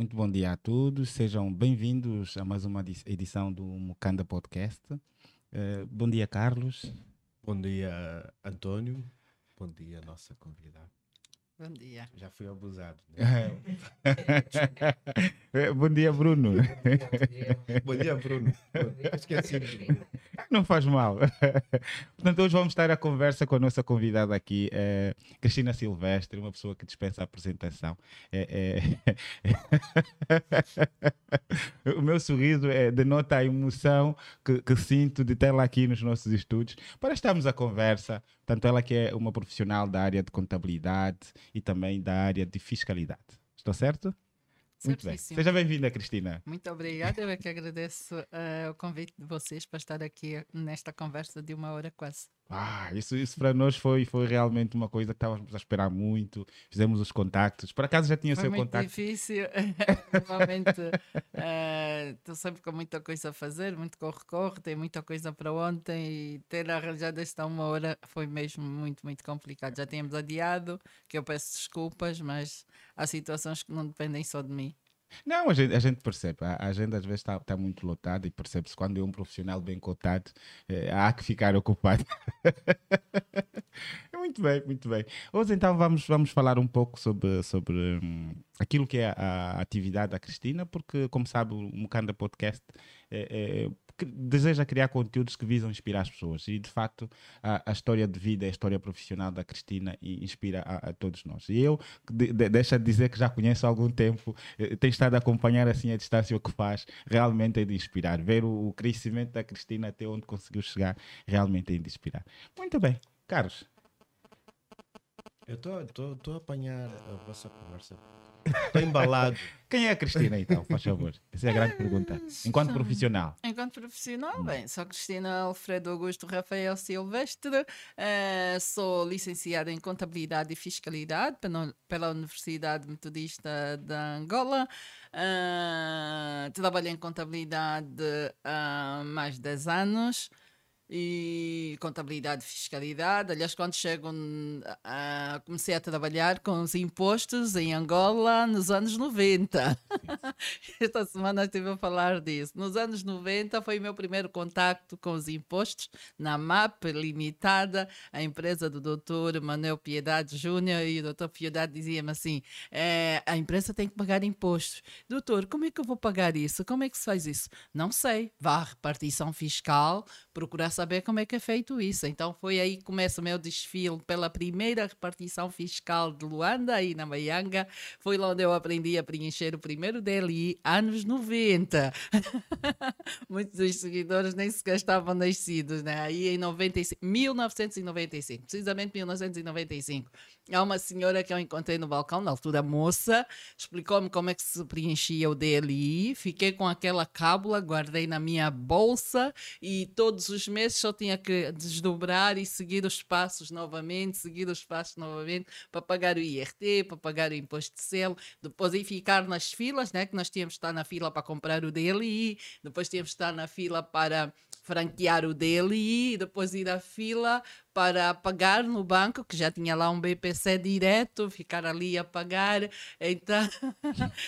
Muito bom dia a todos, sejam bem-vindos a mais uma edição do Mukanda Podcast. Uh, bom dia, Carlos. Bom dia, Antônio. Bom dia, nossa convidada. Bom dia. Já fui abusado. Né? Bom dia, Bruno. Bom dia, Bruno. Esqueci. Não faz mal. Portanto, hoje vamos estar a conversa com a nossa convidada aqui, é Cristina Silvestre, uma pessoa que dispensa a apresentação. É, é... o meu sorriso é, denota a emoção que, que sinto de tê-la aqui nos nossos estúdios para estarmos a conversa. Tanto ela que é uma profissional da área de contabilidade e também da área de fiscalidade. Estou certo? Muito bem. Seja bem-vinda, Cristina. Muito obrigada. Eu é que agradeço uh, o convite de vocês para estar aqui nesta conversa de uma hora quase. Ah, isso, isso para nós foi, foi realmente uma coisa que estávamos a esperar muito. Fizemos os contactos. Por acaso já tinha foi seu muito contacto? difícil. Normalmente estou uh, sempre com muita coisa a fazer, muito corre-corre, tem muita coisa para ontem e ter arranjado esta uma hora foi mesmo muito, muito complicado. Já tínhamos adiado, que eu peço desculpas, mas há situações que não dependem só de mim. Não, a gente, a gente percebe. A agenda às vezes está tá muito lotada e percebe-se quando é um profissional bem cotado, eh, há que ficar ocupado. muito bem, muito bem. Hoje então vamos, vamos falar um pouco sobre, sobre hum, aquilo que é a, a, atividade da Cristina, porque, como sabe, o Mukanda Podcast é, é deseja criar conteúdos que visam inspirar as pessoas. E, de facto, a, a história de vida, a história profissional da Cristina inspira a, a todos nós. E eu, de, de, deixa de dizer que já conheço há algum tempo, eh, tenho estado a acompanhar assim a distância o que faz, realmente é de inspirar. Ver o, o crescimento da Cristina até onde conseguiu chegar, realmente é de inspirar. Muito bem. Carlos. Eu estou a apanhar a vossa conversa Estou embalado. Quem é a Cristina, então, faz favor? Essa é a grande pergunta. Enquanto profissional. Enquanto profissional, bem, sou Cristina Alfredo Augusto Rafael Silvestre, uh, sou licenciada em Contabilidade e Fiscalidade pela, pela Universidade Metodista de Angola. Uh, trabalho em contabilidade há mais de 10 anos e contabilidade fiscalidade. Aliás, quando chego, a, comecei a trabalhar com os impostos em Angola nos anos 90. Esta semana estive a falar disso. Nos anos 90 foi o meu primeiro contacto com os impostos na MAP Limitada, a empresa do doutor Manuel Piedade Júnior. E o doutor Piedade dizia-me assim: é, a empresa tem que pagar impostos. Doutor, como é que eu vou pagar isso? Como é que se faz isso? Não sei. Vá à repartição fiscal, procurar saber como é que é feito isso. Então foi aí que começa o meu desfile pela primeira repartição fiscal de Luanda, aí na Maianga. Foi lá onde eu aprendi a preencher o primeiro DLI, anos 90. Muitos dos seguidores nem sequer estavam nascidos, né? Aí em 95, 1995, precisamente 1995. Há uma senhora que eu encontrei no balcão, na altura moça, explicou-me como é que se preenchia o DLI. Fiquei com aquela cábula, guardei na minha bolsa e todos os meses só tinha que desdobrar e seguir os passos novamente, seguir os passos novamente para pagar o IRT, para pagar o imposto de selo, depois ir ficar nas filas, né, que nós tínhamos que estar na fila para comprar o DLI, depois tínhamos que estar na fila para franquear o DLI, depois ir à fila para pagar no banco, que já tinha lá um BPC direto, ficar ali a pagar. Então,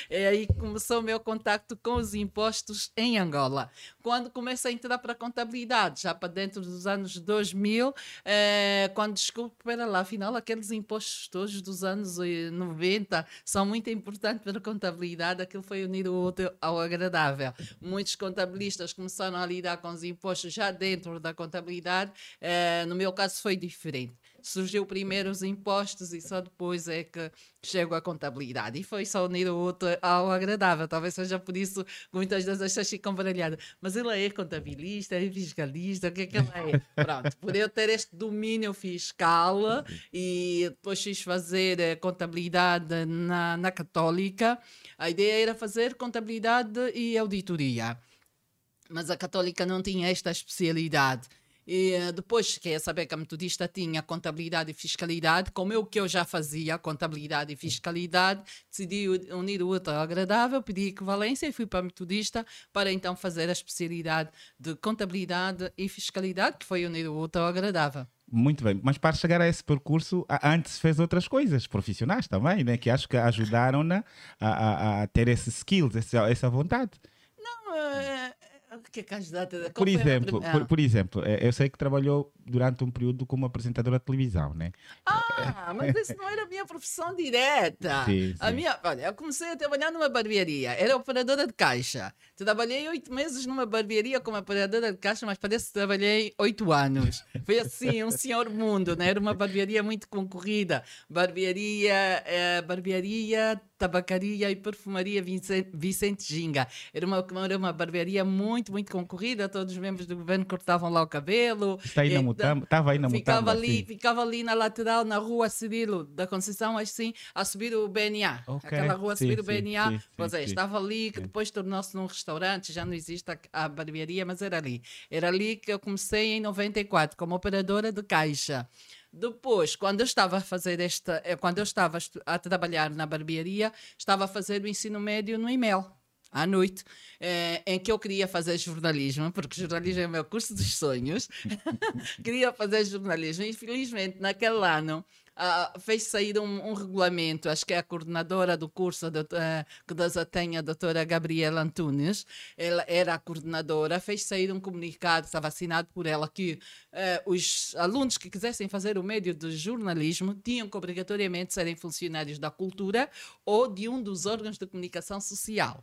é aí que começou o meu contacto com os impostos em Angola. Quando comecei a entrar para a contabilidade, já para dentro dos anos 2000, é, quando descobri, para lá, afinal, aqueles impostos todos dos anos 90 são muito importantes para a contabilidade, aquilo foi unir o útil ao agradável. Muitos contabilistas começaram a lidar com os impostos já dentro da contabilidade, é, no meu caso, caso foi diferente. Surgiu primeiro os impostos e só depois é que chegou a contabilidade. E foi só unir o outro ao agradável. Talvez seja por isso que muitas das pessoas ficam baralhadas. Mas ela é contabilista, é fiscalista, o que é que ela é? Pronto, por eu ter este domínio fiscal e depois fazer eh, contabilidade na, na Católica, a ideia era fazer contabilidade e auditoria. Mas a Católica não tinha esta especialidade. E eh, depois quer saber que a metodista tinha contabilidade e fiscalidade, como eu que eu já fazia, contabilidade e fiscalidade, decidi unir o útil ao agradável, pedi equivalência e fui para a metodista para então fazer a especialidade de contabilidade e fiscalidade, que foi unir o útil ao agradável. Muito bem, mas para chegar a esse percurso, antes fez outras coisas profissionais também, né? Que acho que ajudaram-na a, a- a ter esses skills, essa, essa vontade. Não, o que é? Qual Por a exemplo, por, por exemplo, eh, eu sei que trabalhou durante um período como apresentadora de televisão, né? Ah, mas isso não era a minha profissão direta. Sim, A sim. minha, olha, eu comecei a trabalhar numa barbearia, era operadora de caixa. Trabalhei oito meses numa barbearia como operadora de caixa, mas parece que trabalhei oito anos. Foi assim, um senhor mundo, né? Era uma barbearia muito concorrida. Barbearia, eh, barbearia, tabacaria e perfumaria Vicente, Ginga. Era uma, era uma barbearia muito, muito concorrida. Todos os membros do governo cortavam lá o cabelo. Está aí na Mutamba, estava aí na ficava Mutamba, ali, sim. ficava ali na lateral, na rua Cirilo da Conceição, assim, a subir o BNA. Ok, Aquela rua a sim, subir o sim, BNA. sim, pois é, estava ali, que depois tornou-se num restaurante, já não existe a, a barbearia, mas era ali. Era ali que eu comecei em 94, como operadora de caixa. Depois, quando eu estava a fazer esta, eh, quando eu estava a trabalhar na barbearia, estava a fazer o ensino médio no e-mail à noite, eh, em que eu queria fazer jornalismo, porque jornalismo é o meu curso dos sonhos. queria fazer jornalismo. E, felizmente, naquele ano, ah, fez sair um, um regulamento, acho que é a coordenadora do curso eh, que Deus a a doutora Gabriela Antunes, ela era a coordenadora, fez sair um comunicado, estava assinado por ela, que eh, os alunos que quisessem fazer o médio de jornalismo tinham que obrigatoriamente serem funcionários da cultura ou de um dos órgãos de comunicação social.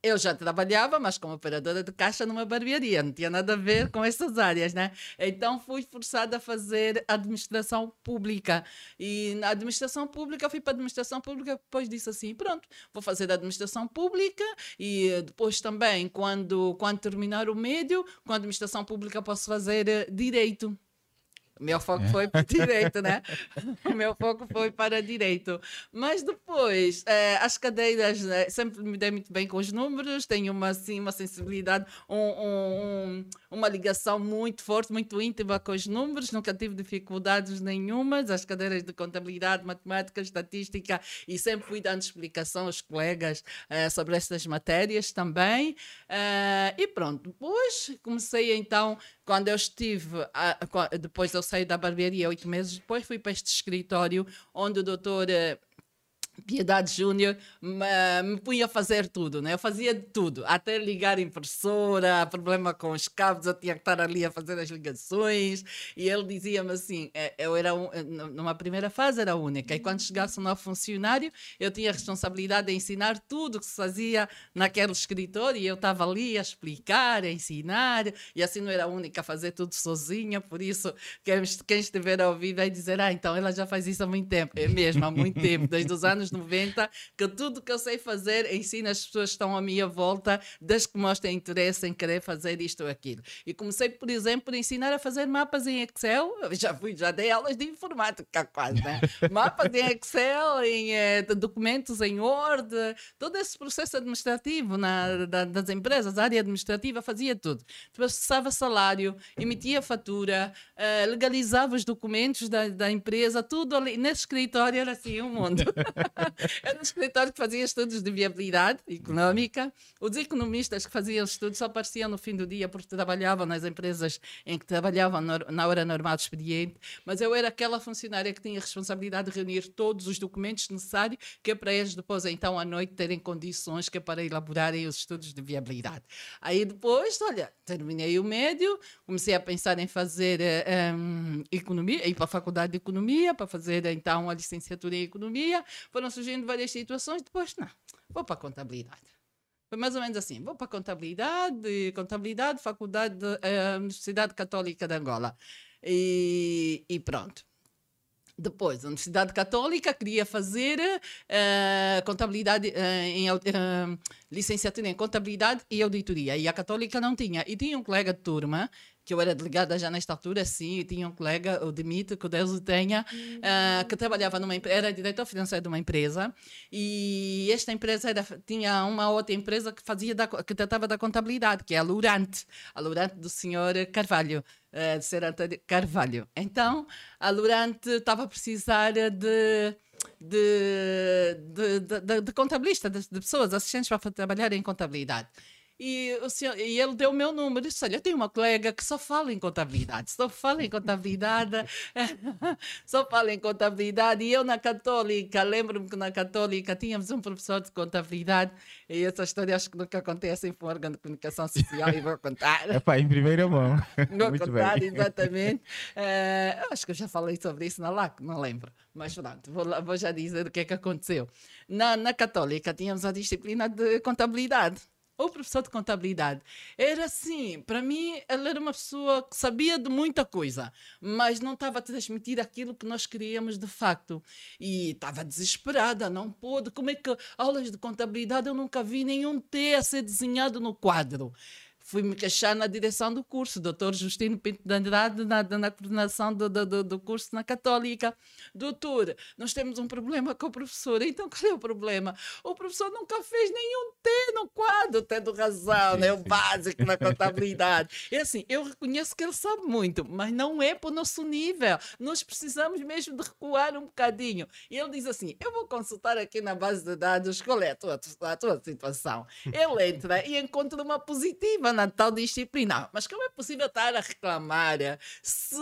Eu já trabalhava, mas como operadora de caixa numa barbearia, não tinha nada a ver com essas áreas, né? Então fui forçada a fazer administração pública. E na administração pública, eu fui para a administração pública, depois disse assim: pronto, vou fazer administração pública e depois também, quando, quando terminar o médio, com a administração pública, posso fazer eh, direito. O meu foco foi para direito, né? O meu foco foi para direito. Mas depois, eh, as cadeiras, eh, sempre me dei muito bem com os números, tenho uma, assim, uma sensibilidade, um- um- um- uma ligação muito forte, muito íntima com os números, nunca tive dificuldades nenhumas. As cadeiras de contabilidade, matemática, estatística, e sempre fui dando explicação aos colegas eh, sobre estas matérias também. Eh, e pronto, depois comecei então, quando eu estive, a- qua- depois eu saí da barbearia oito meses depois, fui para este escritório onde o doutor eh, Piedade Júnior me, me punha a fazer tudo, né? Eu fazia de tudo, até ligar impressora, problema com os cabos, eu tinha que estar ali a fazer as ligações. E ele dizia-me assim: eh, eu era um, eh, nu- numa primeira fase era única, e quando chegasse um novo funcionário, eu tinha a responsabilidade de ensinar tudo que se fazia naquele escritório, e eu estava ali a explicar, a ensinar, e assim não era única a fazer tudo sozinha. Por isso, quem, quem estiver a ouvir vai dizer: Ah, então ela já faz isso há muito tempo. É mesmo, há muito tempo, desde os anos 90, que tudo que eu sei fazer ensino as pessoas que estão à minha volta, desde que mostrem interesse em querer fazer isto ou aquilo. E comecei, por exemplo, por ensinar a fazer mapas em Excel. Eu Já fui, já dei aulas de informática quase, né? Mapas em Excel, em eh, documentos em Word, todo esse processo administrativo na, da- das empresas, a área administrativa fazia tudo. Processava salário, emitia fatura, eh, legalizava os documentos da, da empresa, tudo ali. Nesse escritório era assim um mundo. Era um escritório que fazia estudos de viabilidade económica. Os economistas que faziam estudos só apareciam no fim do dia porque trabalhavam nas empresas em que trabalhavam na hora normal do expediente. Mas eu era aquela funcionária que tinha a responsabilidade de reunir todos os documentos necessários que é para eles depois, então, à noite, terem condições que é para elaborarem os estudos de viabilidade. Aí depois, olha, terminei o médio, comecei a pensar em fazer eh, em economia, ir para a faculdade de economia, para fazer então a licenciatura em economia. Foram surgindo várias situações, depois, não, vou para a contabilidade. Foi mais ou menos assim, vou para a contabilidade, contabilidade, faculdade, de, eh, Universidade Católica de Angola. E, e pronto. Depois, a Universidade Católica queria fazer eh, contabilidade eh, em licenciatura em contabilidade e auditoria. E a Católica não tinha. E tinha um colega de turma que eu era delegada já nesta altura, sim, e tinha um colega, o Dimitri, que Deus o tenha, uh, que trabalhava numa era diretor financeiro de uma empresa, e esta empresa era, tinha uma outra empresa que fazia da, que tratava da contabilidade, que é a Lurante, a Lurante do senhor Carvalho. Uh, de ser Antônio Carvalho. Então, a Lurante estava a precisar de, de, de, de, de contabilista, de, de pessoas, assistentes para trabalhar em contabilidade. E, o senhor, e ele deu o meu número disse: Olha, eu tenho uma colega que só fala em contabilidade, só fala em contabilidade, só fala em contabilidade. E eu na Católica, lembro-me que na Católica tínhamos um professor de contabilidade, e essa história acho que nunca acontece em um órgão de comunicação social, e vou contar. Epá, em primeira mão. Vou Muito contar, bem. exatamente. Eh, acho que eu já falei sobre isso na LAC, não lembro. Mas pronto, vou, lá- vou já dizer o que é que aconteceu. Na, na Católica tínhamos a disciplina de contabilidade. O professor de contabilidade era assim, para mim, ele era uma pessoa que sabia de muita coisa, mas não estava a transmitir aquilo que nós queríamos de facto. E estava desesperada, não pôde. Como é que aulas de contabilidade eu nunca vi nenhum T a ser desenhado no quadro? Fui me queixar na direção do curso, doutor Justino Pinto de Andrade, na, na coordenação do, do, do- do curso na Católica. Doutor, nós temos um problema com o professor. Então, qual é o problema? O professor nunca fez nenhum T no quadro, tendo razão, Sim, né? o básico na contabilidade. É assim, eu reconheço que ele sabe muito, mas não é para o nosso nível. Nós precisamos mesmo de recuar um bocadinho. E ele diz assim: Eu vou consultar aqui na base de dados qual é a tua, a tua situação. Ele entra e encontra uma positiva na tal disciplina. Mas como é possível estar a reclamar se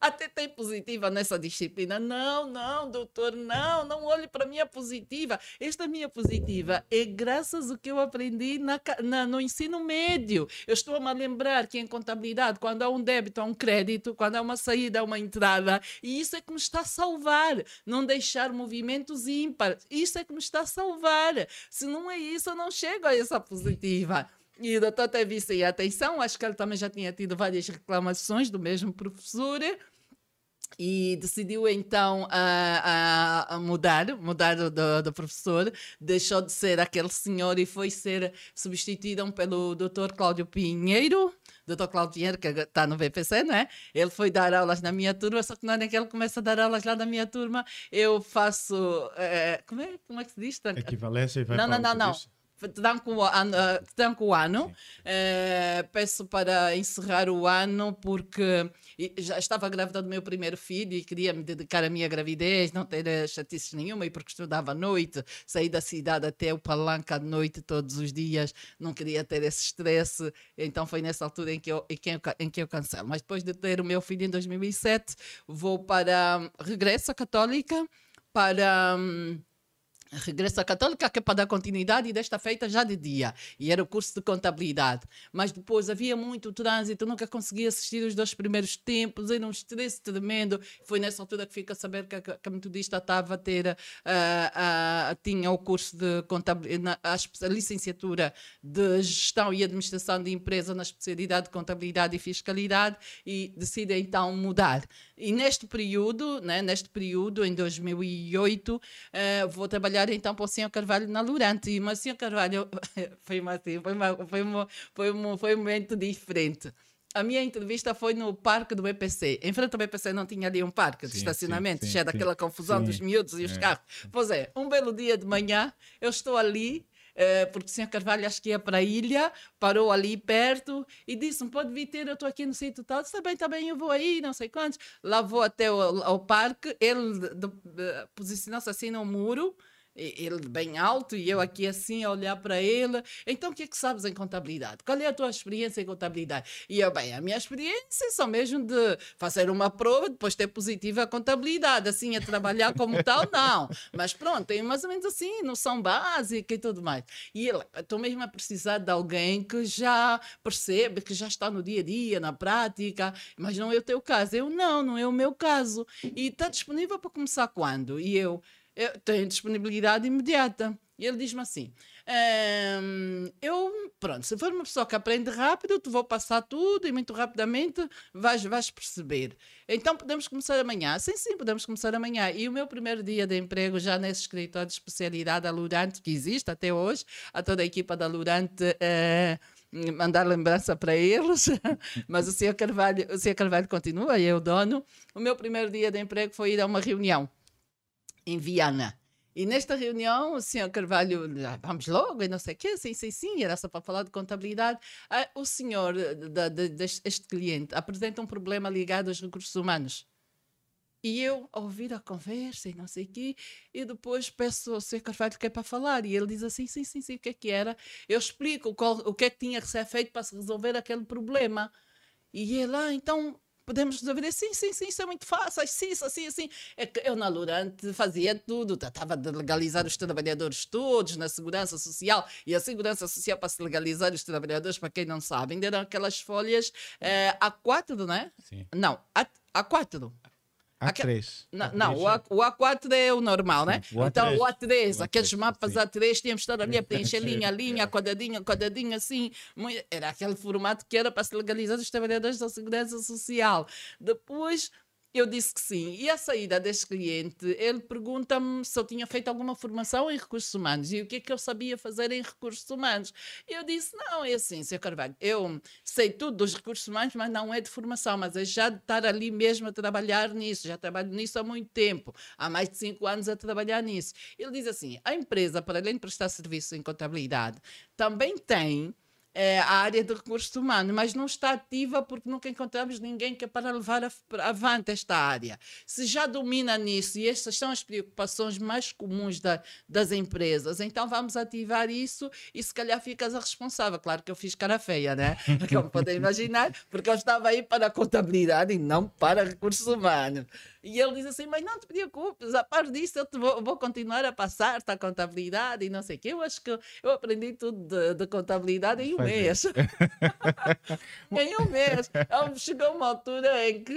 até tem positiva nessa disciplina? Não, não, doutor, não, não olhe para a minha positiva. Esta minha positiva é graças ao que eu aprendi na, na- no ensino médio. Eu estou-me a lembrar que em contabilidade, quando há um débito, há um crédito, quando há uma saída, há uma entrada, e isso é que me está a salvar. Não deixar movimentos ímpares. Isso é que me está a salvar. Se não é isso, eu não chego a essa positiva. E o doutor teve isso em atenção, acho que ele também já tinha tido várias reclamações do mesmo professor e decidiu então a, a- a mudar, mudar do, do professor, deixou de ser aquele senhor e foi ser substituído pelo Dr. Cláudio Pinheiro, Dr. Cláudio Pinheiro, que está no VPC, não é? Ele foi dar aulas na minha turma, só que na hora que ele começa a dar aulas lá na minha turma, eu faço. eh, como, é, como é que se diz? Equivalência e vai Não, para não, não, não. Serviço. Tranco o ano, eh, tranco o ano. Eh, peço para encerrar o ano porque já estava grávida do meu primeiro filho e queria me dedicar à minha gravidez, não ter eh, chatices nenhuma, e porque estudava à noite, saí da cidade até o palanque à noite todos os dias, não queria ter esse estresse, então foi nessa altura em que eu, em que eu, em que eu cancelo. Mas depois de ter o meu filho em 2007, vou para regresso à Católica para. hum, Regresso à Católica, que é para dar continuidade, e desta feita já de dia. E era o curso de contabilidade. Mas depois havia muito trânsito, nunca consegui assistir os dois primeiros tempos, era um estresse tremendo. Foi nessa altura que fica a saber que a, que a metodista estava a ter, ah, ah, tinha o curso de contabilidade, a, licenciatura de gestão e administração de empresa na especialidade de contabilidade e fiscalidade, e decide então mudar. E neste período, né, neste período, em 2008, eh, vou trabalhar então para o Senhor Carvalho na Lurante. E o Senhor Carvalho foi, uma, assim, foi, uma, foi, uma, foi, um, foi um momento diferente. A minha entrevista foi no parque do BPC. Em frente ao BPC não tinha ali um parque de Sim, estacionamento, cheio daquela confusão sim. dos miúdos e os É. carros. Pois é, um belo dia de manhã, eu estou ali, eh, porque o senhor Carvalho acho que ia para a ilha, parou ali perto e disse-me: pode vir ter, eu estou aqui no sítio tal. Está bem, está bem, eu vou aí, não sei quantos. Lá vou até o, ao parque, ele de- posicionou-se assim no muro. Ele bem alto e eu aqui assim a olhar para ele. Então, o que é que sabes em contabilidade? Qual é a tua experiência em contabilidade? E eu, bem, a minha experiência é só mesmo de fazer uma prova, depois ter positiva a contabilidade, assim, a trabalhar como tal, não. Mas pronto, tem mais ou menos assim, noção básica e tudo mais. E ele, estou mesmo a precisar de alguém que já percebe, que já está no dia a dia, na prática, mas não é o teu caso. Eu, não, não é o meu caso. E está disponível para começar quando? E eu, eu tenho disponibilidade imediata. E ele diz-me assim: "Ehm, eu, pronto, se for uma pessoa que aprende rápido, te vou passar tudo e muito rapidamente vais, vais perceber. Então podemos começar amanhã? Sim, sim, podemos começar amanhã. E o meu primeiro dia de emprego já nesse escritório de especialidade da Lurante, que existe até hoje, a toda a equipa da Lurante. eh, mandar lembrança para eles, mas o senhor Carvalho, o senhor Carvalho continua, é o dono. O meu primeiro dia de emprego foi ir a uma reunião em Viana. E nesta reunião, o senhor Carvalho, ah, vamos logo, e não sei o quê, sim, sim, sim, era só para falar de contabilidade. Ah, o senhor, de, deste cliente, apresenta um problema ligado aos recursos humanos. E eu ouvir a conversa e não sei o quê, e depois peço ao Sr. Carvalho que é para falar. E ele diz assim: sim, sim, sim, o que é que era? Eu explico qual, o que é que tinha que ser feito para se resolver aquele problema. E ele, ah, então podemos resolver assim, sim, sim, isso é muito fácil, assim, assim, assim. É que eu na Lurante fazia tudo, tratava de legalizar os trabalhadores todos na segurança social, e a segurança social para se legalizar os trabalhadores, para quem não sabe, ainda eram aquelas folhas é, A4, não é? Sim. Não, A, A4. A3. Não, não o, A, o A4 é o normal, né? O A3. Então, o A3, O aqueles A3, mapas sim. A3, tínhamos de estar ali a preencher linha a linha, quadradinho, quadradinho, assim. Era aquele formato que era para se legalizar os trabalhadores da Segurança Social. Depois. Eu disse que sim. E a saída deste cliente, ele pergunta-me se eu tinha feito alguma formação em recursos humanos e o que é que eu sabia fazer em recursos humanos. E eu disse: não, é assim, Sr. Carvalho, eu sei tudo dos recursos humanos, mas não é de formação, mas é já de estar ali mesmo a trabalhar nisso. Já trabalho nisso há muito tempo, há mais de cinco anos a trabalhar nisso. Ele diz assim: a empresa, para além de prestar serviço em contabilidade, também tem. Eh, a área de recursos humanos, mas não está ativa porque nunca encontramos ninguém que é para levar a- avante esta área. Se já domina nisso e estas são as preocupações mais comuns da- das empresas, então vamos ativar isso e se calhar ficas a responsável. Claro que eu fiz cara feia, né? Como podem imaginar, porque eu estava aí para a contabilidade e não para recursos humanos. E ele diz assim: Mas não te preocupes, a par disso, eu te vou, vou continuar a passar-te a contabilidade e não sei o quê. Eu acho que eu aprendi tudo de, de contabilidade em um Fazer. mês. em um mês. Então, chegou uma altura em que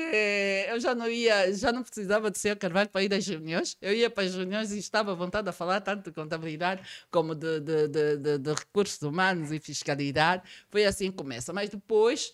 eu já não ia, já não precisava de ser Carvalho para ir às reuniões. Eu ia para as reuniões e estava à vontade a falar tanto de contabilidade como de, de, de, de- recursos humanos e fiscalidade. Foi assim que começa. Mas depois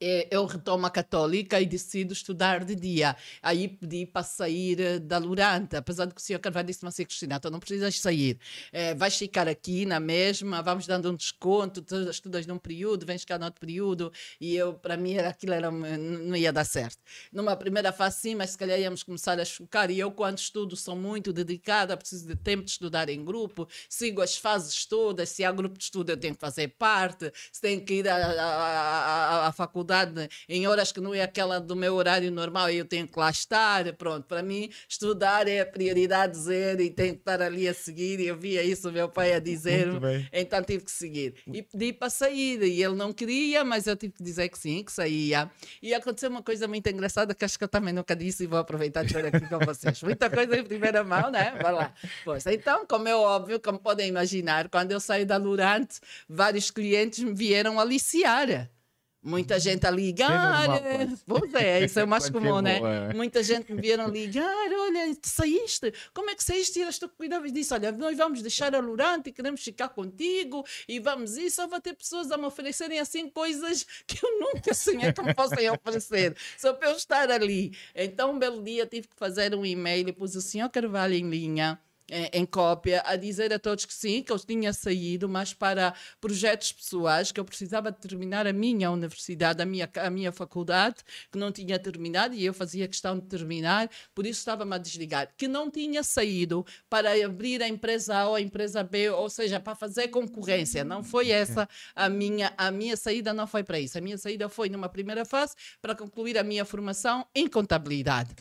eu retomo a católica e decido estudar de dia. Aí pedi para sair eh, da Luranta, apesar de que o senhor Carvalho disse-me assim, Cristina, então não precisas sair. Eh, vais ficar aqui na mesma, vamos dando um desconto, tu estudas num período, vens cá no outro período, e eu, para mim, era, aquilo era, não ia dar certo. Numa primeira fase sim, mas se calhar íamos começar a chocar, e eu quando estudo sou muito dedicada, preciso de tempo de estudar em grupo, sigo as fases todas, se há grupo de estudo eu tenho que fazer parte, se tenho que ir à, à faculdade em horas que não é aquela do meu horário normal eu tenho que lá estar, pronto, para mim estudar é a prioridade zero e tenho que estar ali a seguir, e eu via isso o meu pai a dizer, então tive que seguir. E pedi para sair, e ele não queria, mas eu tive que dizer que sim, que saía. E aconteceu uma coisa muito engraçada que acho que eu também nunca disse e vou aproveitar de estar aqui com vocês. Muita coisa em primeira mão, né? Vai lá. Pois, então, como é óbvio, como podem imaginar, quando eu saí da Lurante, vários clientes me vieram aliciar. Muita gente a ligar. normal, quase. Pois é, isso é o mais comum, né? é. Muita gente me vieram ligar, olha, saíste, como é que saíste? Eras tu que cuidavas disso, olha, nós vamos deixar a Lurante e queremos ficar contigo e vamos isso, só vai ter pessoas a me oferecerem assim coisas que eu nunca sonhei que me fossem oferecer, só para eu estar ali. Então, um belo dia tive que fazer um e-mail e pus o senhor Carvalho em linha, em cópia a dizer a todos que sim, que eu tinha saído, mas para projetos pessoais, que eu precisava terminar a minha universidade, a minha, a minha faculdade, que não tinha terminado e eu fazia questão de terminar, por isso estava-me a desligar. Que não tinha saído para abrir a empresa A ou a empresa B, ou seja, para fazer concorrência. Não foi essa a minha, a minha saída, não foi para isso. A minha saída foi numa primeira fase para concluir a minha formação em contabilidade.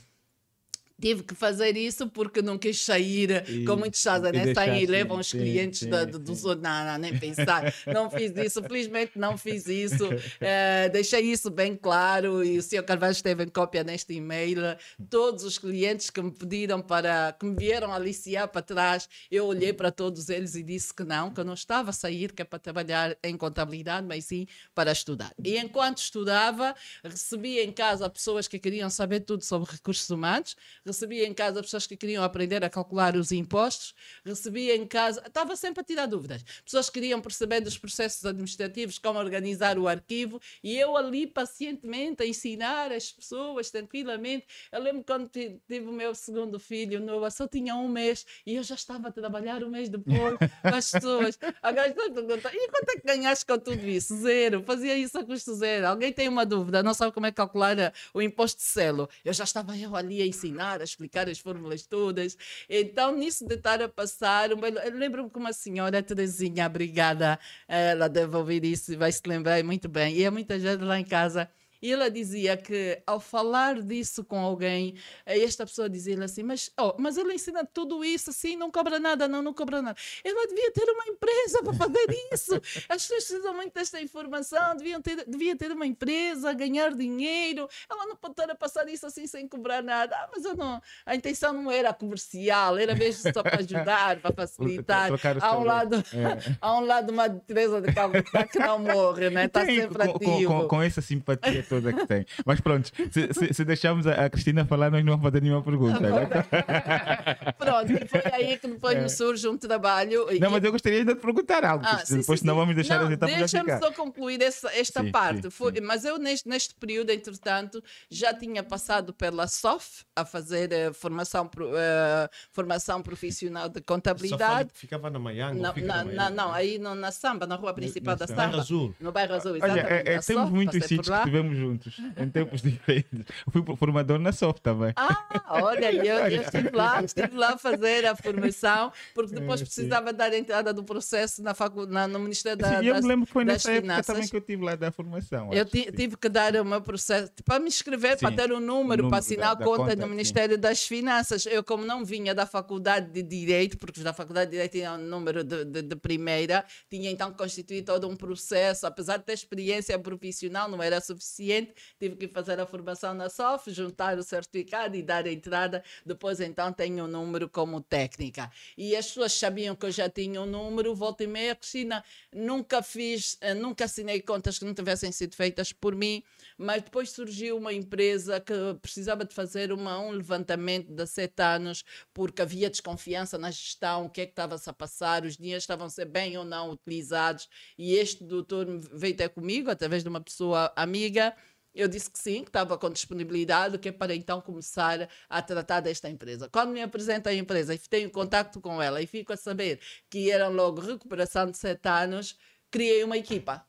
Tive que fazer isso porque não quis sair, E- como muitos e né? Saem e levam os clientes sim, da, do, sim. Não, não, nem pensar. Não fiz isso, felizmente não fiz isso. Eh, deixei isso bem claro e o Sr. Carvalho esteve em cópia neste e-mail. Todos os clientes que me pediram para, que me vieram aliciar para trás, eu olhei para todos eles e disse que não, que eu não estava a sair, que é para trabalhar em contabilidade, mas sim para estudar. E enquanto estudava, recebia em casa pessoas que queriam saber tudo sobre recursos humanos, recebia em casa pessoas que queriam aprender a calcular os impostos, recebia em casa, estava sempre a tirar dúvidas. Pessoas que queriam perceber dos processos administrativos, como organizar o arquivo, e eu ali pacientemente a ensinar as pessoas tranquilamente. Eu lembro quando tive o meu segundo filho, Noah, só tinha um mês e eu já estava a trabalhar um mês depois com as pessoas. Agora estou a perguntar, e quanto é que ganhaste com tudo isso? Zero. Fazia isso a custo zero. Alguém tem uma dúvida, não sabe como é calcular o imposto de selo. Eu já estava eu ali a ensinar, a explicar as fórmulas todas. Então, nisso de estar a passar, eu lembro-me que uma senhora, Terezinha, obrigada, ela deve ouvir isso vai se lembrar muito bem. E é muita gente lá em casa e ela dizia que ao falar disso com alguém, esta pessoa dizia assim: Mas, oh, mas ele ensina tudo isso assim, não cobra nada, não, não cobra nada. Ela devia ter uma empresa para fazer isso. As pessoas precisam muito desta informação, deviam ter, devia ter uma empresa, ganhar dinheiro. Ela não pode estar a passar isso assim sem cobrar nada. Ah, mas eu não, a intenção não era comercial, era mesmo só para ajudar, para facilitar. Há um, lado, é. há um lado uma Teresa de Calcutá tá que não morre, né? está sempre ativo. Com, com, com essa simpatia toda que tem. Mas pronto, se, se, se deixarmos a, Cristina falar, nós não vamos fazer nenhuma pergunta. Né? pronto, e foi aí que depois é. me surge um trabalho. Não, mas eu gostaria ainda de perguntar algo, ah, sim, depois sim, não vamos deixar não, a gente Deixa-me só concluir essa, esta sim, parte. Foi, mas eu, neste, neste período, entretanto, já tinha passado pela SOF a fazer uh, formação, uh, formação profissional de contabilidade. ficava na Maianga? Na, na, na, não, aí no, na Samba, na rua principal no, da Samba. Bairro Azul. No bairro Azul, exatamente. Olha, é, é, temos muitos sítios que estivemos juntos, em tempos diferentes. fui formador na SOF também. Ah, olha, eu, eu estive lá, estive lá a fazer a formação, porque depois é, precisava dar a entrada do processo na faculdade, no Ministério da Sim, eu me lembro que foi nessa Finanças. época também que eu tive lá da formação. Eu tive que dar o meu processo, para me inscrever, sim, para ter um número, número para assinar da, a conta, conta no Ministério sim. das Finanças. Eu, como não vinha da Faculdade de Direito, porque da Faculdade de Direito tinha um número de, de, de primeira, tinha então que constituir todo um processo, apesar de ter experiência profissional, não era suficiente, tive que fazer a formação na SOF, juntar o certificado e dar a entrada. Depois, então, tenho o um número como técnica. E as pessoas sabiam que eu já tinha um número, volta e meia, Cristina, nunca fiz, eh, nunca assinei contas que não tivessem sido feitas por mim, mas depois surgiu uma empresa que precisava de fazer uma, um levantamento de sete anos, porque havia desconfiança na gestão, o que é que estava-se a passar, os dinheiros estavam a ser bem ou não utilizados, e este doutor veio até comigo, através de uma pessoa amiga, eu disse que sim, que estava com disponibilidade, que é para então começar a tratar desta empresa. Quando me apresento a empresa e tenho contato com ela e fico a saber que era logo recuperação de sete anos, criei uma equipa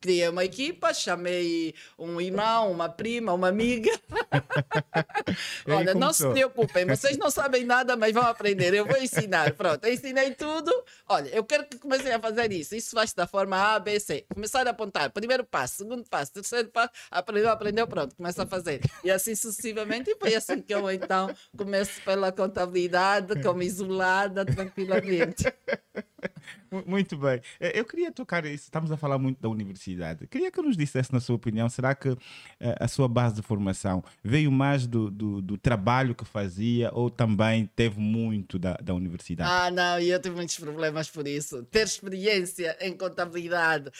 criei uma equipa, chamei um irmão, uma prima, uma amiga. Olha, não se preocupem, vocês não sabem nada, mas vão aprender. Eu vou ensinar. Pronto, eu ensinei tudo. Olha, eu quero que comecem a fazer isso. Isso faz da forma A, B, C. Começar a apontar. Primeiro passo, segundo passo, terceiro passo. Aprendeu, aprendeu, pronto, começa a fazer. E assim sucessivamente. E foi assim que eu então começo pela contabilidade, como isolada, tranquilamente. Muito bem. É, eu queria tocar. Estamos a falar muito da universidade. Queria que nos dissesse, na sua opinião, será que eh, a sua base de formação veio mais do, do, do, trabalho que fazia ou também teve muito da, da universidade? Ah, não, eu tive muitos problemas por isso. Ter experiência em contabilidade,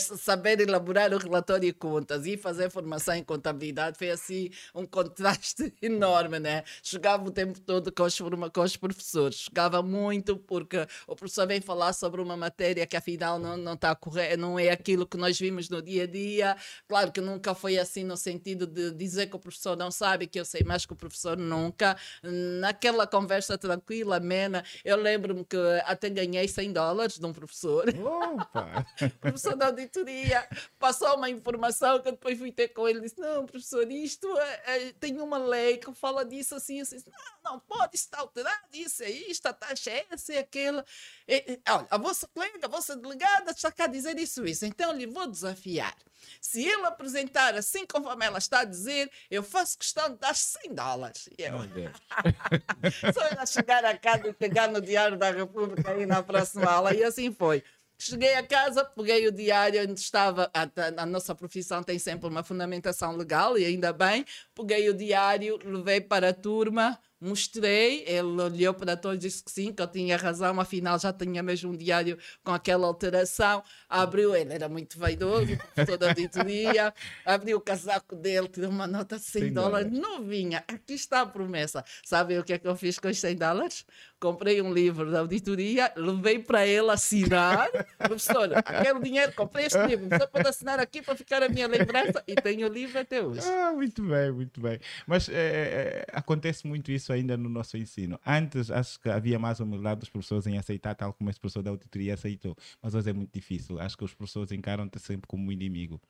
saber elaborar o relatório de contas e fazer formação em contabilidade foi assim um contraste enorme, né? Chegava o tempo todo com os, com os professores. Chegava muito porque o professor vem falar sobre uma matéria que afinal não, não está correta, não é aquilo que nós vimos no dia a dia. Claro que nunca foi assim no sentido de dizer que o professor não sabe, que eu sei mais que o professor nunca. Naquela conversa tranquila, amena, eu lembro-me que até ganhei 100 dólares de um professor. Opa! professor da auditoria passou uma informação que eu depois fui ter com ele e disse: Não, professor, isto é, é, tem uma lei que fala disso assim, assim. Não, não pode estar alterado, isso é isto, a taxa é essa e aquela. E, olha, a vossa colega, a vossa delegada está cá a dizer isso, isso. Então lhe vou desafiar. Se ele apresentar assim conforme ela está a dizer, eu faço questão de dar 100 dólares. Eu... Só ela chegar a casa e pegar no Diário da República aí na próxima aula. E assim foi. Cheguei a casa, peguei o diário onde estava. A, a, a, nossa profissão tem sempre uma fundamentação legal, e ainda bem. Peguei o diário, levei para a turma. Mostrei, ele olhou para todos e disse que sim, que eu tinha razão, afinal já tinha mesmo um diário com aquela alteração. Abriu, ele era muito vaidoso, professor da auditoria, abriu o casaco dele, tirou uma nota de 100 100 dólares, dólares. novinha. Aqui está a promessa. Sabem o que é que eu fiz com os 100 dólares? Comprei um livro da auditoria, levei para ele assinar. Professor, aquele dinheiro, comprei este livro, professor pode assinar aqui para ficar a minha lembrança e tenho o livro até hoje. Ah, muito bem, muito bem. Mas eh, acontece muito isso ainda no nosso ensino. Antes, acho que havia mais humildade dos professores em aceitar, tal como esse professor da auditoria aceitou. Mas hoje é muito difícil. Acho que os professores encaram-te sempre como um inimigo.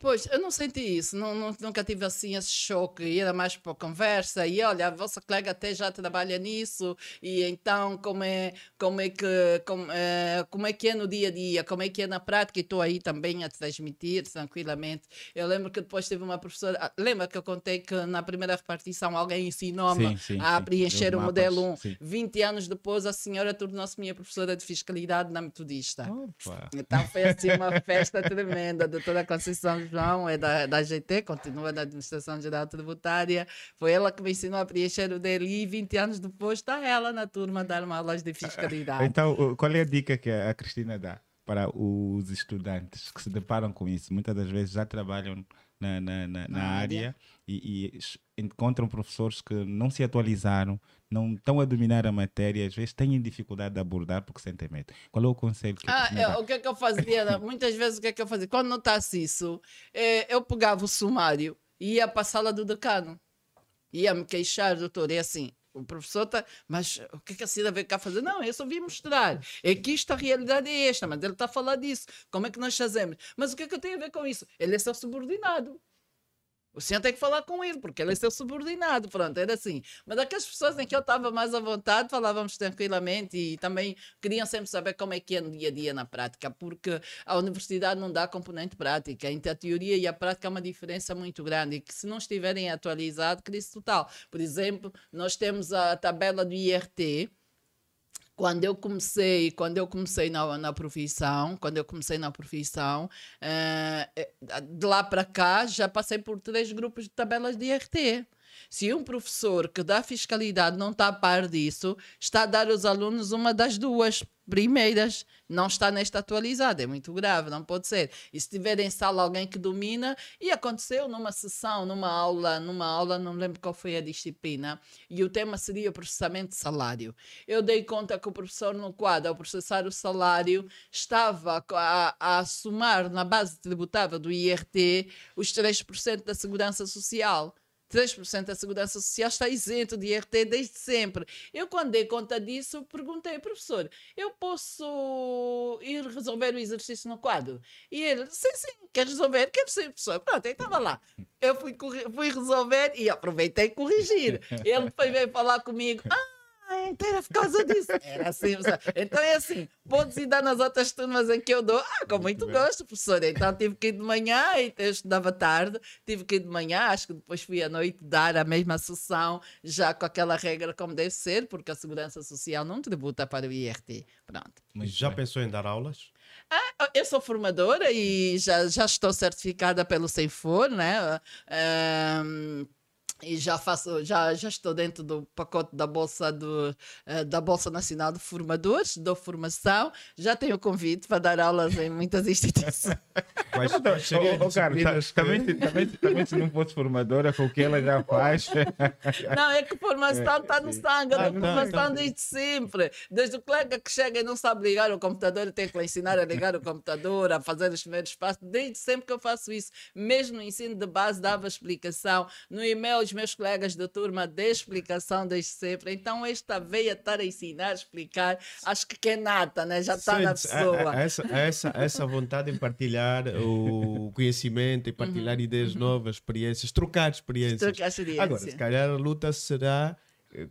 Pois, eu não senti isso, não, não- nunca tive assim esse choque, era mais para conversa, e olha, a vossa colega até já trabalha nisso, e então como é, como é, que, como, é, como é que é no dia a dia, como é que é na prática, e estou aí também a transmitir tranquilamente. Eu lembro que depois teve uma professora, ah, lembra que eu contei que na primeira repartição alguém ensinou-me a preencher o modelo mapas, 1. sim. 20 anos depois, a senhora tornou-se minha professora de fiscalidade na Metodista. Opa. Então foi assim uma festa tremenda. A doutora Conceição João é da, da GT, continua na Administração Geral Tributária. Foi ela que me ensinou a preencher o DLI e 20 anos depois está ela na turma a dar aulas de fiscalidade. Então, qual é a dica que a Cristina dá para os estudantes que se deparam com isso? Muitas das vezes já trabalham na, na, na, na Na área, área. E, e encontram professores que não se atualizaram, não estão a dominar a matéria, às vezes têm dificuldade de abordar porque sentem medo. Qual é o conselho que Ah, eu- dá? o que é que eu fazia? né? Muitas vezes o que é que eu fazia? Quando notasse isso, eh, eu pegava o sumário e ia para a sala do decano. Ia me queixar, doutor, é assim. O professor está, mas o que é que a Cida veio cá fazer? Não, eu só vim mostrar. É que isto, a realidade é esta, mas ele está a falar disso. Como é que nós fazemos? Mas o que é que eu tenho a ver com isso? Ele é seu subordinado. O senhor tem que falar com ele, porque ele é seu subordinado. Pronto, era assim. Mas aquelas pessoas em que eu estava mais à vontade, falávamos tranquilamente e também queriam sempre saber como é que é no dia a dia na prática, porque a universidade não dá componente prática. Entre a teoria e a prática há uma diferença muito grande e que se não estiverem atualizados, crise total. Por exemplo, nós temos a tabela do IRT, quando eu comecei, quando eu comecei na, na profissão, quando eu comecei na profissão, eh, de lá para cá já passei por três grupos de tabelas de IRT. Se um professor que dá fiscalidade não está a par disso, está a dar aos alunos uma das duas primeiras, não está nesta atualizada, é muito grave, não pode ser. E se tiver em sala alguém que domina, e aconteceu numa sessão, numa aula, numa aula, não lembro qual foi a disciplina, e o tema seria processamento de salário. Eu dei conta que o professor no quadro, ao processar o salário, estava a, a somar na base tributável do IRT os 3% da segurança social. 3% da Segurança Social está isento de IRT desde sempre. Eu, quando dei conta disso, perguntei, professor, eu posso ir resolver o exercício no quadro? E ele, sim, sim, quer resolver? Quero ser professor. Pronto, então estava lá. Eu fui, fui resolver e aproveitei corrigir. Ele foi veio falar comigo, ah, então era por causa disso. Era assim, professor. Então é assim, podes ir dar nas outras turmas em que eu dou. Ah, com muito gosto, professor. Então tive que ir de manhã, e eu estudava tarde, tive que ir de manhã, acho que depois fui à noite dar a mesma sessão, já com aquela regra como deve ser, porque a Segurança Social não tributa para o IRT. Pronto. Muito Já pensou em dar aulas? Eu sou formadora e já, já estou certificada pelo Ceifor, né? Ahm, e já faço, já, já estou dentro do pacote da Bolsa, do, eh, da Bolsa Nacional de Formadores, dou formação, já tenho convite para dar aulas em muitas instituições. Ô, ô, Carlos, disciplinas que- também, se- também, também se não fosse formadora, com o que ela já faz. Não, é que formação está no sangue, Ah, a não, formação desde sempre. Desde o colega que chega e não sabe ligar o computador, eu tenho que lhe ensinar a ligar o computador, a fazer os primeiros passos. Desde sempre que eu faço isso. Mesmo no ensino de base, dava explicação. No e-mail, os meus colegas da turma dê explicação desde sempre. Então, esta veia estar a ensinar, a explicar, acho que é nata, né? já está na Sentes a- pessoa. essa, essa, essa vontade em partilhar o conhecimento, em partilhar ideias novas, experiências, trocar experiências. Trocar experiência. Agora, se calhar a luta será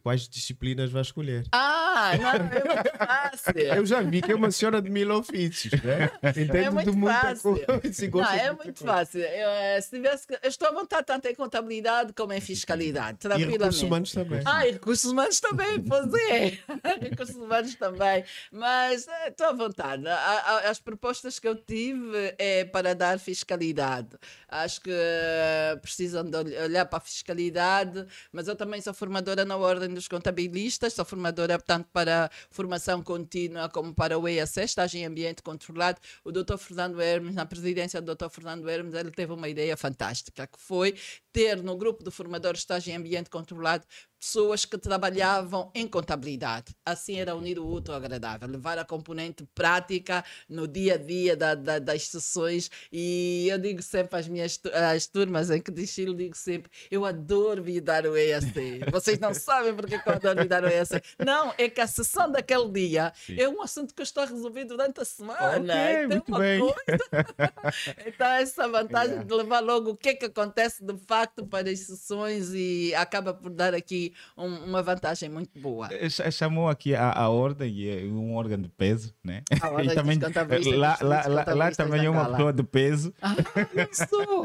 quais disciplinas vai escolher. Ah, não, é muito fácil. Eu já vi que é uma senhora de mil ofícios, né? Entende É muito fácil. coisa. Não, é muito coisa. fácil. Eu, eh, se tivesse que- eu estou à vontade tanto em contabilidade como em fiscalidade, E recursos tranquilamente. humanos também. Ah, e recursos humanos também, pois é. recursos humanos também. Mas eh, estou à vontade. A- a- As propostas que eu tive é para dar fiscalidade. Acho que eh, precisam de ol- olhar para a fiscalidade, mas eu também sou formadora na Ordem dos Contabilistas, sou formadora tanto para formação contínua como para o EAC, estágio em ambiente controlado. O Dr. Fernando Hermes, na presidência do Dr. Fernando Hermes, ele teve uma ideia fantástica, que foi ter no grupo de formadores estágio em ambiente controlado pessoas que trabalhavam em contabilidade. Assim era unir o útil ao agradável, levar a componente prática no dia a dia da, da, das sessões. E eu digo sempre às minhas às turmas em que destilo, digo sempre: eu adoro vir dar o EAC. Vocês não sabem porque eu adoro vir dar o EAC. Não, é que a sessão daquele dia Sim. é um assunto que eu estou a resolver durante a semana. Okay, muito bem. então, essa vantagem yeah. de levar logo o que é que acontece de facto para as sessões e acaba por dar aqui um, uma vantagem muito boa. Eh, chamou aqui a, a ordem, é um órgão de peso, né? A ordem e também, lá, lá, lá, lá também é uma pessoa de peso. Ah, não sou.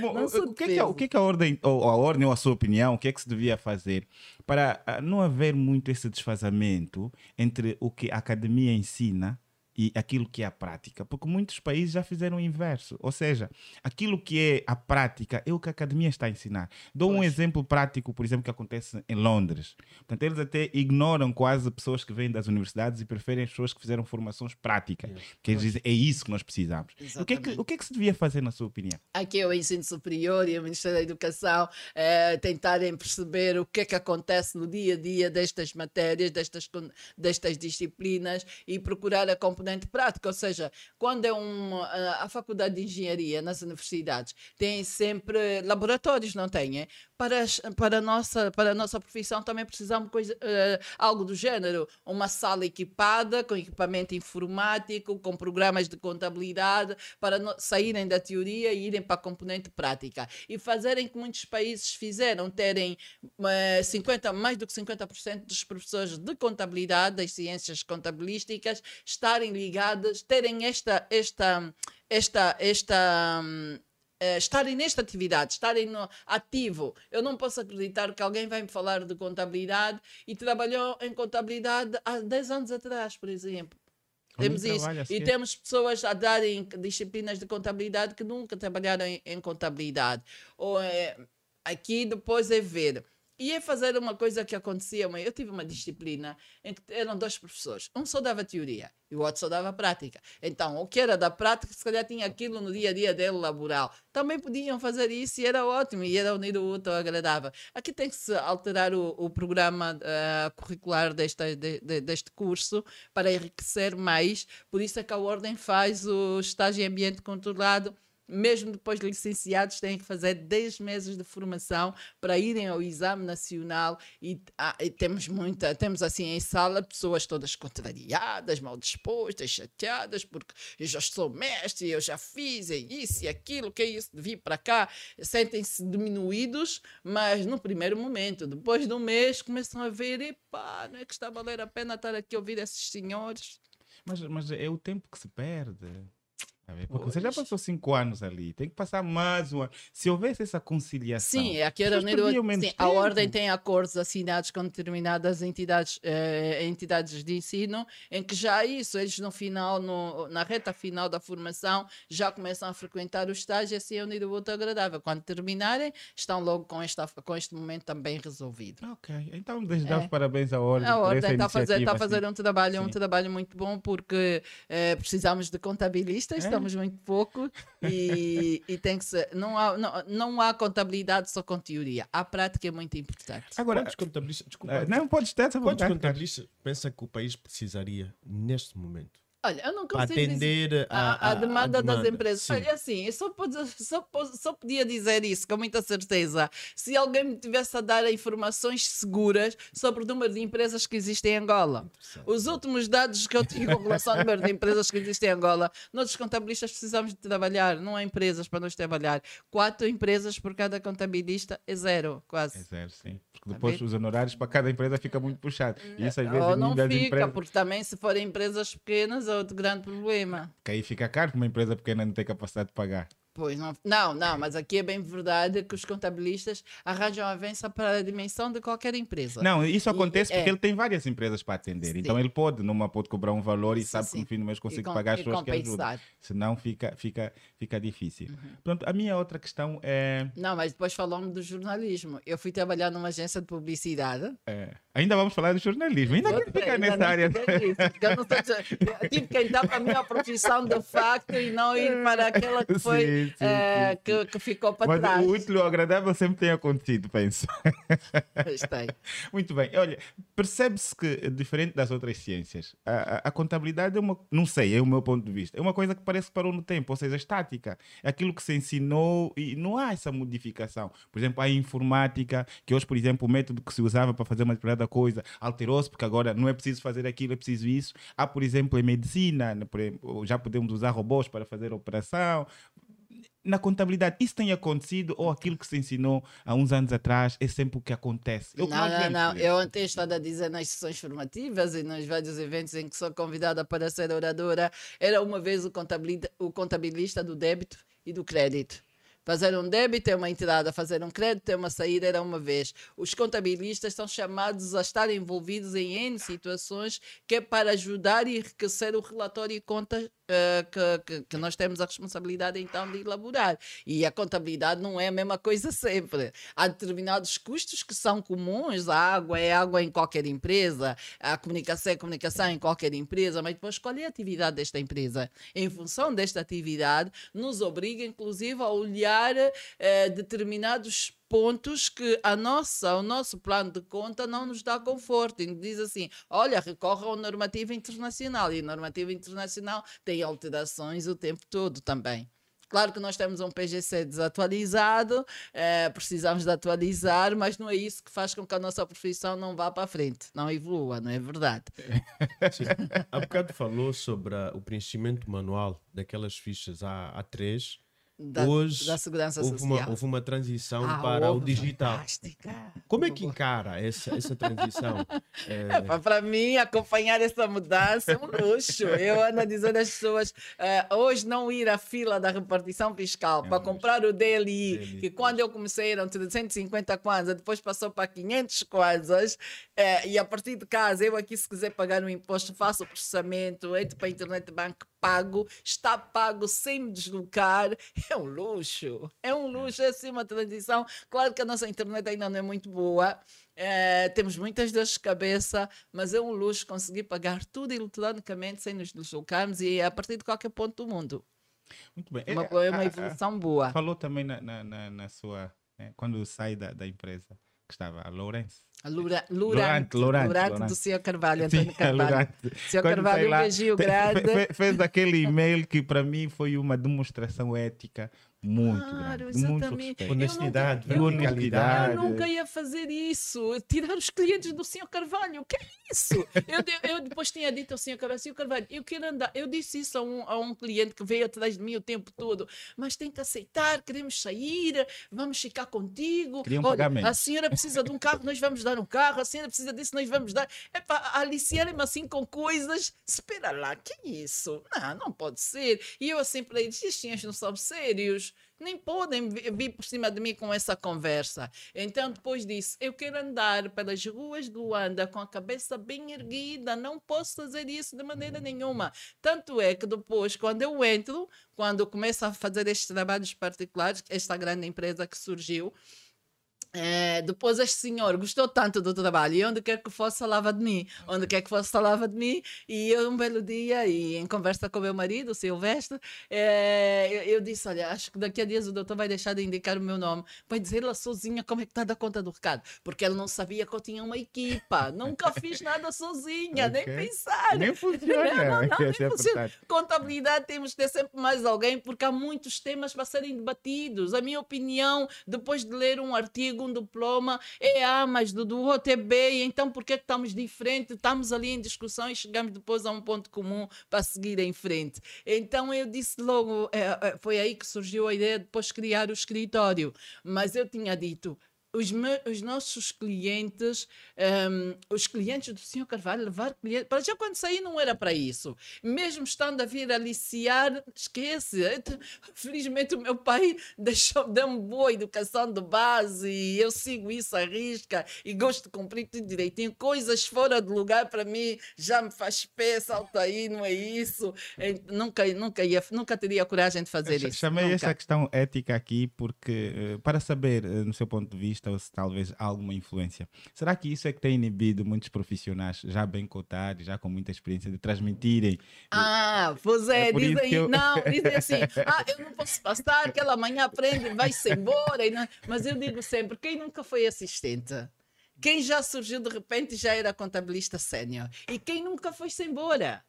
Bom, não sou o, que é que, o que é que a ordem, ou a ordem, ou a sua opinião, o que é que se devia fazer para ah, não haver muito esse desfazamento entre o que a academia ensina e aquilo que é a prática, porque muitos países já fizeram o inverso, ou seja, aquilo que é a prática é o que a academia está a ensinar. Dou pois. um exemplo prático, por exemplo, que acontece em Londres. Portanto, eles até ignoram quase pessoas que vêm das universidades e preferem as pessoas que fizeram formações práticas, que eles dizem é isso que nós precisamos. O que, é que, o que é que se devia fazer, na sua opinião? Aqui é o ensino superior e o Ministério da Educação é, tentarem perceber o que é que acontece no dia a dia destas matérias, destas, destas disciplinas e procurar a componente prática, ou seja, quando é uma, a faculdade de engenharia nas universidades tem sempre laboratórios, não tem? É? Para, para, a nossa, para a nossa profissão também precisamos coisa, uh, algo do género, uma sala equipada com equipamento informático, com programas de contabilidade, para no, saírem da teoria e irem para a componente prática. E fazerem que muitos países fizeram, terem uh, eh, 50, mais do que 50% dos professores de contabilidade, das ciências contabilísticas, estarem ligadas, terem esta, esta, esta, esta, uh, estarem nesta atividade, estarem no ativo. Eu não posso acreditar que alguém vai me falar de contabilidade e trabalhou em contabilidade há 10 anos atrás, por exemplo. Temos isso. E temos pessoas a darem disciplinas de contabilidade que nunca trabalharam em, em contabilidade. Ou é, aqui depois é ver ia fazer uma coisa que acontecia. Eu tive uma disciplina em que eram dois professores. Um só dava teoria e o outro só dava prática. Então, o que era da prática, se calhar tinha aquilo no dia a dia dele laboral. Também podiam fazer isso e era ótimo, e era unido o útil agradável. Aqui tem que se alterar o, o programa uh, curricular deste, de, de, deste curso para enriquecer mais. Por isso é que a Ordem faz o estágio em ambiente controlado mesmo depois de licenciados, têm que fazer 10 meses de formação para irem ao exame nacional e, ah, e, temos muita, temos assim em sala pessoas todas contrariadas, mal dispostas, chateadas, porque eu já sou mestre, eu já fiz é isso e aquilo, que é isso vir para cá, sentem-se diminuídos, mas no primeiro momento, depois de um mês, começam a ver, epá, não é que está a valer a pena estar aqui a ouvir esses senhores. Mas, mas é o tempo que se perde. Porque você já passou cinco anos ali, tem que passar mais um ano. Se houvesse essa conciliação. Sim, aqui era sim, a ordem tem acordos assinados com determinadas entidades, eh, entidades de ensino, em que já isso, eles no final, no, na reta final da formação, já começam a frequentar o estágio e assim é unido o outro agradável. Quando terminarem, estão logo com, esta, com este momento também resolvido. Ok, então desde é. parabéns à ordem. A ordem está a fazer, está a fazer um trabalho, um trabalho muito bom porque eh, precisamos de contabilistas. É? Estamos muito pouco e, e tem que ser. Não há, não, não há contabilidade só com teoria. A prática é muito importante. Agora, quantos contabilistas. Desculpa, eh, não, pode ter Quantos contabilistas pensa que o país precisaria neste momento? Olha, eu não consigo atender a, a, a, demanda a, demanda das empresas. Sim. Olha, assim, eu só, só, só podia dizer isso com muita certeza se alguém me tivesse a dar informações seguras sobre o número de empresas que existem em Angola. Os últimos dados que eu tive com relação ao número de empresas que existem em Angola, nós contabilistas precisamos de trabalhar, não há empresas para nós trabalhar. Quatro empresas por cada contabilista é zero, quase. É zero, sim. Porque depois os honorários para cada empresa fica muito puxado. E isso às vezes Ou não fica, empresas... porque também se forem empresas pequenas outro grande problema. Que aí fica caro, porque uma empresa pequena não tem capacidade de pagar. Pois não, não, não, mas aqui é bem verdade que os contabilistas arranjam avança para a dimensão de qualquer empresa. Não, isso E- acontece porque é. ele tem várias empresas para atender. Sim. Então ele pode, numa pode cobrar um valor e Sim, sabe que sim. no fim do mês consegue com- pagar as pessoas que ajudam. compensar. Senão fica, fica, fica difícil. Uhum. Pronto, a minha outra questão é, Não, mas depois falamos do jornalismo. Eu fui trabalhar numa agência de publicidade. é, Ainda vamos falar do jornalismo. Ainda que sei, fica ainda nessa não área. nisso, porque eu não sou- eu tive que entrar para a minha profissão de facto e não ir para aquela que foi Sim, sim, eh, sim, que, que ficou para Mas trás. o útil e o agradável sempre tem acontecido, penso. Pois tem. Muito bem. Olha, percebe-se que, diferente das outras ciências, a, a- a contabilidade é uma, não sei, é o meu ponto de vista, é uma coisa que parece que parou no tempo, ou seja, estática. É aquilo que se ensinou e não há essa modificação. Por exemplo, a informática, que hoje, por exemplo, o método que se usava para fazer uma determinada coisa alterou-se, porque agora não é preciso fazer aquilo, é preciso isso. Há, por exemplo, em medicina, já podemos usar robôs para fazer operação na contabilidade, isso tem acontecido ou aquilo que se ensinou há uns anos atrás é sempre o que acontece? É que Não, não, não. Eu ontem estava a dizer nas sessões formativas e nos vários eventos em que sou convidada para ser oradora, era uma vez o contabilista, o contabilista do débito e do crédito. Fazer um débito é uma entrada, fazer um crédito é uma saída, era uma vez. Os contabilistas são chamados a estar envolvidos em N situações que é para ajudar e enriquecer o relatório e conta eh, que, que, que nós temos a responsabilidade então de elaborar. E a contabilidade não é a mesma coisa sempre. Há determinados custos que são comuns, a água é água em qualquer empresa, a comunicação é comunicação em qualquer empresa, mas depois é a atividade desta empresa? Em função desta atividade, nos obriga inclusive a olhar eh, determinados pontos que a nossa, o nosso plano de conta não nos dá conforto. E diz assim: olha, recorre ao normativo internacional. E o normativo internacional tem alterações o tempo todo também. Claro que nós temos um PGC desatualizado, eh, precisamos de atualizar, mas não é isso que faz com que a nossa profissão não vá para a frente, não evolua, não é verdade? Sim. Há bocado falou sobre a- o preenchimento manual daquelas fichas A, A3. Da, Hoje da segurança houve social. uma, houve uma transição Ah, para o digital. fantástica. Como é que encara essa, essa transição? É, Epá, Para mim, acompanhar essa mudança é um luxo. Eu ando dizer às pessoas: eh, hoje não ir à fila da repartição fiscal É para comprar o DLI, DLI, que quando eu comecei eram 350 kwanzas, depois passou para 500 kwanzas, eh, e a partir de casa, eu aqui, se quiser pagar um imposto, faço o processamento, entro para a internet bank, pago, está pago sem me deslocar. É um luxo. É um luxo, é assim uma transição. Claro que a nossa internet ainda não é muito boa. Eh, temos muitas dores de cabeça, mas é um luxo conseguir pagar tudo eletronicamente sem nos deslocarmos e a partir de qualquer ponto do mundo. Muito bem. Uma, É, é uma a- a- evolução boa. Falou também na, na, na, sua. é, quando sai da, da empresa, que estava a Lourenço. A Lura, Lurante, Lurante, Lurante, Lurante do. Sr. Carvalho, Antônio Carvalho. Sr. Carvalho, um beijinho grande. fe- Fez aquele e-mail que para mim foi uma demonstração ética muito Claro, grande. Muito exatamente. respeito. honestidade, Eu nunca-. Eu nunca ia fazer isso, tirar os clientes do Sr. Carvalho. O que é isso? Eu, eu depois tinha dito ao Sr. Carvalho, Sr. Carvalho, eu quero andar. Eu disse isso a um, a um cliente que veio atrás de mim o tempo todo, mas tem que aceitar, queremos sair, vamos ficar contigo. Queriam Olha, pagamento. a senhora precisa de um carro, nós vamos dar um carro, a senhora precisa disso, nós vamos dar. É para aliciarem-me assim com coisas. Espera lá, que é isso? Não, não pode ser. E eu assim para eles, estes senhores não são sérios. Nem podem vi- vir por cima de mim com essa conversa. Então, depois disso, eu quero andar pelas ruas de Luanda com a cabeça bem erguida. Não posso fazer isso de maneira nenhuma. Tanto é que depois, quando eu entro, quando começo a fazer estes trabalhos particulares, esta grande empresa que surgiu, eh, depois este senhor gostou tanto do trabalho e onde quer que fosse falava de mim, onde quer que fosse falava de mim e eu um belo dia e em conversa com o meu marido, o Silvestre, eh, eu, eu disse, olha, acho que daqui a dias o doutor vai deixar de indicar o meu nome, vai dizer ela sozinha como é que está a dar conta do recado, porque ele não sabia que eu tinha uma equipa, nunca fiz nada sozinha, nem Ok. pensar. Nem funciona. Não, não, nem é a funciona. Contabilidade temos de ter sempre mais alguém, porque há muitos temas para serem debatidos. A minha opinião, depois de ler um artigo, um diploma, é A, mas do, do outro é B, então por que que estamos diferentes? Estamos ali em discussão e chegamos depois a um ponto comum para seguir em frente. Então eu disse logo, é, é, foi aí que surgiu a ideia de depois criar o escritório. Mas eu tinha dito, os, me, os nossos clientes, um, os clientes do Sr. Carvalho, levar clientes. Para já, quando saí, não era para isso. Mesmo estando a vir aliciar, esquece. Felizmente, o meu pai deixou, deu-me boa educação de base e eu sigo isso à risca e gosto de cumprir tudo direitinho. Coisas fora de lugar, para mim, já me faz pé, salta aí, não é isso. Eu nunca, nunca, ia, nunca teria coragem de fazer Ch isso. Chamei nunca. esta questão ética aqui porque, eh, para saber, eh, no seu ponto de vista, ou se talvez alguma influência, será que isso é que tem inibido muitos profissionais já bem cotados, já com muita experiência, de transmitirem? Ah, pois é, É dizem, eu- não, dizem assim, ah, eu não posso passar, que ela amanhã aprende e vai-se embora. Não- Mas eu digo sempre, quem nunca foi assistente? Quem já surgiu de repente já era contabilista sénior? E quem nunca foi-se embora?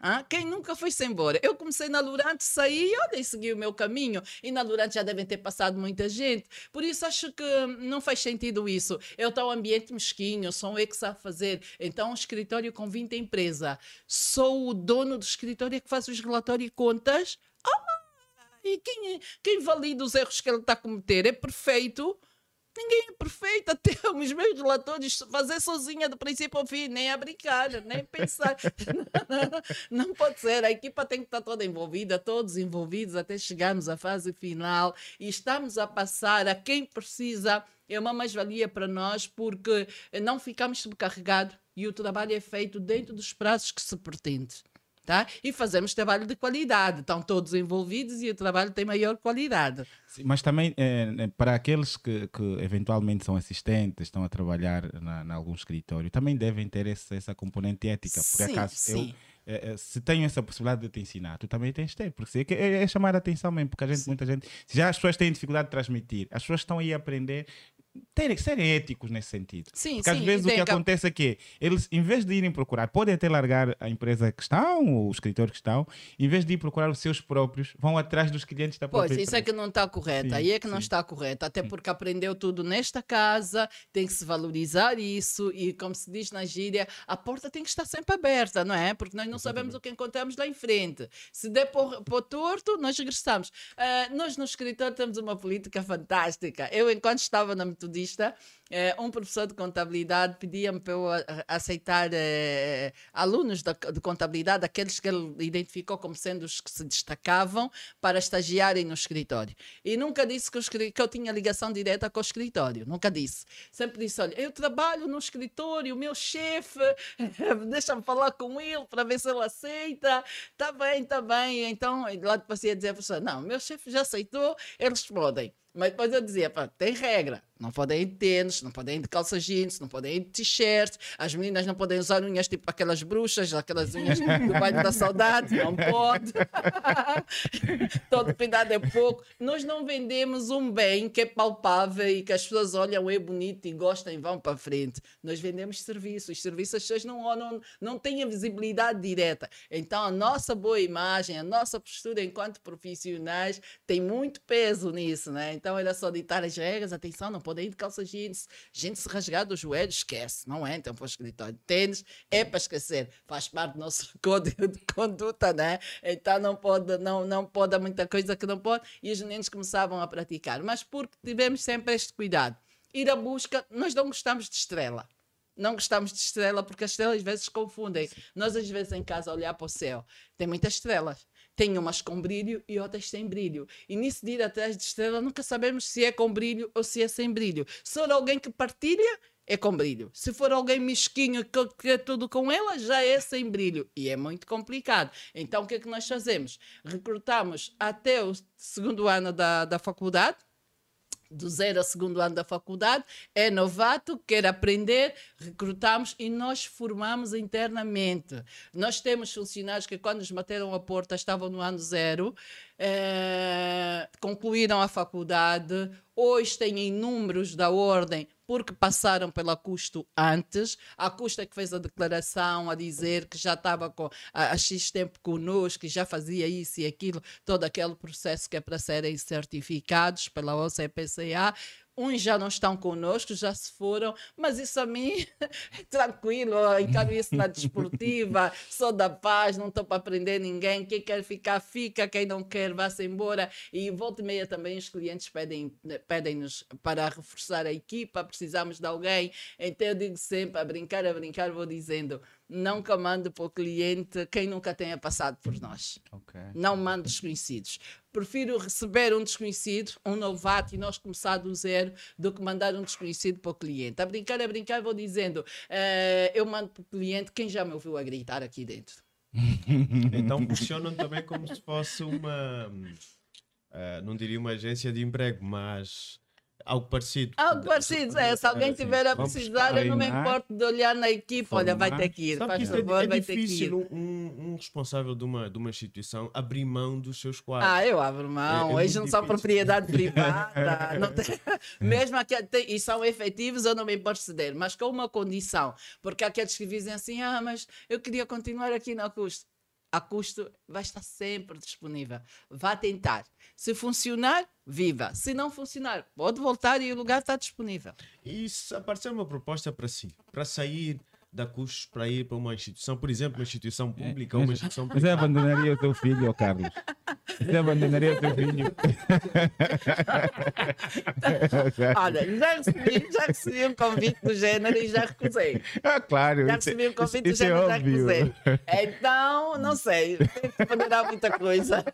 Ah, quem nunca foi-se embora? Eu comecei na Lurante, saí olha, e segui o meu caminho. E na Lurante já devem ter passado muita gente. Por isso acho que não faz sentido isso. Eu estou um ambiente mesquinho, sou eu que sabe fazer. Então, um escritório com 20 empresa. Sou o dono do escritório é que faz os relatórios e contas. Ah, e quem, quem valida os erros que ele está a cometer? É perfeito. Ninguém é perfeito, até os meus relatórios fazer sozinha do princípio ao fim, nem a brincar, nem pensar. não, não pode ser, a equipa tem que estar toda envolvida, todos envolvidos até chegarmos à fase final e estamos a passar a quem precisa. É uma mais-valia para nós porque não ficamos sobrecarregados e o trabalho é feito dentro dos prazos que se pretende. Tá? E fazemos trabalho de qualidade. Estão todos envolvidos e o trabalho tem maior qualidade. Sim, mas também eh, para aqueles que, que eventualmente são assistentes, estão a trabalhar na, na algum escritório, também devem ter esse, essa componente ética. Por Sim, acaso, sim. eu, eh, se tenho essa possibilidade de te ensinar, tu também tens de ter, porque é, é, é chamar a atenção mesmo, porque a gente, muita gente, já as pessoas têm dificuldade de transmitir, as pessoas estão aí a aprender, terem, serem éticos nesse sentido. Sim, Porque às sim, vezes e o que acontece é que eles, em vez de irem procurar, podem até largar a empresa que estão, ou o escritório que estão, em vez de ir procurar os seus próprios, vão atrás dos clientes da própria Pois, isso é empresa. que não está correto. Sim, Aí é que não sim. está correto. Até porque aprendeu tudo nesta casa, tem que se valorizar isso e, como se diz na gíria, a porta tem que estar sempre aberta, não é? Porque nós não sabemos o que encontramos lá em frente. Se der para o torto, nós regressamos. Ah, nós no escritório temos uma política fantástica. Eu, enquanto estava na Metodista, eh, um professor de contabilidade pedia-me para eu aceitar eh, alunos da- de contabilidade, aqueles que ele identificou como sendo os que se destacavam, para estagiarem no escritório. E nunca disse que, que eu tinha ligação direta com o escritório, nunca disse. Sempre disse: olha, eu trabalho no escritório, o meu chefe, deixa-me falar com ele para ver se ele aceita. Está bem, está bem. Então, lá depois ia dizer a pessoa: não, meu chefe já aceitou, eles podem. Mas depois eu dizia, tem regra. Não podem ir de não podem ir de calça jeans, não podem ir de t-shirt. As meninas não podem usar unhas tipo aquelas bruxas, aquelas unhas do baile da saudade. Não pode. Todo cuidado é pouco. Nós não vendemos um bem que é palpável e que as pessoas olham, é bonito e gostam e vão para frente. Nós vendemos serviços. Os serviços as pessoas não, não, não têm a visibilidade direta. Então a nossa boa imagem, a nossa postura enquanto profissionais tem muito peso nisso, né? Então era só ditar as regras, atenção, não podem ir de calça jeans, gente se rasgar do joelho, esquece, não entram para o escritório. Tênis é para esquecer, faz parte do nosso código de conduta, né? Então não pode, não, não pode, há muita coisa que não pode, e os meninos começavam a praticar, mas porque tivemos sempre este cuidado. Ir à busca, nós não gostamos de estrela. Não gostamos de estrela porque as estrelas às vezes confundem. Nós, às vezes, em casa, olhar para o céu, tem muitas estrelas. Tem umas com brilho e outras sem brilho. E nisso de ir atrás de estrela, nunca sabemos se é com brilho ou se é sem brilho. Se for alguém que partilha, é com brilho. Se for alguém mesquinho que quer tudo com ela, já é sem brilho. E é muito complicado. Então, o que é que nós fazemos? Recrutamos até o segundo ano da, da faculdade, do zero ao segundo ano da faculdade, é novato, quer aprender, recrutamos e nós formamos internamente. Nós temos funcionários que, quando nos bateram a porta, estavam no ano zero, eh, concluíram a faculdade, hoje têm números da ordem porque passaram pela custo antes. A custa que fez a declaração a dizer que já estava com, há, há X tempo conosco, que já fazia isso e aquilo, todo aquele processo que é para serem certificados pela OCPCA. Uns já não estão conosco, já se foram, mas isso a mim é tranquilo, encaro isso na desportiva, sou da paz, não estou para aprender ninguém, quem quer ficar, fica, quem não quer, vá-se embora. E volta e meia também os clientes pedem, pedem-nos para reforçar a equipa, precisamos de alguém, então eu digo sempre, a brincar, a brincar, vou dizendo, nunca mando para o cliente quem nunca tenha passado por nós. Ok. Não mando desconhecidos. Prefiro receber um desconhecido, um novato, e nós começar do zero, do que mandar um desconhecido para o cliente. A brincar, a brincar, vou dizendo, eh, eu mando para o cliente quem já me ouviu a gritar aqui dentro. Então funcionam também como se fosse uma, eh, não diria uma agência de emprego, mas algo parecido. Algo parecido, é. Se alguém tiver a precisar, eu não me importo de olhar na equipe. Olha, vai ter que ir, Sabe que faz é, favor, é vai ter que ir. difícil um, responsável de uma, de uma instituição abrir mão dos seus quadros. Ah, eu abro É- mão. é Eles muito não são propriedade privada. não tem- Mesmo aqui tem- e são efetivos, eu não me importo ceder, mas com uma condição. Porque há aqueles que dizem assim: ah, mas eu queria continuar aqui na custo. A custo vai estar sempre disponível. Vá tentar. Se funcionar, viva. Se não funcionar, pode voltar e o lugar está disponível. E se aparecer uma proposta para si, para sair da custos para ir para uma instituição, por exemplo, uma instituição pública ou uma instituição Você privada. abandonaria o teu filho, ó Carlos? Você abandonaria o teu filho? Olha, já recebi, já recebi um convite do género e já recusei. Ah, claro. Já isso- recebi um convite do isso é género e já óbvio. recusei. Então, não sei. Tem que ponderar muita coisa.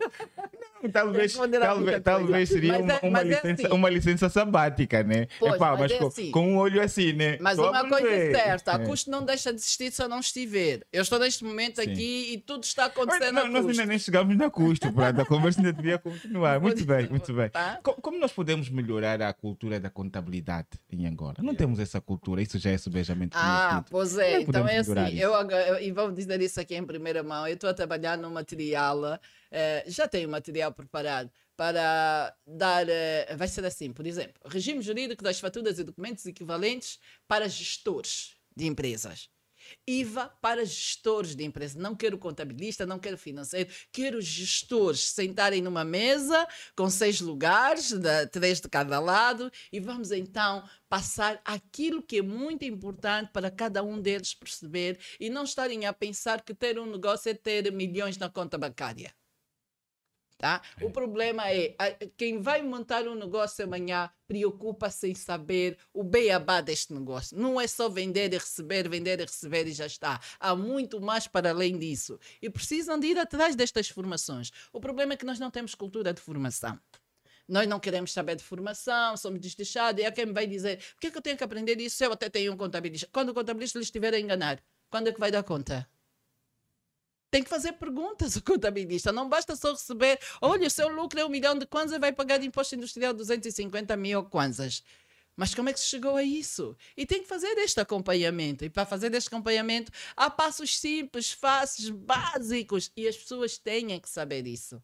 Talvez, talvez, talvez seria uma, é- uma é licença, assim. uma licença sabática, né? Pois, Epá, mas mas é com, assim. com um olho assim, né? Mas Só uma coisa é certa, a É. custo não deixa de existir se eu não estiver. Eu estou neste momento Sim. aqui e tudo está Mas acontecendo não, a nós ainda nem chegamos na custo, Prada. A conversa ainda devia continuar. Muito bem, muito bem. Tá? Co- Como nós podemos melhorar a cultura da contabilidade em Angola? Não temos essa cultura, isso já é subejamente Ah, conhecido. pois é. é Então é assim. Eu, eu- e vou dizer isso aqui em primeira mão. Eu estou a trabalhar num material, eh, já tenho material preparado para dar. eh, vai ser assim, por exemplo, regime jurídico das faturas e documentos equivalentes para gestores de empresas. IVA para gestores de empresas. Não quero contabilista, não quero financeiro, quero gestores sentarem numa mesa com seis lugares, três de cada lado, e vamos então passar aquilo que é muito importante para cada um deles perceber e não estarem a pensar que ter um negócio é ter milhões na conta bancária. Tá? O problema é quem vai montar um negócio amanhã preocupa-se em saber o beabá deste negócio. Não é só vender e receber, vender e receber e já está. Há muito mais para além disso. E precisam de ir atrás destas formações. O problema é que nós não temos cultura de formação. Nós não queremos saber de formação, somos desleixados. E há quem me vai dizer: por que, é que eu tenho que aprender isso? Eu até tenho um contabilista. Quando o contabilista lhe estiver a enganar, quando é que vai dar conta? Tem que fazer perguntas ao contabilista. Não basta só receber: olha, o seu lucro é um milhão de kwanzas, vai pagar de imposto industrial 250 mil kwanzas. Mas como é que se chegou a isso? E tem que fazer este acompanhamento. E para fazer este acompanhamento, há passos simples, fáceis, básicos. E as pessoas têm que saber isso.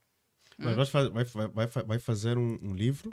Mas fa- vai, vai, vai, vai fazer um, um livro?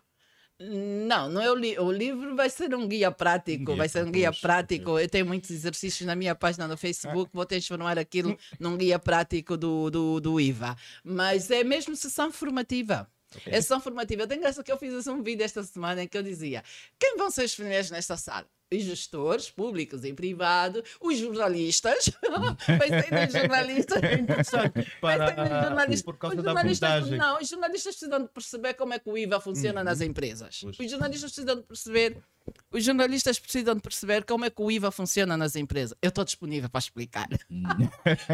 Não, não é o, li o livro vai ser um guia prático, Guia, vai ser um guia prático. Eu tenho muitos exercícios na minha página no Facebook, vou transformar aquilo num guia prático do, do, do IVA. Mas é mesmo sessão formativa. É sessão formativa. Tem graça que eu fiz assim um vídeo esta semana em que eu dizia: quem vão ser os primeiros nesta sala? Os gestores públicos e privados, os jornalistas. Pensei nos jornalistas. Interessante Pensei nos para, jornalistas. por causa Os da jornalistas- abordagem. Não, os jornalistas precisam de perceber como é que o IVA funciona nas empresas. Pois. Os jornalistas precisam de perceber. Os jornalistas precisam de perceber como é que o IVA funciona nas empresas. Eu estou disponível para explicar.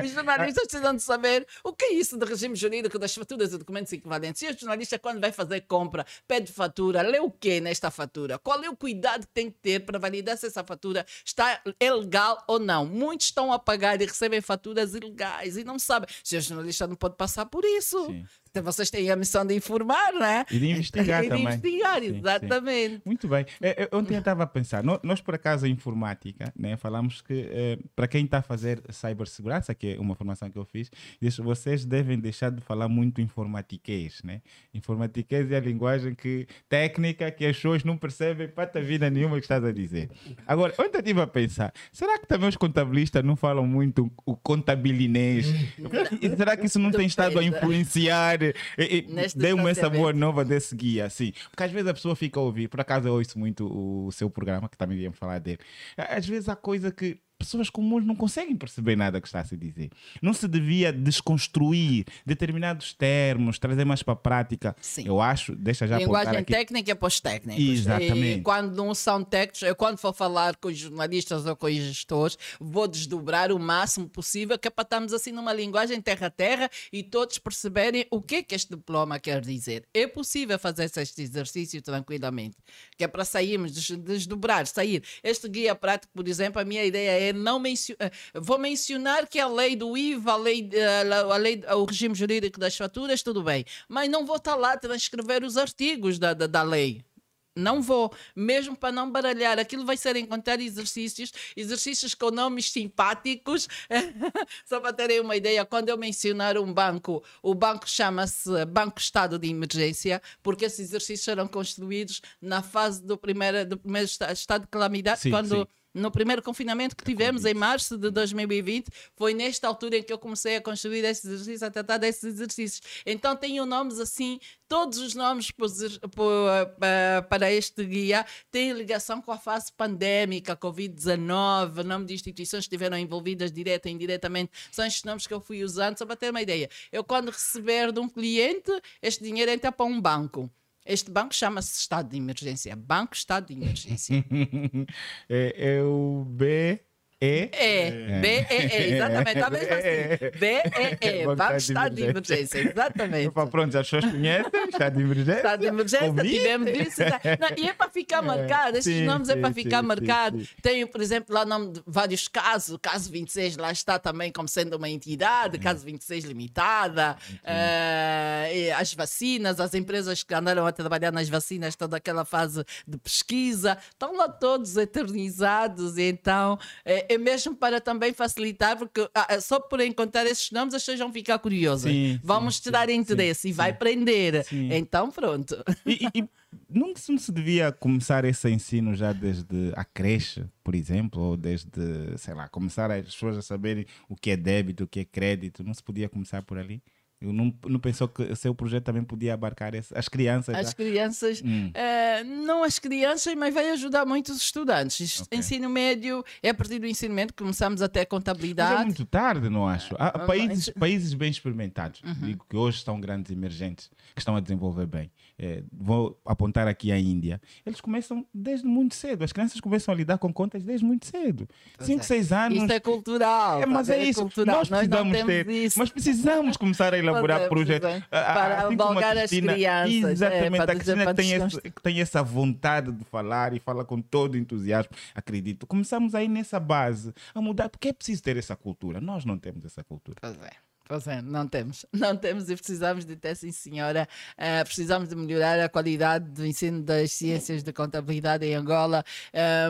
os jornalistas precisam de saber o que é isso de regime jurídico das faturas e documentos equivalentes. E o jornalista, quando vai fazer compra, pede fatura, lê o que nesta fatura? Qual é o cuidado que tem que ter para validar se essa fatura está é legal ou não? Muitos estão a pagar e recebem faturas ilegais e não sabem. Se o jornalista não pode passar por isso. Sim. Então vocês têm a missão de informar, né? E de investigar e de também. investigar, Sim, sim. exatamente. Muito bem. É, é, Ontem eu estava a pensar, nó- nós por acaso a informática, né, falamos que eh, para quem está a fazer cibersegurança, que é uma formação que eu fiz, vocês devem deixar de falar muito informatiquês, né? Informatiquês é a linguagem que, técnica que as pessoas não percebem pata vida nenhuma que estás a dizer. Agora, ontem eu estive a pensar, será que também os contabilistas não falam muito o contabilinês? Será que isso não tem estado a influenciar Nesta dê-me essa boa nova desse guia, assim. Porque às vezes a pessoa fica a ouvir, por acaso eu ouço muito o seu programa, que também íamos falar dele. Às vezes há coisa que pessoas comuns não conseguem perceber nada que está a se dizer. Não se devia desconstruir determinados termos, trazer mais para a prática. Sim. Eu acho, deixa já Linguagem aqui. técnica é para os técnicos. Exatamente. E quando não são técnicos, eu quando for falar com os jornalistas ou com os gestores, vou desdobrar o máximo possível, que é para estarmos assim numa linguagem terra-terra e todos perceberem o que é que este diploma quer dizer. É possível fazer este exercício tranquilamente, que é para sairmos, des- desdobrar, sair. Este guia prático, por exemplo, a minha ideia é não mencionar. Vou mencionar que a lei do IVA, a lei, eh, a lei, o regime jurídico das faturas, tudo bem. Mas não vou estar lá a transcrever os artigos da, da, da lei. Não vou, mesmo para não baralhar. Aquilo vai ser encontrar exercícios, exercícios com nomes simpáticos. Só para terem uma ideia, quando eu mencionar um banco, o banco chama-se Banco Estado de Emergência, porque esses exercícios serão construídos na fase do primeiro, do primeiro esta- estado de calamidade, Sim, quando sim. No primeiro confinamento que tivemos em março de 2020, foi nesta altura em que eu comecei a construir esses exercícios, a tratar desses exercícios. Então tenho nomes assim, todos os nomes po- pa- para este guia têm ligação com a fase pandémica, Covid-19, nome de instituições que estiveram envolvidas direta e indiretamente, são estes nomes que eu fui usando, só para ter uma ideia. Eu quando receber de um cliente, este dinheiro entra para um banco. Este banco chama-se Estado de Emergência. Banco Estado de Emergência. é, é o B. E. É, B-E-E, exatamente, está mesmo assim. B-E-E, Banco Banco de Estado de Emergência. Exatamente. Opa, pronto, as pessoas conhecem, está de emergência. Estado de emergência, tivemos isso. tá? Não, e é para ficar marcado, esses sim, nomes é para ficar sim, marcado. sim, sim. Tenho, por exemplo, lá o nome de vários casos. O caso 26 lá está também como sendo uma entidade, caso 26 limitada. eh, e as vacinas, as empresas que andaram a trabalhar nas vacinas, toda aquela fase de pesquisa, estão lá todos eternizados. E então, é, é mesmo para também facilitar, porque ah, só por encontrar esses nomes as pessoas vão ficar curiosas. Sim, vão sim, mostrar sim, interesse e sim, vai sim. prender. Sim. Então, pronto. E, e- e não se devia começar esse ensino já desde a creche, por exemplo, ou desde, sei lá, começar as pessoas a saberem o que é débito, o que é crédito? Não se podia começar por ali? Eu não, não pensou que o seu projeto também podia abarcar esse- as crianças? As já? crianças, Hum. eh, não as crianças, mas vai ajudar muito os estudantes. Isto- Ok. Ensino médio, é a partir do ensino médio que começamos até Mas é contabilidade. muito tarde, não acho. Há Ah, países, países bem experimentados, Uhum. digo que hoje são grandes emergentes, que estão a desenvolver bem. Eh, vou apontar aqui a Índia. Eles começam desde muito cedo. As crianças começam a lidar com contas desde muito cedo. Pois 5, é. 6 anos. Isto é cultural. É, mas tá é ver? isso. cultural. Nós precisamos temos ter, isso. mas precisamos começar a elaborar é, projetos é. Para assim como a albergar as Cristina- crianças, é, Exatamente, para a Cristina tem, esse, tem essa vontade de falar e fala com todo entusiasmo. Acredito. Começamos aí nessa base a mudar, porque é preciso ter essa cultura. Nós não temos essa cultura. Pois é. Pois é, não temos. Não temos e precisamos de ter, sim, senhora. Eh, precisamos de melhorar a qualidade do ensino das ciências de contabilidade em Angola.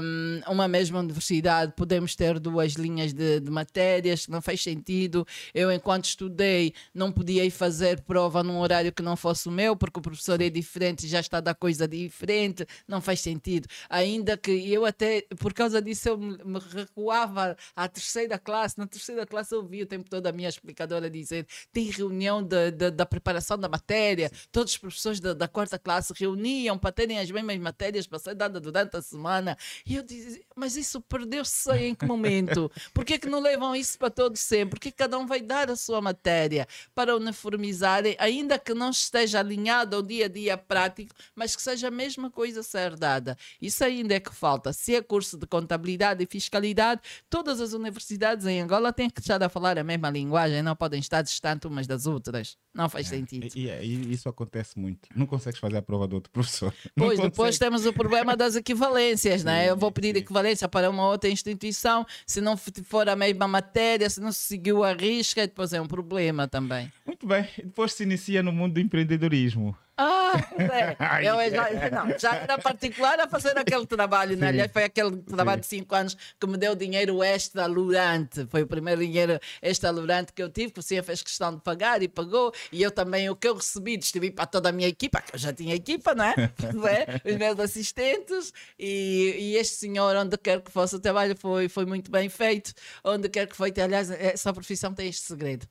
Um, uma mesma universidade, podemos ter duas linhas de, de matérias, não faz sentido. Eu, enquanto estudei, não podia ir fazer prova num horário que não fosse o meu, porque o professor é diferente já está a dar coisa diferente. Não faz sentido. Ainda que eu até, por causa disso, eu me, recuava à terceira classe. Na terceira classe eu ouvia o tempo todo a minha explicadora dizer tem reunião de- de- da preparação da matéria, todos os professores da, da quarta classe reuniam para terem as mesmas matérias para ser dada durante a semana. E eu dizia, mas isso perdeu-se em que momento? Por que, que não levam isso para todos sempre? Por que cada um vai dar a sua matéria para uniformizarem, ainda que não esteja alinhado ao dia a dia prático, mas que seja a mesma coisa a ser dada? Isso ainda é que falta. Se é curso de contabilidade e fiscalidade, todas as universidades em Angola têm que estar a falar a mesma linguagem, não podem estar distantes umas das outras. Não faz sentido. E, e- e isso acontece muito. Não consegues fazer a prova do outro professor. Não Pois, depois temos o problema das equivalências, né? Eu vou pedir equivalência para uma outra instituição, se não for a mesma matéria, se não se seguiu a risca, depois é um problema também. Muito bem. Depois se inicia no mundo do empreendedorismo. Ah, é. Eu já, não, já era particular a fazer aquele trabalho, né? Sim. Aliás, foi aquele trabalho de 5 anos que me deu dinheiro extra lurante. Foi o primeiro dinheiro extra lurante que eu tive, que o senhor fez questão de pagar e pagou. E eu também, o que eu recebi, distribuí para toda a minha equipa, que eu já tinha equipa, não é? Não é? Os meus assistentes. E, e este senhor, onde quer que fosse o trabalho, foi, foi muito bem feito. Onde quer que foi, aliás, essa profissão tem este segredo: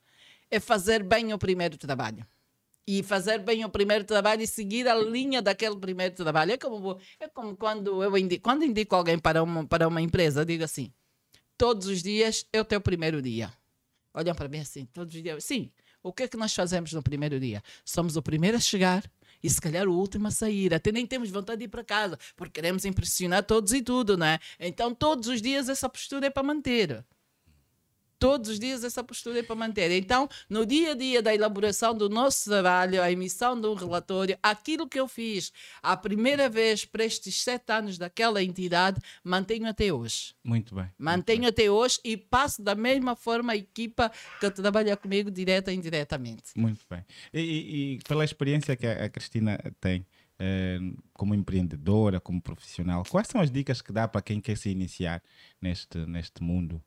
é fazer bem o primeiro trabalho e fazer bem o primeiro trabalho e seguir a linha daquele primeiro trabalho. É como, é como quando eu indico, quando indico alguém para uma, para uma empresa, digo assim: todos os dias é o teu primeiro dia. Olham para mim assim, todos os dias. Sim, o que é que nós fazemos no primeiro dia? Somos o primeiro a chegar e se calhar o último a sair. Até nem temos vontade de ir para casa, porque queremos impressionar todos e tudo, não é? Então todos os dias essa postura é para manter todos os dias essa postura é para manter. Então, no dia a dia da elaboração do nosso trabalho, a emissão de um relatório, aquilo que eu fiz a primeira vez para estes sete anos daquela entidade, mantenho até hoje. Muito bem. Mantenho muito até hoje e passo da mesma forma a equipa que trabalha comigo direta e indiretamente. Muito bem. E, e, e pela experiência que a, a Cristina tem, eh, como empreendedora, como profissional, quais são as dicas que dá para quem quer se iniciar neste, neste mundo?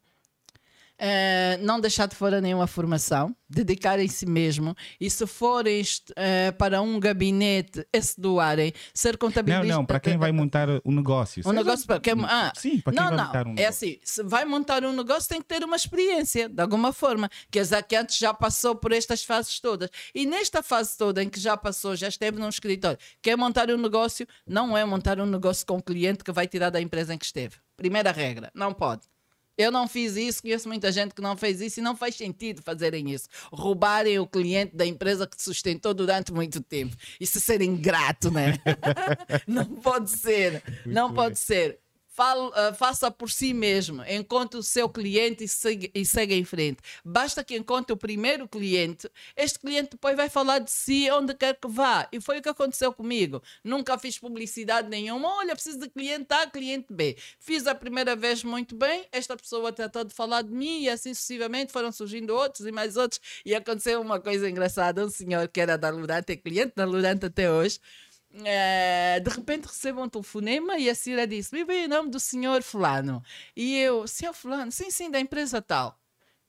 Uh, não deixar de fora nenhuma formação, dedicarem-se mesmo e se forem uh, para um gabinete se doarem, ser contabilista. Não, não, para quem vai montar um negócio. Um negócio para quem, ah, Sim, para quem não, vai não, montar um é negócio. assim, se vai montar um negócio tem que ter uma experiência, de alguma forma, que a que antes já passou por estas fases todas. E nesta fase toda em que já passou, já esteve num escritório, quer montar um negócio, não é montar um negócio com o cliente que vai tirar da empresa em que esteve. Primeira regra, não pode. Eu não fiz isso, conheço muita gente que não fez isso e não faz sentido fazerem isso. Roubarem o cliente da empresa que te sustentou durante muito tempo. Isso é ser ingrato, né? não pode ser. não pode ser. Uh, faça por si mesmo, encontre o seu cliente e segue, e segue em frente. Basta que encontre o primeiro cliente, este cliente depois vai falar de si onde quer que vá. E foi o que aconteceu comigo. Nunca fiz publicidade nenhuma. Olha, preciso de cliente A, cliente B. Fiz a primeira vez muito bem, esta pessoa tratou de falar de mim e assim sucessivamente foram surgindo outros e mais outros. E aconteceu uma coisa engraçada: um senhor que era da Lurante, é cliente da Lurante até hoje Uh, de repente recebo um telefonema e a senhora disse: veio o nome do senhor Fulano. E eu, senhor Fulano, sim, sim, da empresa tal.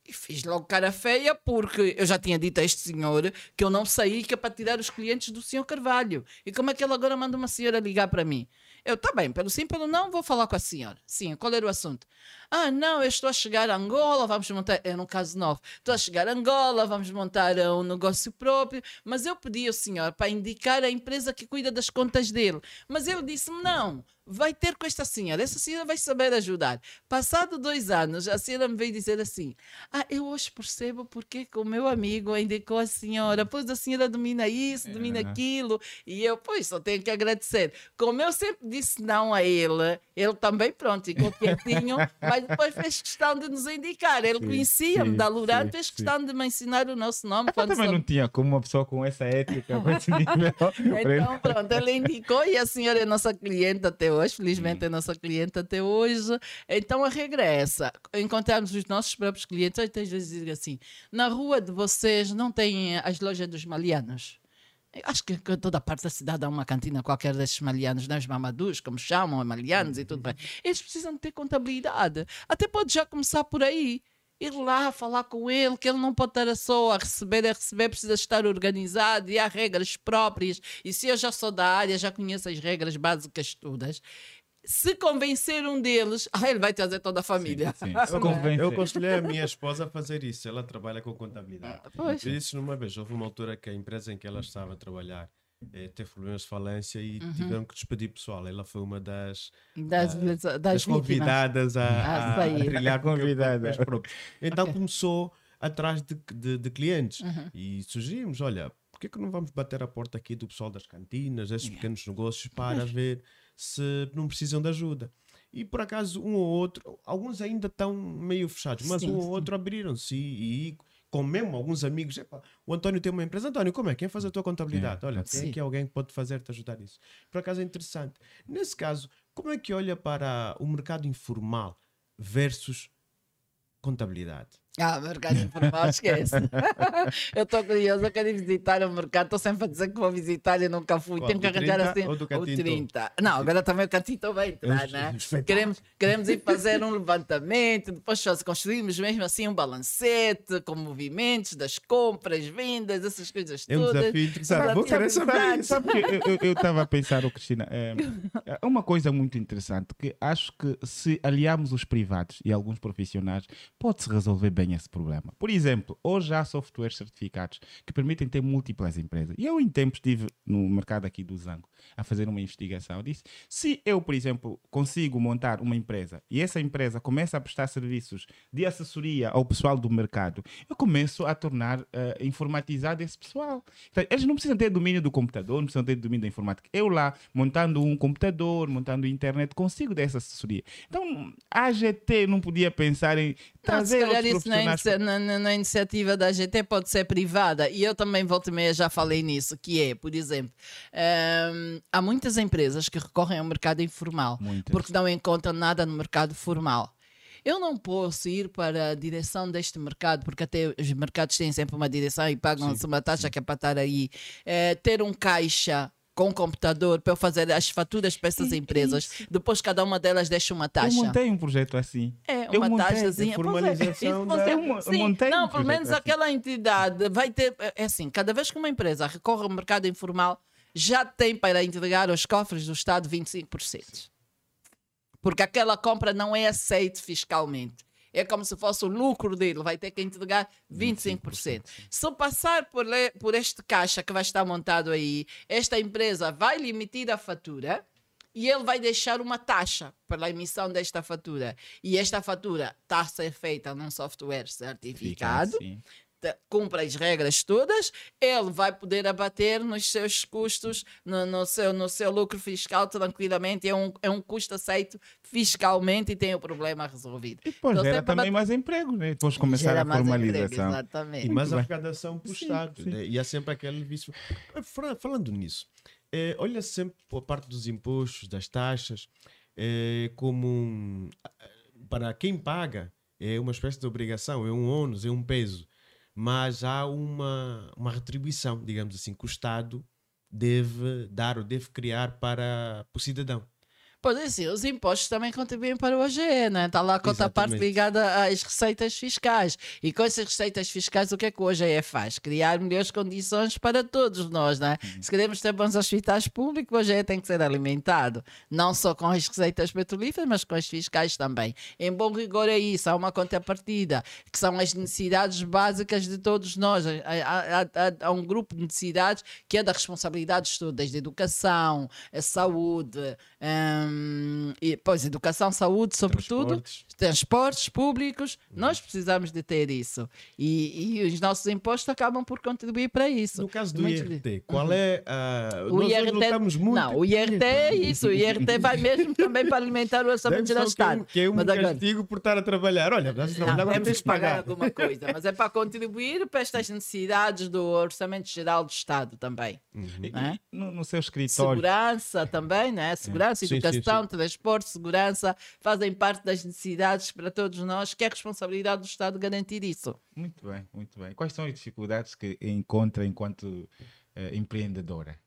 E fiz logo cara feia, porque eu já tinha dito a este senhor que eu não saí que é para tirar os clientes do senhor Carvalho. E como é que ele agora manda uma senhora ligar para mim? Eu, tá bem, pelo sim, pelo não, vou falar com a senhora. Sim, qual era o assunto? Ah, não, eu estou a chegar a Angola, vamos montar. É no caso novo. Estou a chegar a Angola, vamos montar um negócio próprio. Mas eu pedi ao senhor para indicar a empresa que cuida das contas dele. Mas ele disse-me: não, vai ter com esta senhora. Essa senhora vai saber ajudar. Passado dois anos, a senhora me veio dizer assim: Ah, eu hoje percebo porque que o meu amigo indicou a senhora. Pois a senhora domina isso, domina aquilo. E eu, pois, só tenho que agradecer. Como eu sempre disse não a ele, ele também, pronto, ficou quietinho, mas depois fez questão de nos indicar. Ele conhecia-me da Lurante, fez questão de me ensinar o nosso nome. Mas também não tinha como uma pessoa com essa ética, com esse nível. então, pronto, ele indicou e a senhora é nossa cliente até hoje, felizmente é nossa cliente até hoje. Então a regra é essa: encontrarmos os nossos próprios clientes. Eu às vezes digo assim: na rua de vocês não tem as lojas dos malianos? Acho que em toda parte da cidade há uma cantina qualquer desses malianos, né? os mamadus, como chamam, malianos e tudo bem. Eles precisam ter contabilidade. Até pode já começar por aí. Ir lá falar com ele, que ele não pode estar só a receber, a receber, precisa estar organizado e há regras próprias. E se eu já sou da área, já conheço as regras básicas todas se convencer um deles, ah, ele vai trazer toda a família. Sim, sim. Eu, eu aconselhei a minha esposa a fazer isso. Ela trabalha com contabilidade. Ah, pois. Eu disse numa vez, houve uma altura que a empresa em que ela estava a trabalhar eh, teve problemas de falência e Uhum. tiveram que despedir pessoal. Ela foi uma das, Das, ah, das, das convidadas a, A a, sair. trilhar Convidada. Então Ok. começou atrás de, de, de clientes Uhum. e sugerimos: olha, por que, que não vamos bater a porta aqui do pessoal das cantinas, desses pequenos negócios, para ver se não precisam de ajuda? E por acaso, um ou outro, alguns ainda estão meio fechados, mas Sim, um ou sim. outro abriram-se e, e com mesmo alguns amigos, "Epá, o António tem uma empresa, António, como é? Quem faz a tua contabilidade? É, Olha, ser. que é alguém que pode fazer-te ajudar nisso? Por acaso é interessante. Nesse caso, como é que olha para o mercado informal versus contabilidade? Ah, mercado informal, esquece. eu estou curiosa, eu quero ir visitar o mercado. Estou sempre a dizer que vou visitar e nunca fui. Qual, Tenho que arranjar 30 assim o Cantinto? 30. Não, agora também o cantinho vai entrar, né? Queremos, queremos ir fazer um levantamento, depois construímos mesmo assim um balancete com movimentos das compras, vendas, essas coisas É um todas. desafio interessante. Vou querer saber. Sabe- Sabe que eu estava a pensar, oh, Cristina, é, é uma coisa muito interessante que acho que se aliarmos os privados e alguns profissionais, pode-se resolver bem tem esse problema. Por exemplo, hoje há softwares certificados que permitem ter múltiplas empresas. E eu, em tempos, estive no mercado aqui do Zango a fazer uma investigação. Eu disse: se eu, por exemplo, consigo montar uma empresa e essa empresa começa a prestar serviços de assessoria ao pessoal do mercado, eu começo a tornar uh, informatizado esse pessoal. Então, eles não precisam ter domínio do computador, não precisam ter domínio da informática. Eu lá, montando um computador, montando internet, consigo dessa assessoria. Então, a AGT não podia pensar em trazer não, se calhar isso na, na, na, iniciativa da AGT pode ser privada. E eu também, volta e meia, já falei nisso, que é, por exemplo, um, há muitas empresas que recorrem ao mercado informal muitas. porque não encontram nada no mercado formal. Eu não posso ir para a direção deste mercado, porque até os mercados têm sempre uma direção e pagam-se uma taxa que é para estar aí. É, ter um caixa com computador para eu fazer as faturas para essas empresas. Isso. Depois cada uma delas deixa uma taxa. Eu montei um projeto assim. É, uma eu taxazinha. É, formalização é, da... sim, montei Não, um pelo menos assim. aquela entidade vai ter. É assim, cada vez que uma empresa recorre ao mercado informal, já tem para entregar aos cofres do Estado 25%. Porque aquela compra não é aceita fiscalmente é como se fosse o lucro dele, vai ter que entregar 25%. 25%. Se passar por, por este caixa que vai estar montado aí, esta empresa vai lhe emitir a fatura e ele vai deixar uma taxa pela emissão desta fatura. E esta fatura está a ser feita num software certificado. Fica, cumpre as regras todas, ele vai poder abater nos seus custos, no, no, seu, no seu lucro fiscal tranquilamente. É um, é um custo aceito fiscalmente e tem o problema resolvido. E depois então, gera também mais emprego, né? depois começar gera a formalização. Emprego, exatamente. E mais arrecadação para o Estado. Sim. Né? E há sempre aquele vício. Falando nisso, é, olha sempre a parte dos impostos, das taxas, é, como um, para quem paga é uma espécie de obrigação, é um ônus, é um peso mas há uma, uma retribuição, digamos assim, que o Estado deve dar ou deve criar para, para o cidadão. Pois é, sim, os impostos também contribuem para o OGE, né? Está lá a conta parte ligada às receitas fiscais. E com essas receitas fiscais, o que é que o OGE faz? Criar melhores condições para todos nós, né? Uhum. Se queremos ter bons hospitais públicos, o OGE tem que ser alimentado. Não só com as receitas petrolíferas, mas com as fiscais também. Em bom rigor é isso, há uma contrapartida, que são as necessidades básicas de todos nós. Há, há, há, um grupo de necessidades que é da responsabilidade de todos, desde a educação, a saúde, hum, e, pois, educação, saúde, sobretudo, transportes, transportes públicos, uhum. nós precisamos de ter isso. E, e, os nossos impostos acabam por contribuir para isso. No caso do Muito IRT, qual é uh, o nós IRT? Lutamos muito. Não, o IRT é isso. O IRT vai mesmo também para alimentar o orçamento do Estado. Que é um, que é um castigo por estar a trabalhar. Olha, a trabalhar, não, temos que pagar alguma coisa, mas é para contribuir para estas necessidades do orçamento geral do Estado também. Uhum. É? No, no, seu escritório. Segurança também, né? Segurança, é. educação. Sim, sim educação, transporte, segurança, fazem parte das necessidades para todos nós, que é a responsabilidade do Estado garantir isso. Muito bem, muito bem. Quais são as dificuldades que encontra enquanto uh, empreendedora?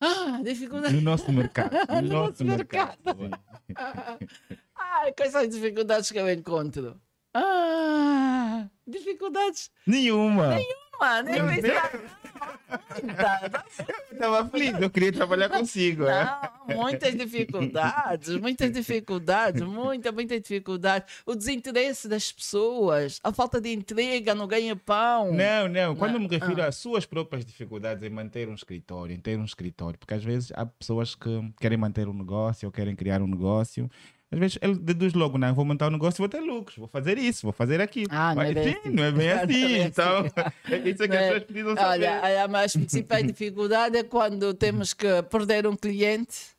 Ah, dificuldades. No nosso mercado. No, no nosso, nosso mercado. mercado. ah, quais são as dificuldades que eu encontro? Ah, dificuldades? Nenhuma. Nenhuma, nem Estava feliz, eu queria trabalhar consigo. É. Não, muitas dificuldades, muitas dificuldades, muita, muita dificuldade. O desinteresse das pessoas, a falta de entrega no ganha-pão. Não, não. Quando não. eu me refiro ah. às suas próprias dificuldades em manter um escritório, em ter um escritório, porque às vezes há pessoas que querem manter um negócio ou querem criar um negócio às vezes ele deduz logo, não, vou montar um negócio e vou ter lucros, vou fazer isso, vou fazer aquilo. Ah, não Mas, é sim, assim. não é bem assim. É então, é isso é que as pessoas precisam saber. Olha, a mais principal dificuldade é quando temos que perder um cliente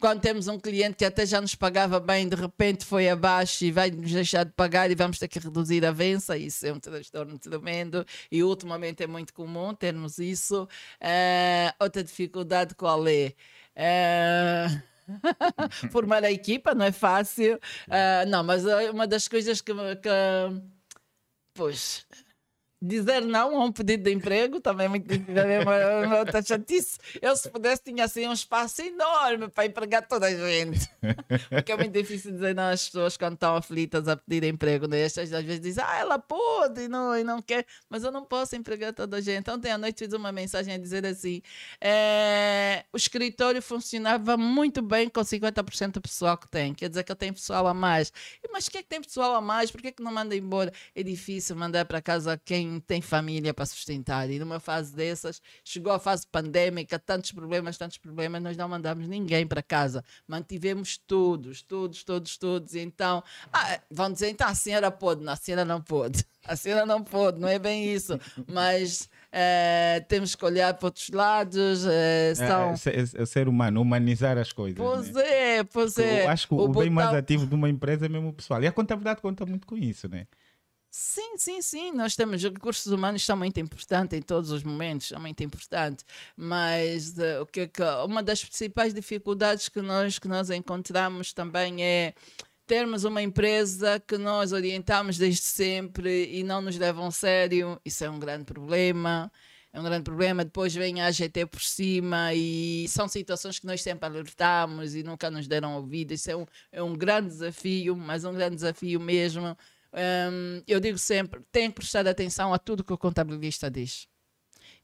quando temos um cliente que até já nos pagava bem, de repente foi abaixo e vai nos deixar de pagar e vamos ter que reduzir a vença, isso é um transtorno tremendo e ultimamente é muito comum termos isso. Uh, outra dificuldade qual é? Uh, Formar a equipa não é fácil. Uh, não, mas é uma das coisas que, que pois, dizer não a um pedido de emprego também é muito. É chatice. Eu, se pudesse, tinha assim um espaço enorme para empregar toda a gente. Porque é muito difícil dizer não às pessoas quando estão aflitas a pedir emprego. Né? Às vezes dizem, ah, ela pode e não, e não quer, mas eu não posso empregar toda a gente. Ontem à noite fiz uma mensagem a dizer assim: é, o escritório funcionava muito bem com 50% do pessoal que tem. Quer dizer que eu tenho pessoal a mais. Mas o que é que tem pessoal a mais? Por que, é que não manda embora? É difícil mandar para casa quem tem família para sustentar. E numa fase dessas, chegou a fase pandémica, tantos problemas, tantos problemas, nós não mandamos ninguém para casa. Mantivemos todos, todos, todos, todos. Então, ah, vão dizer, então a senhora pode. Não, a senhora não pode. A senhora não pode, não é bem isso. Mas é, temos que olhar para outros lados. É, são... é, é, é, ser humano, humanizar as coisas. Pois né? é, pois é. Eu acho que o, o bem mais ativo de uma empresa é mesmo o pessoal. E a contabilidade conta muito com isso, né? Sim, sim, sim. Nós temos recursos humanos são muito importantes em todos os momentos, são muito importantes. Mas uh, o que, que uma das principais dificuldades que nós que nós encontramos também é termos uma empresa que nós orientamos desde sempre e não nos levam a sério. Isso é um grande problema. É um grande problema. Depois vem a AGT por cima e são situações que nós sempre alertamos e nunca nos deram ouvido. Isso é um, é um grande desafio, mas um grande desafio mesmo um, eu digo sempre: tem que prestar atenção a tudo que o contabilista diz.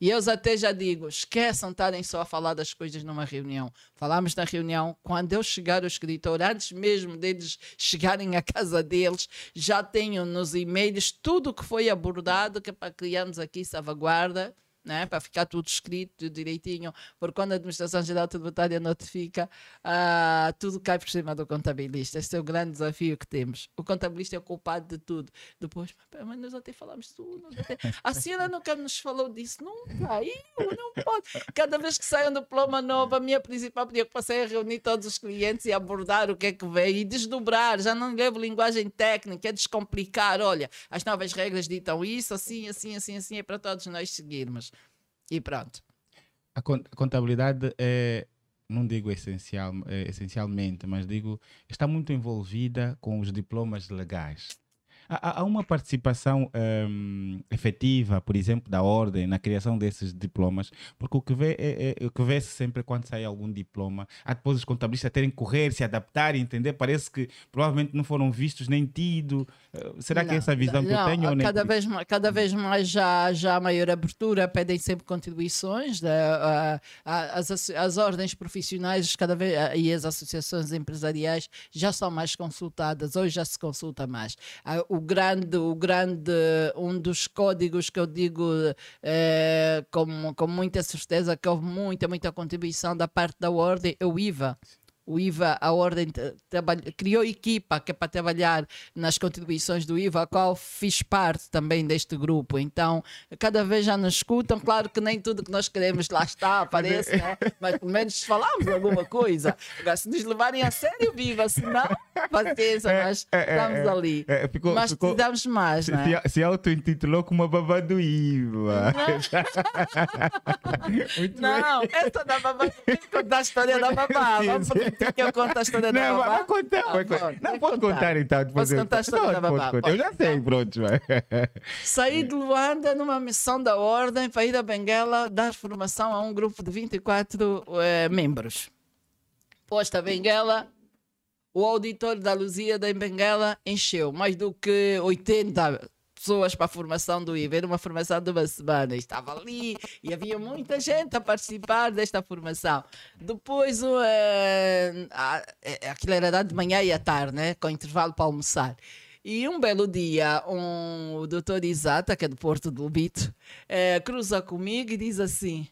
E eu até já digo: esqueçam estarem só a falar das coisas numa reunião. Falamos na reunião, quando eu chegar ao escritório, antes mesmo deles chegarem à casa deles, já tenho nos e-mails tudo o que foi abordado, que é para criarmos aqui salvaguarda né? para ficar tudo escrito direitinho, porque quando a Administração Geral Tributária notifica, uh, tudo cai por cima do contabilista. Esse é o grande desafio que temos. O contabilista é o culpado de tudo. Depois, mas nós até falamos tudo. Até... A senhora nunca nos falou disso, nunca. Eu não pode. Cada vez que saio um diploma novo, a minha principal preocupação é reunir todos os clientes e abordar o que é que vem e desdobrar. Já não levo linguagem técnica, é descomplicar. Olha, as novas regras ditam isso, assim, assim, assim, assim, é para todos nós seguirmos. E pronto. A contabilidade é, não digo essencial, é, essencialmente, mas digo, está muito envolvida com os diplomas legais. Há, há uma participação um, efetiva, por exemplo, da ordem na criação desses diplomas, porque o que vê é, é o que vê -se sempre quando sai algum diploma, há depois os contabilistas terem que correr, se adaptar, entender. Parece que provavelmente não foram vistos nem tido. Uh, será não, que é essa visão não, que eu tenho? Não, cada, vez, mais, cada vez mais já, já há maior abertura, pedem sempre contribuições, uh, as, as ordens profissionais cada vez, e as associações empresariais já são mais consultadas, hoje já se consulta mais. o o grande, o grande, um dos códigos que eu digo é, com, com muita certeza que houve muita, muita contribuição da parte da ordem é o IVA o IVA, a Ordem criou equipa que é para trabalhar nas contribuições do IVA, a qual fiz parte também deste grupo. Então, cada vez já nos escutam. Claro que nem tudo que nós queremos lá está, aparece, né? mas pelo menos falamos alguma coisa. Agora, se nos levarem a sério, viva, se não, paciência, é, nós é, é, estamos é, ali. É, ficou, mas ficou, precisamos mais. Se, né? se auto-intitulou como uma do IVA. Não, não essa da babá contar a história da babá. Vamos que eu conto a história da não, babá? Não, contar. Ah, pode, não, pode contar. contar então. Posso contar a história da babá? Eu já sei, pronto. Saí de Luanda numa missão da Ordem para ir a Benguela dar formação a um grupo de 24 eh, membros. Posta Benguela, o auditório da Luzia da Benguela encheu mais do que 80 pessoas para a formação do IVA. Era uma formação de uma semana. Estava ali e havia muita gente a participar desta formação. Depois, uh, uh, aquilo era de manhã e à tarde, né? com intervalo para almoçar. E um belo dia, um, o doutor Isata, que é do Porto do Lubito, uh, cruza comigo e diz assim: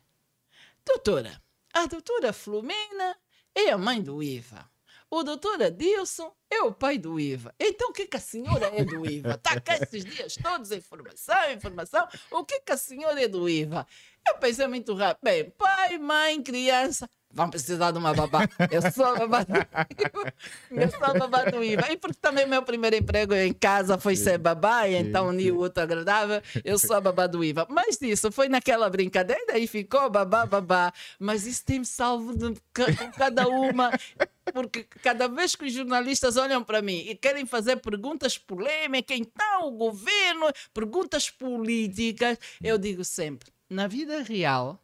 Doutora, a doutora Flumena é a mãe do IVA. O doutor Adilson é o pai do IVA. Então o que, que a senhora é do IVA? Está cá esses dias todos, informação, informação. O que, que a senhora é do IVA? Eu pensei muito rápido. Bem, pai, mãe, criança vão precisar de uma babá. Eu sou babá do IVA. Eu sou babá do IVA. E porque também meu primeiro emprego em casa foi ser babá, e então uni o outro agradável. Eu sou a babá do IVA. Mas isso foi naquela brincadeira e ficou babá, babá. Mas isso tem-me salvo de cada uma. porque cada vez que os jornalistas olham para mim e querem fazer perguntas polêmicas, então o governo, perguntas políticas, eu digo sempre: na vida real,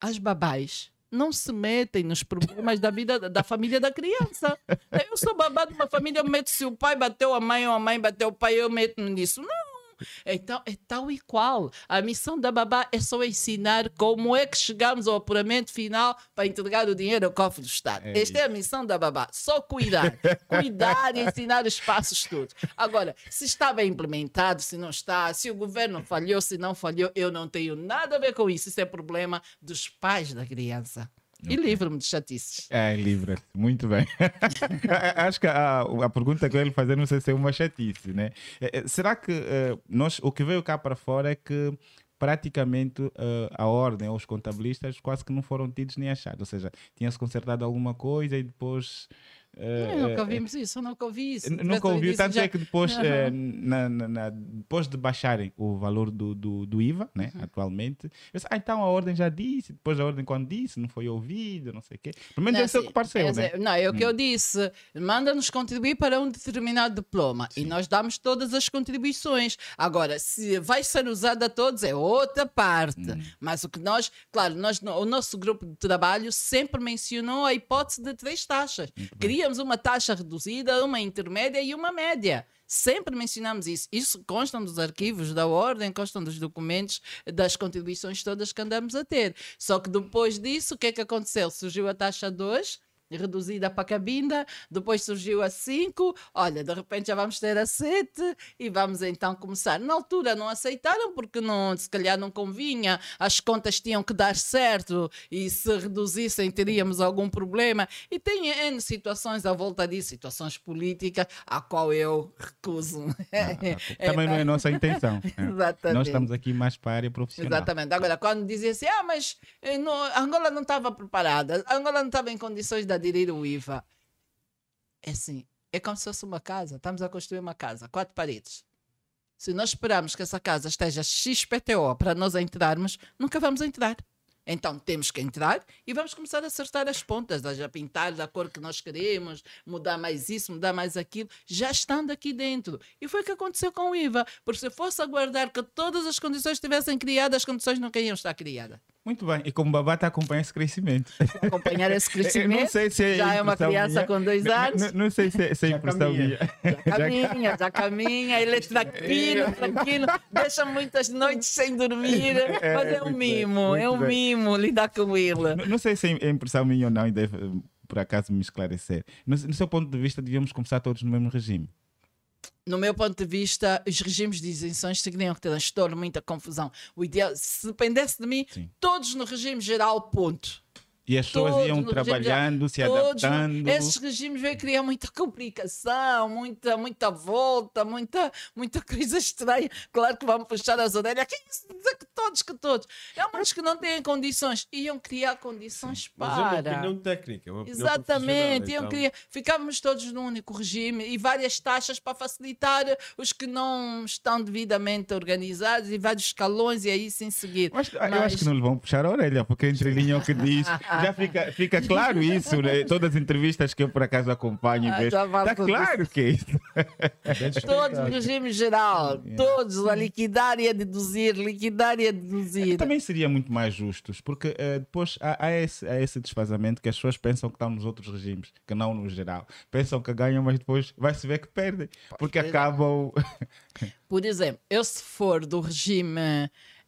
as babás não se metem nos problemas da vida da família da criança. Eu sou babá de uma família, eu meto se o pai bateu a mãe ou a mãe bateu o pai, eu meto nisso. Não. Então é tal e qual. A missão da babá é só ensinar como é que chegamos ao apuramento final para entregar o dinheiro ao cofre do Estado. É Esta é a missão da babá. Só cuidar. cuidar e ensinar os passos todos. Agora, se está bem implementado, se não está, se o governo falhou, se não falhou, eu não tenho nada a ver com isso. Isso é problema dos pais da criança. E livro-me de chatices. É, livre muito bem. Acho que a, a pergunta que eu ia lhe fazer não sei se é uma chatice, né? É, é, Será que eh, nós, o que veio cá para fora é que praticamente eh, a ordem, os contabilistas quase que não foram tidos nem achados, ou seja, tinha-se consertado alguma coisa e depois Eu nunca ouvimos isso, eu nunca ouvi isso. Nunca ouvi, Isso tanto já- é que depois, Aham. eh, na- na- na- depois de baixarem o valor do, do, do IVA, né, Uhum. atualmente, eu disse, ah, então a ordem já disse, depois a ordem quando disse, não foi ouvida, não sei o quê. Pelo menos deve ser o sim, que pareceu, é, né? Não, é o que eu disse. Manda-nos contribuir para um determinado diploma e nós damos todas as contribuições. Agora, se vai ser usado a todos é outra parte. Mas o que nós, claro, nós, o nosso grupo de trabalho sempre mencionou a hipótese de três taxas. Queríamos uma taxa reduzida, uma intermédia e uma média. Sempre mencionamos isso. Isso constam dos arquivos da ordem, constam dos documentos, das contribuições todas que andamos a ter. Só que depois disso, o que é que aconteceu? Surgiu a taxa 2, reduzida para a cabinda, depois surgiu a 5, olha, de repente já vamos ter a 7 e vamos então começar. Na altura não aceitaram porque não, se calhar não convinha, as contas tinham que dar certo e se reduzissem teríamos algum problema. E tem N situações à volta disso, situações políticas, a qual eu recuso. Também não é nossa intenção. né? Exatamente. Nós estamos aqui mais para a área profissional. Exatamente. Agora, quando dizia assim, ah, mas eh, não, a Angola não estava preparada, a Angola não estava em condições de ao IVA. É assim, é como se fosse uma casa. Estamos a construir uma casa, quatro paredes. Se nós esperarmos que essa casa esteja XPTO para nós entrarmos, nunca vamos entrar. Então temos que entrar e vamos começar a acertar as pontas, a pintar da cor que nós queremos, mudar mais isso, mudar mais aquilo, já estando aqui dentro. E foi o que aconteceu com o IVA. Porque se fosse aguardar que todas as condições estivessem criadas, as condições nunca iam estar criadas. Muito bem. E como babá está a acompanhar esse crescimento. Acompanhar esse crescimento. não sei se é já é uma criança minha. com dois Não- anos. Não, não sei se é, se é Já impressão caminha. minha. Caminha, já caminha, ele é tranquilo, tranquilo, deixa muitas noites sem dormir, É, mas é é um muito bem, mimo, é um bem. mimo lidar com ele. Não, não sei se é impressão minha ou não, e deve por acaso me esclarecer. No, no seu ponto de vista, devíamos começar todos no mesmo regime. No meu ponto de vista, os regimes de isenções teriam que transtorno, muita confusão. O ideal, se dependesse de mim, Sim. todos no regime geral, ponto. E as pessoas iam trabalhando, se Todos, adaptando. esses regimes veio criar muita complicação, muita, muita volta, muita, muita coisa estranha. Claro que vamos puxar as orelhas. Que isso? Dizer que todos, que todos. Há muitos que não têm condições. Iam criar condições Mas é uma para. opinião técnica. é uma opinião Exatamente, iam então. criar, ficávamos todos num único regime e várias taxas para facilitar os que não estão devidamente organizados e vários escalões e aí sim seguir. Mas, eu Mas- acho que não lhe vão puxar a orelha, porque entre linha é o que diz. Já fica, fica claro isso, né? Todas as entrevistas que eu por acaso acompanho e Ah, vejo. Está claro que é isso. Todos, regime geral, todos a liquidar e a deduzir, liquidar e a deduzir. Também seria muito mais justos, porque eh, depois há, há esse, há esse desfazamento que as pessoas pensam que estão nos outros regimes, que não no geral. Pensam que ganham, mas depois vai-se ver que perdem, porque é. acabam. Por exemplo, eu se for do regime,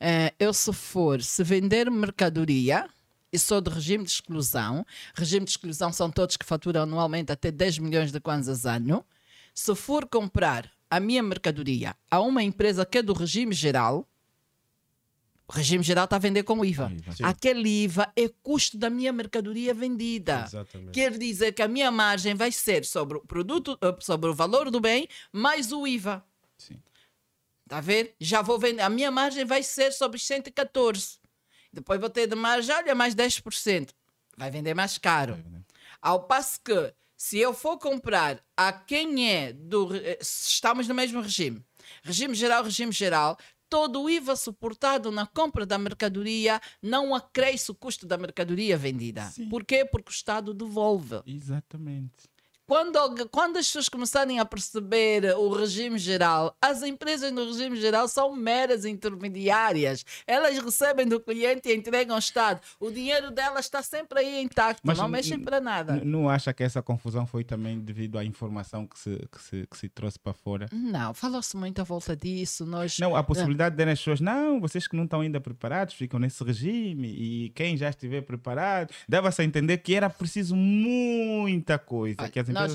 eh, eu se for, se vender mercadoria, e sou do regime de exclusão, regime de exclusão são todos que faturam anualmente até 10 milhões de kwanzas ano, se for comprar a minha mercadoria a uma empresa que é do regime geral, o regime geral está a vender com IVA. Sim. Aquele IVA é custo da minha mercadoria vendida. Exatamente. Quer dizer que a minha margem vai ser sobre o produto, eh, sobre o valor do bem, mais o IVA. Sim. Está a ver? Já vou vender. A minha margem vai ser sobre os 114. Depois vou ter de margem, olha, mais 10%. Vai vender mais caro. Ao passo que, se eu for comprar a quem é do. eh, Estamos no mesmo regime. Regime geral, regime geral. todo o IVA suportado na compra da mercadoria não acresce o custo da mercadoria vendida. Sim. Por quê? Porque o Estado devolve. Exatamente. Quando, quando as pessoas começarem a perceber o regime geral, as empresas no regime geral são meras intermediárias. Elas recebem do cliente e entregam ao Estado. O dinheiro delas está sempre aí intacto, Mas não mexem para nada. Não acha que essa confusão foi também devido à informação que se, que se, que se trouxe para fora? Não, falou-se muito à volta disso. Nós, Não, a possibilidade de as pessoas, não, vocês que não estão ainda preparados ficam nesse regime e quem já estiver preparado, dava-se a entender que era preciso muita coisa, Olha, que as nós-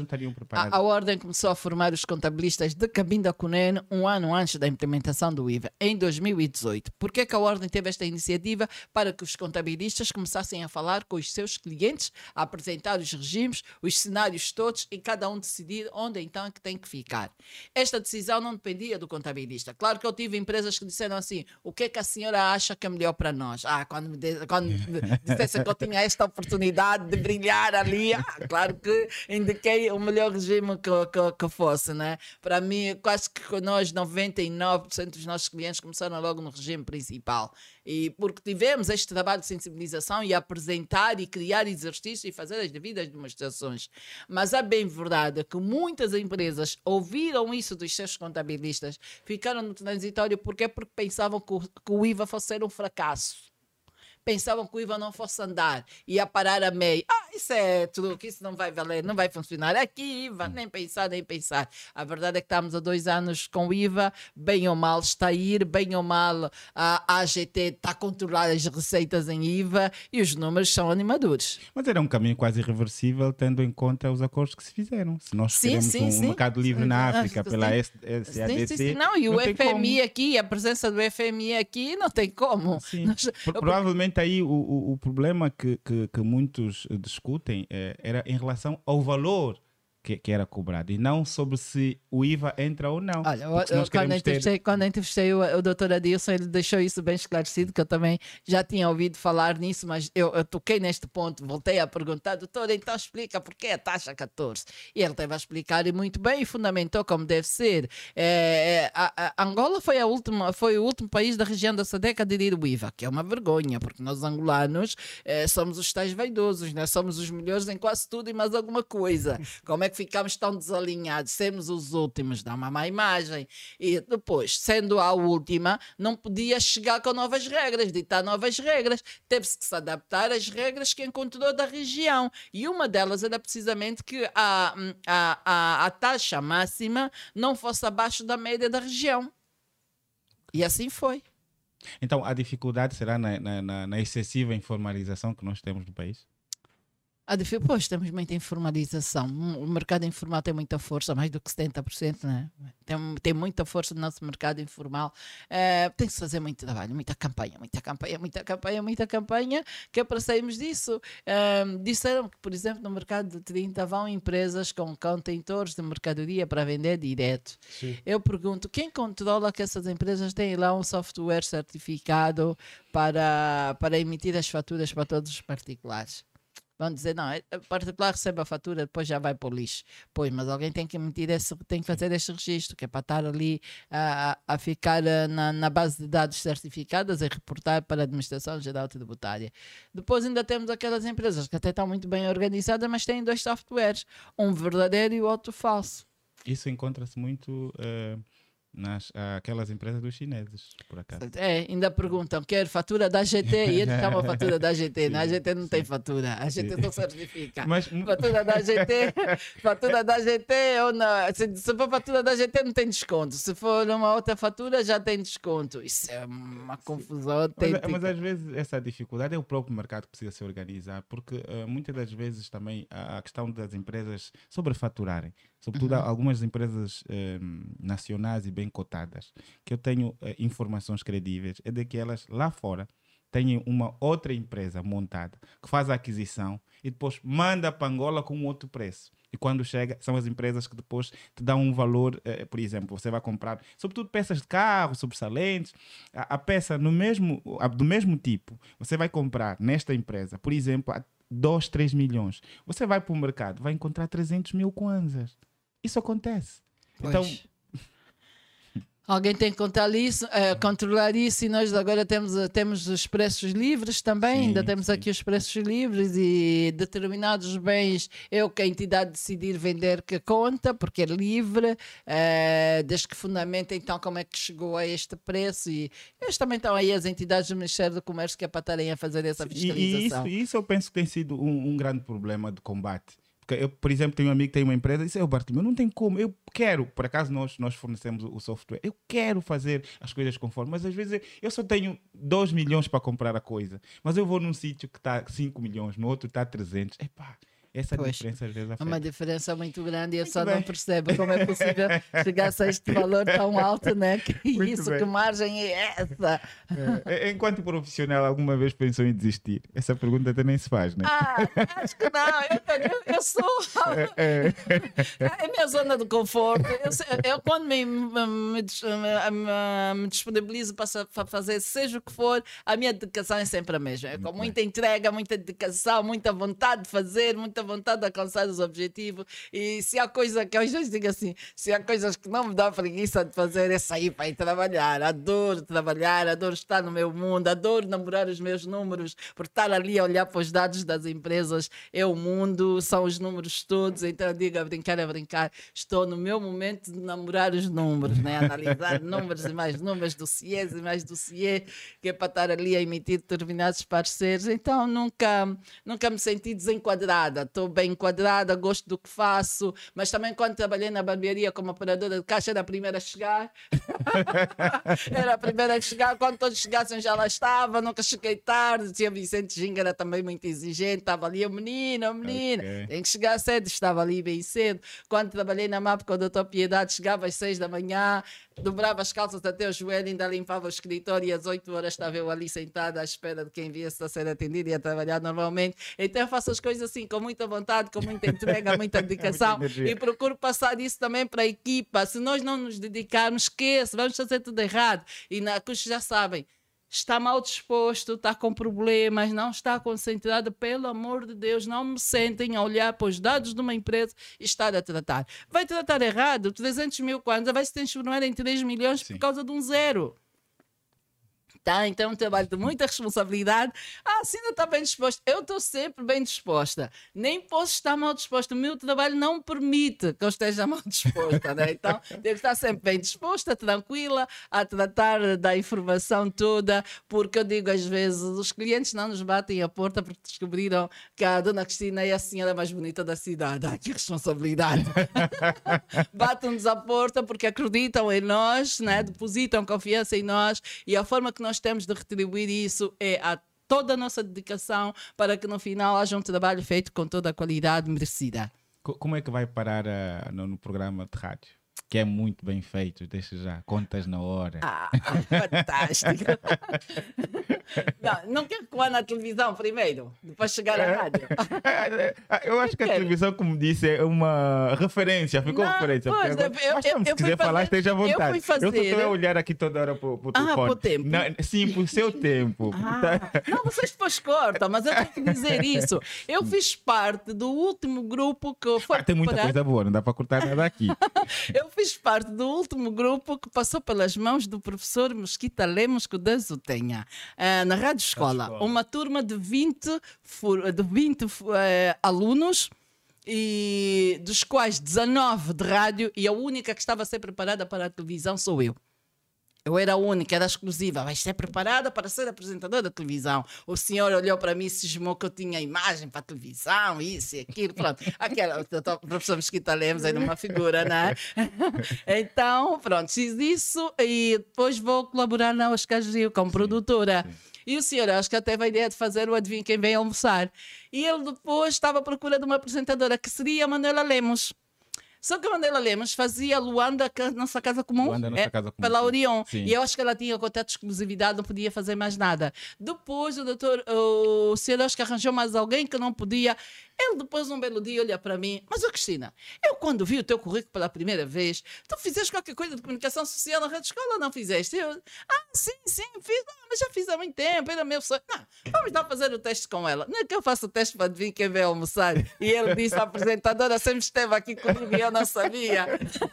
A, a Ordem começou a formar os contabilistas de Cabinda Cunene um ano antes da implementação do IVA, em 2018. Por que, que a Ordem teve esta iniciativa? Para que os contabilistas começassem a falar com os seus clientes, a apresentar os regimes, os cenários todos e cada um decidir onde então é que tem que ficar. Esta decisão não dependia do contabilista. Claro que eu tive empresas que disseram assim: o que é que a senhora acha que é melhor para nós? Ah, quando me de- quando me dissesse que eu tinha esta oportunidade de brilhar ali, ah, claro que indiquei o melhor regime que, que, que fosse, né? Para mim, quase que nós, 99% dos nossos clientes começaram logo no regime principal. E porque tivemos este trabalho de sensibilização e apresentar e criar exercícios e fazer as devidas demonstrações. Mas é bem verdade que muitas empresas ouviram isso dos seus contabilistas, ficaram no transitório porque porque pensavam que o, que o IVA fosse ser um fracasso pensavam que o IVA não fosse andar, ia parar a meio. Ah, isso é truque, isso não vai valer, não vai funcionar. Aqui, IVA, nem pensar, nem pensar. A verdade é que estamos há dois anos com o IVA, bem ou mal está a ir, bem ou mal a AGT está a controlar as receitas em IVA e os números são animadores. Mas era um caminho quase irreversível, tendo em conta os acordos que se fizeram. Se nós Sim, queremos sim, um sim. mercado livre na Ah, África pela SADC, sim, sim. Não, e o tem FMI como. aqui, a presença do FMI aqui, não tem como. Nós- Pro- Provavelmente aí o, o, o problema que, que, que muitos discutem eh, era em relação ao valor que, que era cobrado e não sobre se o IVA entra ou não. Olha, eu, eu, quando, queremos ter- entrevistei, quando entrevistei o, o doutor Adilson, ele deixou isso bem esclarecido, que eu também já tinha ouvido falar nisso, mas eu, eu toquei neste ponto, voltei a perguntar, doutor, então explica por que a taxa 14? E ele teve a explicar e muito bem e fundamentou como deve ser. É, a, a Angola foi, a última, foi o último país da região da SADEC a aderir o IVA, que é uma vergonha, porque nós angolanos eh, somos os tais vaidosos, né? somos os melhores em quase tudo e mais alguma coisa. Como é que ficamos tão desalinhados? Sermos os últimos, dá uma má imagem. E depois, sendo a última, não podia chegar com novas regras, ditar novas regras. Teve-se que se adaptar às regras que encontrou da região. E uma delas era precisamente que a, a, a, a taxa máxima não fosse abaixo da média da região. E assim foi. Então a dificuldade será na, na- na excessiva informalização que nós temos no país? A dif- Pois, temos muita informalização. Hum, O mercado informal tem muita força, mais do que 70%, né? tem, tem muita força no nosso mercado informal. Eh, tem que se fazer muito trabalho, muita campanha, muita campanha, muita campanha, muita campanha, que é para sairmos disso. Eh, disseram que, por exemplo, no mercado de 30 vão empresas com contentores de mercadoria para vender direto. Sim. Eu pergunto, quem controla que essas empresas têm lá um software certificado para, para emitir as faturas para todos os particulares? Vão dizer, não, é- particular recebe a fatura, depois já vai para o lixo. Pois, mas alguém tem que emitir esse, tem que fazer este registro, que é para estar ali a, a- ficar ah, na, na base de dados certificadas e reportar para a Administração Geral Tributária. Depois ainda temos aquelas empresas que até estão muito bem organizadas, mas têm dois softwares, um verdadeiro e o outro falso. Isso encontra-se muito eh, nas aquelas empresas dos chineses, por acaso. É, ainda perguntam, quer fatura da GT? E ele toma a fatura da GT. Na GT não tem fatura, a GT só certifica. Mas Fatura da GT, fatura da GT ou não. Se, se for fatura da GT não tem desconto. Se for uma outra fatura já tem desconto. Isso é uma confusão Mas, autêntica. mas às vezes essa dificuldade é o próprio mercado que precisa se organizar, porque eh, muitas das vezes também a a questão das empresas sobrefaturarem, sobretudo Uhum. algumas empresas eh, nacionais e bem cotadas, que eu tenho eh, informações credíveis, é de que elas lá fora têm uma outra empresa montada que faz a aquisição e depois manda para Angola com um outro preço. E quando chega, são as empresas que depois te dão um valor, eh, por exemplo, você vai comprar, sobretudo peças de carro, sobressalentes, a, a peça no mesmo, a- do mesmo tipo, você vai comprar nesta empresa, por exemplo, a 2, 3 milhões. Você vai para o mercado, vai encontrar 300 mil kwanzas. Isso acontece. Pois. Então, Alguém tem que contar isso, eh, controlar isso e nós agora temos, eh, temos os preços livres também, Sim, ainda temos sim. aqui os preços livres e determinados bens eu que a entidade decidir vender que conta, porque é livre, eh, desde que fundamenta então como é que chegou a este preço e eles também estão aí as entidades do Ministério do Comércio que é para estarem a fazer essa E, e fiscalização. isso, isso eu penso que tem sido um, um grande problema de combate. Porque eu, por exemplo, tenho um amigo que tem uma empresa e disse, eu Bartolomeu, não tem como, eu quero, por acaso nós, nós fornecemos o, software, eu quero fazer as coisas conforme, mas às vezes eu- eu só tenho 2 milhões para comprar a coisa, mas eu vou num sítio que está 5 milhões, no outro está 300, epá, essa Pois. diferença às vezes É afeta. uma diferença muito grande e eu Muito só bem. não percebo como é possível chegar a este valor tão alto, né? Que Muito isso, bem. que margem é essa? É, enquanto profissional, alguma vez pensou em desistir? Essa pergunta até nem se faz, né? Ah, acho que não. Eu, eu, sou. É, É a minha zona de conforto. Eu, eu quando me, me, me me- disponibilizo para, fazer seja o que for, a minha dedicação é sempre a mesma. É com muita entrega, muita dedicação, muita vontade de fazer, muita vontade de alcançar os objetivos. E se há coisa que eu às vezes digo assim, se há coisas que não me dá preguiça de fazer, é sair para ir trabalhar. Adoro trabalhar, adoro estar no meu mundo, adoro namorar os meus números, por estar ali a olhar para os dados das empresas. É o mundo, são os números todos. Então eu digo a brincar, a brincar. Estou no meu momento de namorar os números, né? analisar números e mais números, dossiês e mais dossiê, que é para estar ali a emitir determinados parceiros. Então nunca, nunca me senti desenquadrada. Estou bem enquadrada, gosto do que faço, mas também quando trabalhei na barbearia como operadora de caixa, era a primeira a chegar. era a primeira a chegar. Quando todos chegassem, já lá estava. Nunca cheguei tarde. Tinha Vicente Ginga, era também muito exigente. Estava ali, o menino, o menino. Ok. Tem que chegar cedo. Estava ali bem cedo. Quando trabalhei na MAP com o Dr. Piedade, chegava às seis da manhã, dobrava as calças até o joelho, ainda limpava o escritório e às 8 horas estava eu ali sentada à espera de quem viesse a ser atendido e a trabalhar normalmente. Então eu faço as coisas assim com muita vontade, com muita entrega, muita dedicação energia. e procuro passar isso também para a equipa. Se nós não nos dedicarmos, esqueça, vamos fazer tudo errado. E na custo já sabem. Está mal disposto, está com problemas, não está concentrado, pelo amor de Deus, não me sentem a olhar para os dados de uma empresa e estar a tratar. Vai tratar errado, 300 mil kwanza vai se transformar em 3 milhões Sim. por causa de um zero. Tá, então é um trabalho de muita responsabilidade. Ah, se ainda está bem disposto. Eu estou sempre bem disposta. Nem posso estar mal disposta. O meu trabalho não permite que eu esteja mal disposta. Né? Então, devo estar sempre bem disposta, tranquila, a tratar da informação toda, porque eu digo às vezes, os clientes não nos batem a porta porque descobriram que a dona Cristina é a senhora mais bonita da cidade. Ai, que responsabilidade! Batem-nos a porta porque acreditam em nós, né? depositam confiança em nós e a forma que nós temos de retribuir isso é a toda a nossa dedicação para que no final haja um trabalho feito com toda a qualidade merecida. Co- Como é que vai parar ah, no, no programa de rádio? Que é muito bem feito, deixa já, contas na hora. Ah, fantástico! não, não quero que vá na televisão primeiro, depois chegar à rádio. Ah, Eu acho que a televisão, como disse, é uma referência, ficou Não, referência. pois, agora- eu- Mas, eu- vamos, eu se quiser fui falar, esteja à eu fui vontade. Eu só fazer- estou a olhar aqui toda hora para o Ah, telefone. pro tempo. Não, sim, por seu tempo. Ah, não, vocês depois cortam, mas eu tenho que dizer isso. Eu fiz parte do último grupo que foi Ah, tem muita preparado- coisa boa, não dá para cortar nada aqui. Eu fiz parte do último grupo que passou pelas mãos do professor Mesquita Lemos, que Deus o tenha, eh, na Rádio Escola. Escola. Uma turma de 20, fu- de 20 fu- eh, alunos. E dos quais 19 de rádio, e a única que estava a ser preparada para a televisão sou eu. Eu era a única, era exclusiva. Vai ser preparada para ser apresentadora da televisão. O senhor olhou para mim e cismou que eu tinha imagem para a televisão, isso e aquilo. Pronto. Aquela, o professor Mesquita Lemos era uma figura, não é? Então, pronto, fiz isso e depois vou colaborar na Oscar Gil como produtora. E o senhor, acho que até teve a ideia de fazer o Adivinha Quem Vem Almoçar. E ele depois estava à procura de uma apresentadora que seria a Manuela Lemos. Só que a Manuela Lemos fazia Luanda, é nossa casa comum, Luanda, nossa é, casa comum, pela. Orion. Sim. E eu acho que ela tinha contrato de exclusividade, não podia fazer mais nada. Depois o doutor, o senhor acho que arranjou mais alguém que não podia. Ele depois, um belo dia, olha para mim, mas, ô Cristina, eu quando vi o teu currículo pela primeira vez, tu fizeste qualquer coisa de comunicação social na Rádio Escola, não fizeste? Eu, ah, sim, sim, fiz, ah, mas já fiz há muito tempo, era meu sonho. Não, vamos lá fazer o teste com ela. Não é que eu faça o teste para vir quem vem almoçar. E ele disse, a apresentadora sempre esteve aqui comigo e eu não sabia.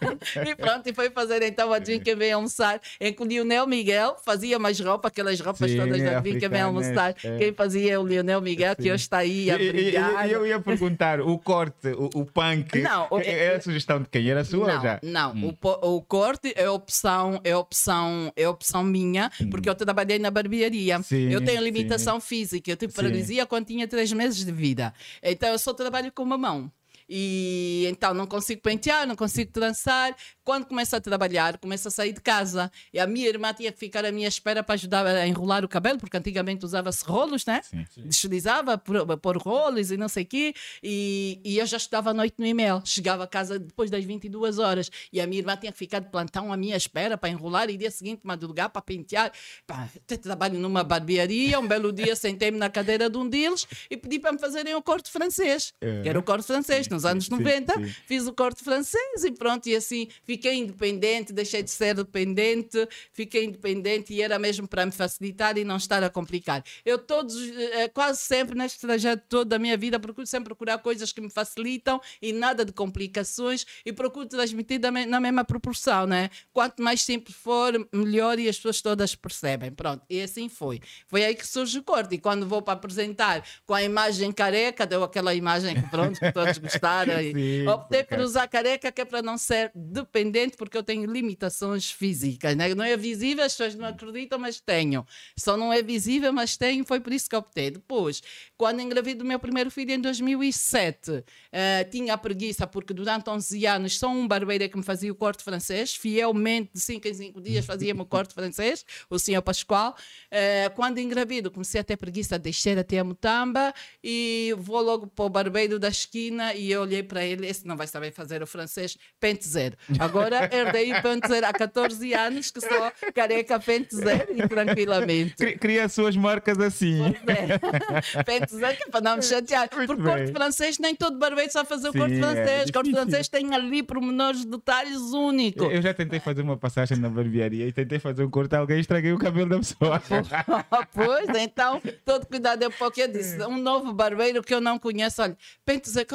e pronto, e foi fazer então a Adivinha Quem Vem Almoçar, em que o Lionel Miguel fazia mais roupa, aquelas roupas Sim, todas da Adivinha Quem Vem Almoçar. é. Quem fazia é o Lionel Miguel, que Sim. hoje está aí a E- e- e- brilhar. e ia perguntar, o corte, o, o punk, Não, o- é, é a sugestão de quem? Era sua ou Não, já? não. Hum. O, o corte é opção, é opção, é opção minha, porque eu trabalhei na barbearia. Hum. Sim, eu tenho sim. limitação física, eu tive Sim. paralisia quando tinha três meses de vida. Então eu só trabalho com uma mão. E então não consigo pentear, não consigo trançar. Quando começo a trabalhar, começo a sair de casa. E a minha irmã tinha que ficar à minha espera para ajudar a enrolar o cabelo, porque antigamente usava-se rolos, né? Sim. deslizava por, por rolos e não sei o quê, e, e eu já estudava à noite no e-mail. Chegava a casa depois das 22 horas e a minha irmã tinha que ficar de plantão à minha espera para enrolar e dia seguinte madrugar para pentear. Pá, até trabalho numa barbearia. Um belo dia sentei-me na cadeira de um deles e pedi para me fazerem o corte francês, que era o corte francês nos anos sim, 90. sim. Fiz o corte francês e pronto, e assim fiquei independente, deixei de ser dependente, fiquei independente e era mesmo para me facilitar e não estar a complicar. Eu todos, eh, quase sempre neste trajeto todo da minha vida, procuro sempre procurar coisas que me facilitam e nada de complicações e procuro transmitir na mesma proporção, né? Quanto mais simples for, melhor e as pessoas todas percebem. Pronto, e assim foi. Foi aí que surge o corte. E quando vou para apresentar com a imagem careca, deu aquela imagem que pronto, que todos gostaram. Sim, optei por usar careca que é para não ser dependente, porque eu tenho limitações físicas. Né? Não é visível, as pessoas não acreditam, mas tenho. Só não é visível, mas tenho, foi por isso que optei. Depois, quando engravidei do meu primeiro filho em 2007, eh, tinha preguiça, porque durante 11 anos só um barbeiro é que me fazia o corte francês, fielmente, de 5 em 5 dias fazia-me o corte francês, o senhor Pascoal. Eh, quando engravido, comecei a ter preguiça de descer até a Mutamba e vou logo para o barbeiro da esquina e eu olhei para ele, esse não vai saber fazer o francês, pente zero. Agora herdei o pente zero há 14 anos, que sou careca pente zero e tranquilamente. Cri- Cria as suas marcas assim. É. Pente zero que é para não me chatear. Muito Porque bem. corte francês, nem todo barbeiro sabe fazer o Sim, corte é francês. corte difícil. francês tem ali pormenores, detalhes únicos. Eu já tentei fazer uma passagem na barbearia e tentei fazer um corte alguém estraguei o cabelo da pessoa. pois, então, todo cuidado é pouco. Eu disse, um novo barbeiro que eu não conheço, olha, pente zero,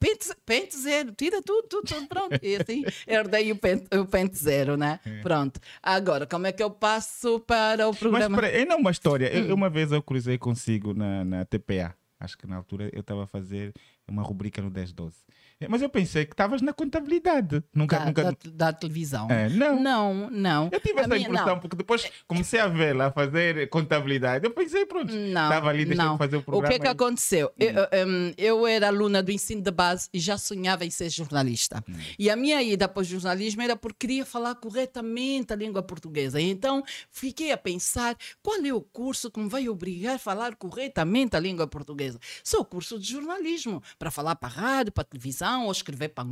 pente, pente zero, tira tudo, tudo, tudo, pronto. E assim, herdei o pente, o pente zero, né? Pronto. Agora, como é que eu passo para o Mas programa? peraí, ainda uma história. Hum. Eu- uma vez eu cruzei consigo na, na TPA. Acho que na altura eu estava a fazer uma rubrica no 1012. Mas eu pensei que estavas na contabilidade. Nunca, da, nunca. da, da televisão. É, não. Não, não. Eu tive A essa minha- impressão, não. porque depois comecei a ver lá fazer contabilidade. Eu pensei, pronto, estava ali, deixa não. fazer o O programa. que é que aconteceu? Eu, um, eu era aluna do ensino de base e já sonhava em ser jornalista. E a minha ida para o jornalismo era porque queria falar corretamente a língua portuguesa. Então fiquei a pensar qual é o curso que me vai obrigar a falar corretamente a língua portuguesa. Só o curso de jornalismo, para falar para a rádio, para a televisão, ou escrever para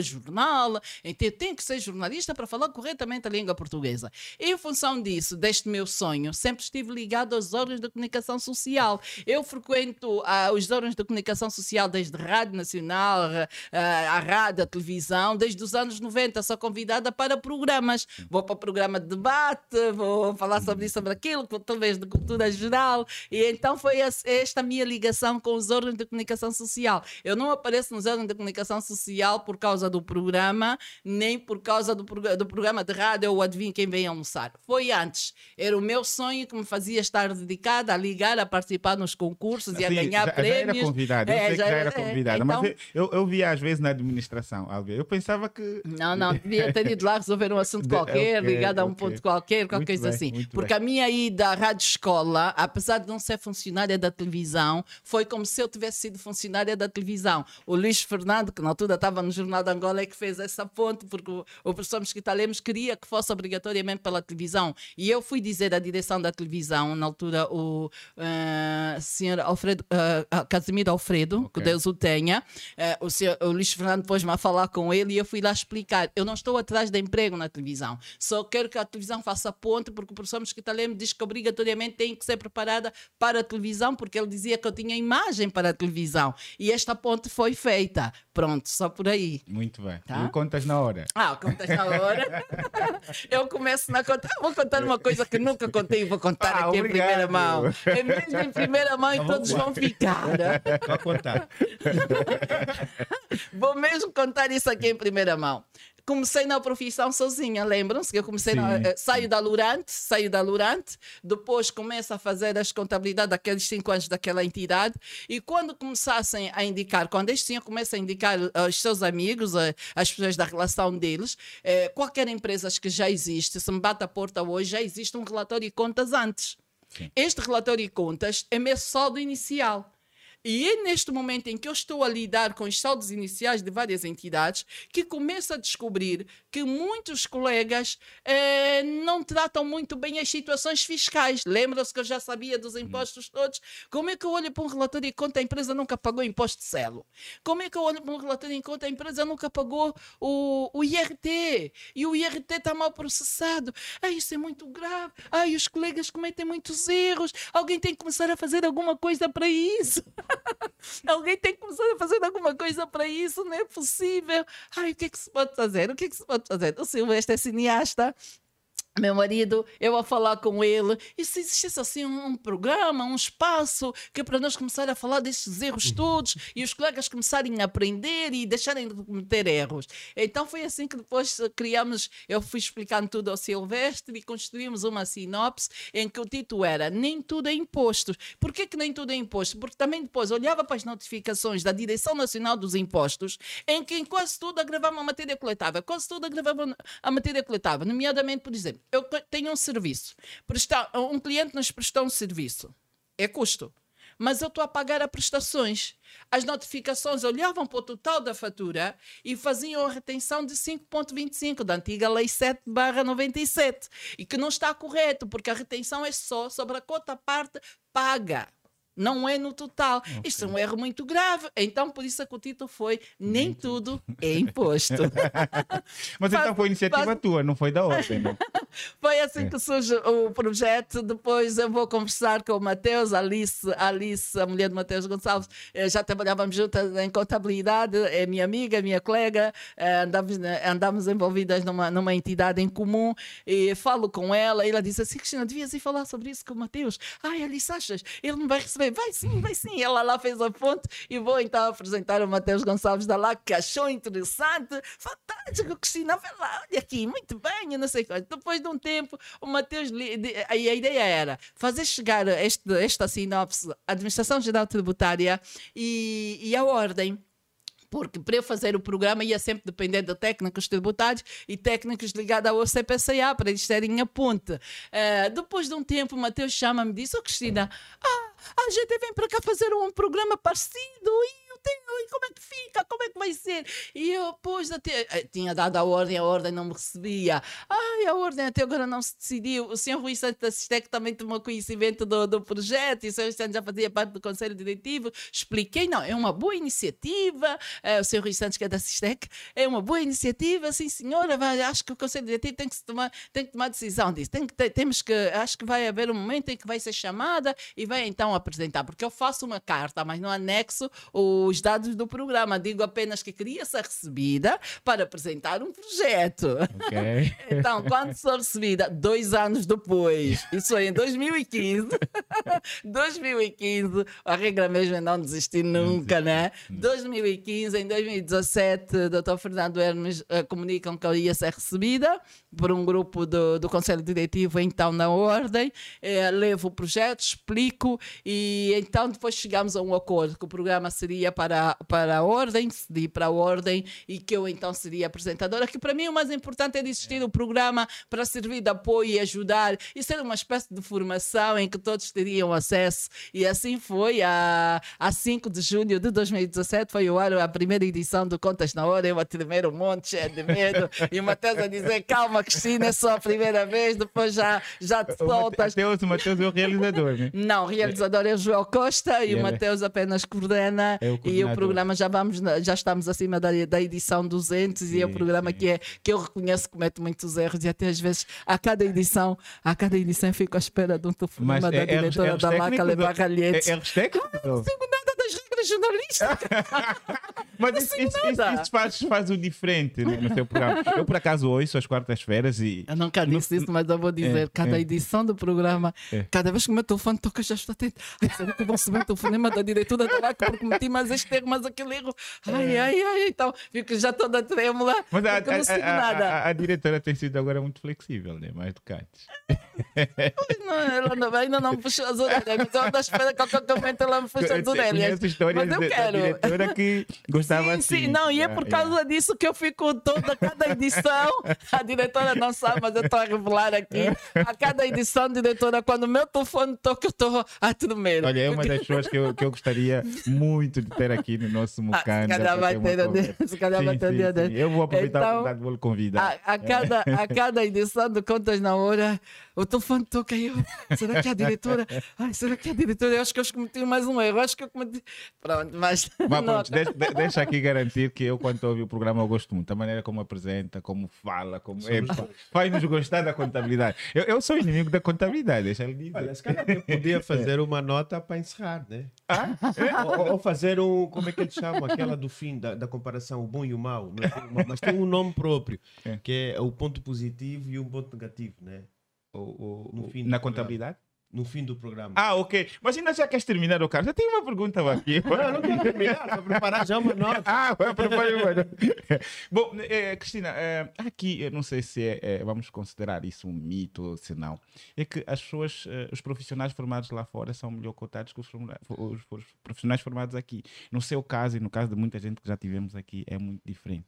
jornal. Então eu tenho que ser jornalista para falar corretamente a língua portuguesa. E em função disso, deste meu sonho, sempre estive ligado aos órgãos de comunicação social. Eu frequento ah, os órgãos de comunicação social desde Rádio Nacional, ah, a rádio, a televisão, desde os anos 90. Sou convidada para programas. Vou para o programa de debate, vou falar sobre isso, sobre aquilo, talvez de cultura geral. E então foi esta minha ligação com os órgãos de comunicação social. Eu não apareço nos órgãos de comunicação social por causa do programa, nem por causa do, prog- do programa de rádio ou Adivinha Quem Vem Almoçar. Foi antes. Era o meu sonho que me fazia estar dedicada a ligar, a participar nos concursos e a ganhar já, prémios. Já era convidada, eu É, sei que já era é, convidada, então- mas eu, eu, via às vezes na administração. Eu pensava que. Não, não, devia ter ido lá resolver um assunto qualquer, ok, ligado a um ponto qualquer, qualquer Muito coisa bem, assim. Porque bem. a minha ida à rádio escola, apesar de não ser funcionária da televisão, foi como se eu tivesse sido funcionária da televisão. O Luís Fernando, que na altura estava no Jornal de Angola, é que fez essa ponte, porque o, o professor Mesquita Lemos queria que fosse obrigatoriamente pela televisão. E eu fui dizer à direção da televisão, na altura, o ah, senhor Alfredo, ah, Casimiro Alfredo, que Ok. Deus o tenha, eh, o, senhor, o Luís Fernando pôs-me a falar com ele e eu fui lá explicar. Eu não estou atrás de emprego na televisão, só quero que a televisão faça ponte, porque o professor Mesquita Lemos diz que obrigatoriamente tem que ser preparada para a televisão, porque ele dizia que eu tinha imagem para a televisão. E esta ponte foi feita. Pronto, só por aí. Muito bem. Tá? E contas na hora. Ah, contas na hora. Eu começo na conta. Vou contar uma coisa que nunca contei e vou contar Ah, aqui em obrigado. primeira mão. É mesmo em primeira mão e todos vão ficar. Vai contar. Vou mesmo contar isso aqui em primeira mão. Comecei na profissão sozinha, lembram-se que eu comecei, na, eh, saio da Lurante, saio da Lurante, depois começo a fazer as contabilidades daqueles cinco anos daquela entidade e quando começassem a indicar, quando este senhor começa a indicar eh, os seus amigos, eh, as pessoas da relação deles, eh, qualquer empresa que já existe, se me bate a porta hoje, já existe um relatório de contas antes. Sim. Este relatório de contas é meu saldo inicial. E é neste momento em que eu estou a lidar com os saldos iniciais de várias entidades que começo a descobrir que muitos colegas eh, não tratam muito bem as situações fiscais. Lembram-se que eu já sabia dos impostos todos? Como é que eu olho para um relatório de conta a empresa nunca pagou imposto de selo? Como é que eu olho para um relatório de conta a empresa nunca pagou o, o IRT? E o IRT está mal processado. Ah, isso é muito grave. Ai, os colegas cometem muitos erros. Alguém tem que começar a fazer alguma coisa para isso. Alguém tem que começar a fazer alguma coisa para isso, não é possível. Ai, o que é que se pode fazer? O que é que se pode fazer? O Silvestre é cineasta. Meu marido, eu a falar com ele, e se existisse assim um, um programa, um espaço, que é para nós começar a falar destes erros todos e os colegas começarem a aprender e deixarem de cometer erros. Então foi assim que depois eh, criamos, eu fui explicando tudo ao Silvestre e construímos uma sinopse em que o título era Nem tudo é imposto. Por que, que nem tudo é imposto? Porque também depois olhava para as notificações da Direção Nacional dos Impostos, em que em quase tudo agravava a matéria coletável, quase tudo agravava a matéria coletável, nomeadamente, por exemplo, eu tenho um serviço, prestar, um cliente nos prestou um serviço, é custo. Mas eu estou a pagar a prestações. As notificações olhavam para o total da fatura e faziam a retenção de 5,25 da antiga Lei 7 97. E que não está correto, porque a retenção é só sobre a cota parte paga. Não é no total. Isto é um erro muito grave. Então, por isso é que o título foi Nem tudo é imposto. Mas então foi iniciativa faz- tua, não foi da ordem. Não? Foi assim que surge o projeto. Depois eu vou conversar com o Matheus, a Alice, Alice, a mulher de Matheus Gonçalves. Eh, Já trabalhávamos juntas em contabilidade, é minha amiga, minha colega. eh, Andamos, andamos envolvidas numa, numa entidade em comum. E falo com ela. E ela disse assim: Cristina, devias ir falar sobre isso com o Matheus. Ai, Alice, achas? Ele não vai receber? Vai sim, vai sim. Ela lá fez a fonte e vou então apresentar o Matheus Gonçalves da lá, que achou interessante. Fantástico, Cristina, vai lá, olha aqui, muito bem, eu não sei quanto. Depois de um tempo, o Matheus, a, ideia era fazer chegar este, esta sinopse à Administração Geral Tributária e, e à Ordem. Porque para eu fazer o programa ia sempre depender de técnicos tributários e técnicos ligados ao CPCA para eles terem a ponte. Eh, depois de um tempo, o Matheus chama-me e diz: Ô Cristina, ah, a gente vem para cá fazer um programa parecido e tenho, como é que fica? Como é que vai ser? E eu, pois, até, eh, tinha dado a ordem, a ordem não me recebia. Ai, a ordem até agora não se decidiu. O senhor Rui Santos da Sistec também tomou conhecimento do, do projeto e o senhor Santos já fazia parte do Conselho Diretivo. Expliquei, não, é uma boa iniciativa. Eh, o senhor Rui Santos, que é da Sistec, é uma boa iniciativa, sim senhora, vai, acho que o Conselho Diretivo tem que, tomar, tem que tomar decisão disso. Tem que ter- temos que, acho que vai haver um momento em que vai ser chamada e vai então apresentar, porque eu faço uma carta, mas no anexo os dados do programa. Digo apenas que queria ser recebida para apresentar um projeto. Ok. Então, quando sou recebida, dois anos depois, isso foi em 2015, 2015, a regra mesmo é não desistir nunca, né? 2015, em 2017, o Dr. Fernando Hermes eh, comunicam que eu ia ser recebida por um grupo do, do Conselho Diretivo, então na ordem, eh, levo o projeto, explico e então depois chegamos a um acordo que o programa seria para, para a ordem, cedi para a ordem e que eu então seria apresentadora, que para mim o mais importante é de existir o programa para servir de apoio e ajudar e ser uma espécie de formação em que todos teriam acesso. E assim foi a, a 5 de junho de 2017 foi o ar a primeira edição do Contas na Hora, eu a tremer um monte, cheio de medo e o Matheus a dizer calma Cristina, é só a primeira vez depois já, já te soltas. Mateus, o Mateus é o realizador, né? não, o realizador é o Joel Costa e E o ele- Matheus apenas coordena É o e o programa já vamos já estamos acima da, da edição 200 e é o Sim, programa sim. que é que eu reconheço que comete muitos erros e até às vezes a cada edição a cada edição fico à espera de um telefonema da diretora da Laca Levar É, Ralhete erros técnicos? ou- não sigo nada jornalista. Mas isso, isso, isso, isso faz, faz o diferente no, no seu programa. Eu, por acaso, ouço às quartas-feiras e. Eu nunca disse isso, mas eu vou dizer: É, cada é. edição do programa, É. cada vez que o meu telefone toca, já estou atento. Ai, será que eu vou receber o telefonema da diretora da LAC porque cometi mais este erro, mais aquele erro? Ai, ai, ai. Então, fico já toda trêmula. É. Mas a, não sigo a- a- nada. a- a diretora tem sido agora muito flexível, né? mais do que. Não, ela não, ainda não me puxou as orelhas. Mas eu ando à espera que a qualquer momento ela me puxe as orelhas. Histórias Mas eu de- da quero. diretora que gostava Sim, assim. sim, não, e é Yeah, por yeah. causa disso que eu fico toda, cada edição, a diretora não sabe, mas eu estou a revelar aqui. A cada edição, diretora, quando o meu telefone toca, eu estou a tremer. Olha, é uma das pessoas que eu, que eu gostaria muito de ter aqui no nosso Ah, se Mucanda. calhar para vai uma ter, conversa. se calhar vai Sim, ter sim, dia sim. Eu vou aproveitar Então, a oportunidade vou lhe convidar. A, a cada, a cada edição do Contas na Hora, o telefone toca e eu. Será que é a diretora? Ai, será que é a diretora? Eu acho que eu cometi mais um erro. Acho que eu cometi. Pronto, mas. Mas pronto, deixa, de- deixa aqui garantir que eu, quando ouvir o programa, eu gosto muito. Da maneira como apresenta, como fala, como. Epá, Faz-nos gostar da contabilidade. Eu, eu sou inimigo da contabilidade, deixa ele dizer. Olha, se calhar eu podia fazer uma nota para encerrar, né? ou, ou fazer um, como é que eles chamam? Aquela do fim, da, da comparação, o bom e o mau. É? Mas tem um nome próprio, É. que é o ponto positivo e o ponto negativo, né? O- o- No fim na contabilidade? No fim do programa. Ah, ok. Mas ainda já queres terminar o carro? Já tenho uma pergunta aqui. Não, não quero terminar, para preparar já uma nota. Ah, vai preparar uma. Bom, eh, Cristina, eh, aqui eu não sei se é, eh, vamos considerar isso um mito ou se não. É que as pessoas, os profissionais formados lá fora são melhor cotados que os, os- os profissionais formados aqui. No seu caso e no caso de muita gente que já tivemos aqui, é muito diferente.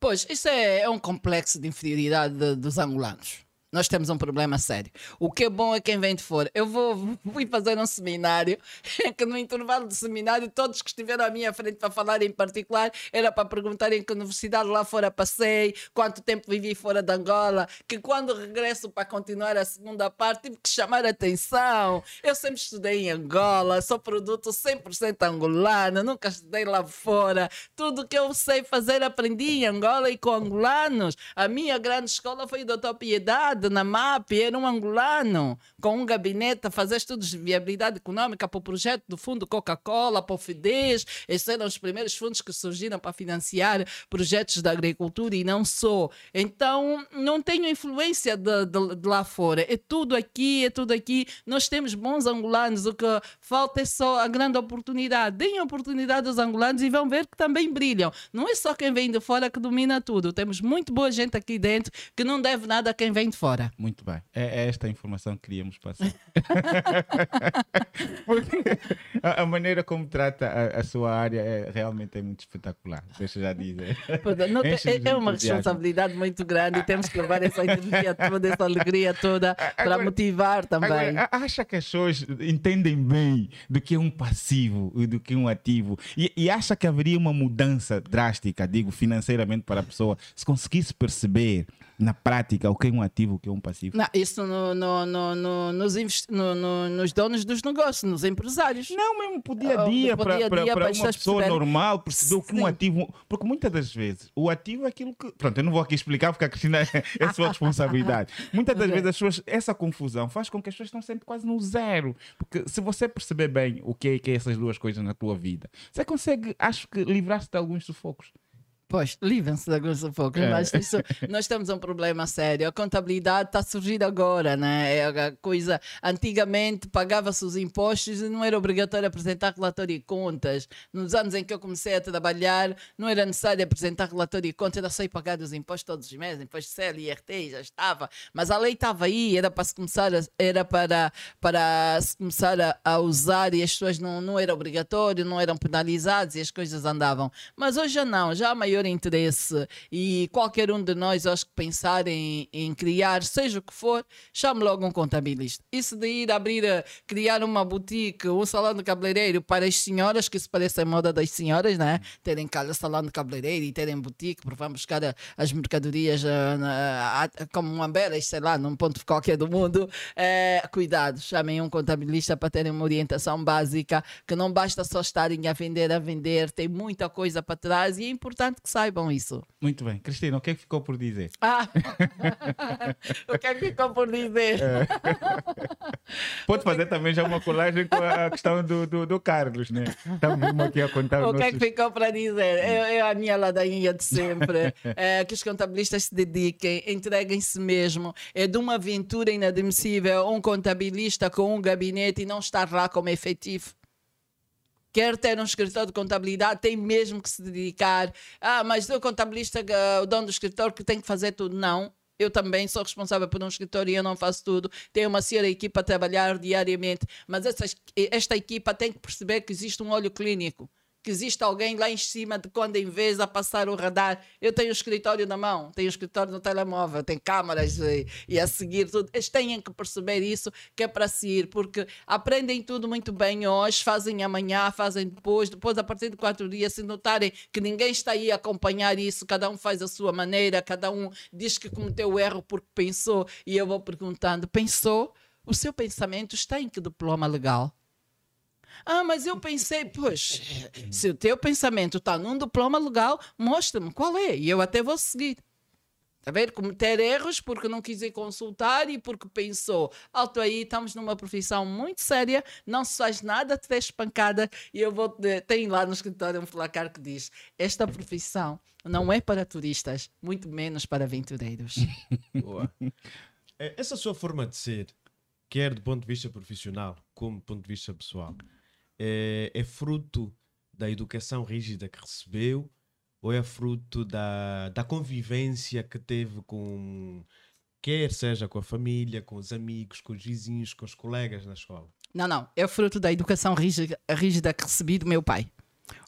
Pois, isso é, é um complexo de inferioridade de- dos angolanos. Nós temos um problema sério. O que é bom é quem vem de fora. Eu vou fui fazer um seminário em que no intervalo do seminário todos que estiveram à minha frente para falar em particular era para perguntarem em que universidade lá fora passei, quanto tempo vivi fora de Angola, que quando regresso para continuar a segunda parte tive que chamar a atenção. Eu sempre estudei em Angola, sou produto 100% angolano, nunca estudei lá fora. Tudo que eu sei fazer aprendi em Angola e com angolanos. A minha grande escola foi o Doutor Piedade, na MAP, era um angolano, com um gabinete a fazer estudos de viabilidade econômica para o projeto do Fundo Coca-Cola, para o FIDES. Esses eram os primeiros fundos que surgiram para financiar projetos da agricultura e não só. Então, não tenho influência de, de- de lá fora. É tudo aqui, é tudo aqui. Nós temos bons angolanos, o que falta é só a grande oportunidade. Deem oportunidade aos angolanos e vão ver que também brilham. Não é só quem vem de fora que domina tudo. Temos muito boa gente aqui dentro que não deve nada a quem vem de fora. Muito bem. É, é esta a informação que queríamos passar. Porque a, a maneira como trata a, a sua área é, realmente é muito espetacular. Deixa eu já dizer. Portanto, não é, é uma responsabilidade muito grande e temos que levar essa energia toda, essa alegria toda para Agora- motivar também. Agora, acha que as pessoas entendem bem do que é um passivo e do que é um ativo? E, e acha que haveria uma mudança drástica, digo, financeiramente para a pessoa, se conseguisse perceber na prática o que é um ativo o que é um passivo? Não, isso no, no, no, no- nos, invest- no- no- nos donos dos negócios, nos empresários. Não, mesmo pro dia a Ah, dia, pro para dia a dia, para uma pessoa perceberem. normal, perceber o que um ativo. Porque muitas das vezes o ativo é aquilo que. Pronto, eu não vou aqui explicar porque a Cristina é a sua responsabilidade. Muitas das Ok. vezes as pessoas, essa confusão faz com que as pessoas estão sempre quase no zero. Porque se você perceber bem o que é, que é essas duas coisas na tua vida, você consegue, acho que, livrar-se de alguns sufocos. Pois, livrem-se de alguns sufocos, É. mas isso, nós temos um problema sério. A contabilidade está a surgir agora, né? É a coisa. Antigamente pagava-se os impostos e não era obrigatório apresentar relatório e contas. Nos anos em que eu comecei a trabalhar, não era necessário apresentar relatório e contas, era só ir pagar os impostos todos os meses, imposto de CEL, IRT, já estava. Mas a lei estava aí, era para se começar, a- era para, para se começar a, a usar e as pessoas não, não era obrigatório, não eram penalizados e as coisas andavam. Mas hoje já não, já há maior interesse e qualquer um de nós, acho que pensar em, em criar, seja o que for, chame logo um contabilista. Isso de ir abrir, a- criar uma boutique, um salão de cabeleireiro para as senhoras, que isso parece a moda das senhoras, né? Terem salão de cabeleireiro e terem boutique, porque vão buscar a- as mercadorias a- como uma belas, sei lá, num ponto qualquer do mundo. Eh, cuidado, chamem um contabilista para terem uma orientação básica, que não basta só estarem a vender, a vender, tem muita coisa para trás e é importante que saibam isso. Muito bem. Cristina, o que é que ficou por dizer? Ah! o que é que ficou por dizer? É. Pode fazer também já uma colagem com a questão do, do, do Carlos, né? Estamos aqui a contar O que é que ficou para dizer? É, é a minha ladainha de sempre. É, que os contabilistas se dediquem, entreguem-se mesmo. É de uma aventura inadmissível um contabilista com um gabinete e não estar lá como efetivo. Quer ter um escritório de contabilidade, tem mesmo que se dedicar. Ah, mas o contabilista, eh, o dono do escritório, que tem que fazer tudo. Não. Eu também sou responsável por um escritório e eu não faço tudo. Tenho uma senhora equipa a trabalhar diariamente. Mas essa, esta equipa tem que perceber que existe um olho clínico que existe alguém lá em cima de quando em vez a passar o radar. Eu tenho o escritório na mão, tenho o escritório no telemóvel, tem câmaras e, e, a seguir tudo. Eles têm que perceber isso, que é para seguir, porque aprendem tudo muito bem hoje, fazem amanhã, fazem depois, depois a partir de quatro dias, se notarem que ninguém está aí a acompanhar isso, cada um faz a sua maneira, cada um diz que cometeu o erro porque pensou, e eu vou perguntando, pensou? O seu pensamento está em que diploma legal? Ah, mas eu pensei, pois, se o teu pensamento está num diploma legal, mostra-me qual é, e eu até vou seguir. Está a ver? Cometer erros porque não quis ir consultar e porque pensou, alto aí, estamos numa profissão muito séria, não se faz nada, te des pancada. E eu vou. Tem lá no escritório um placar que diz: Esta profissão não é para turistas, muito menos para aventureiros. Boa. É, essa sua forma de ser, quer do ponto de vista profissional como do ponto de vista pessoal, é, é fruto da educação rígida que recebeu ou é fruto da, da convivência que teve com, quer seja com a família, com os amigos, com os vizinhos, com os colegas na escola? Não, não. É fruto da educação rígida, rígida que recebi do meu pai.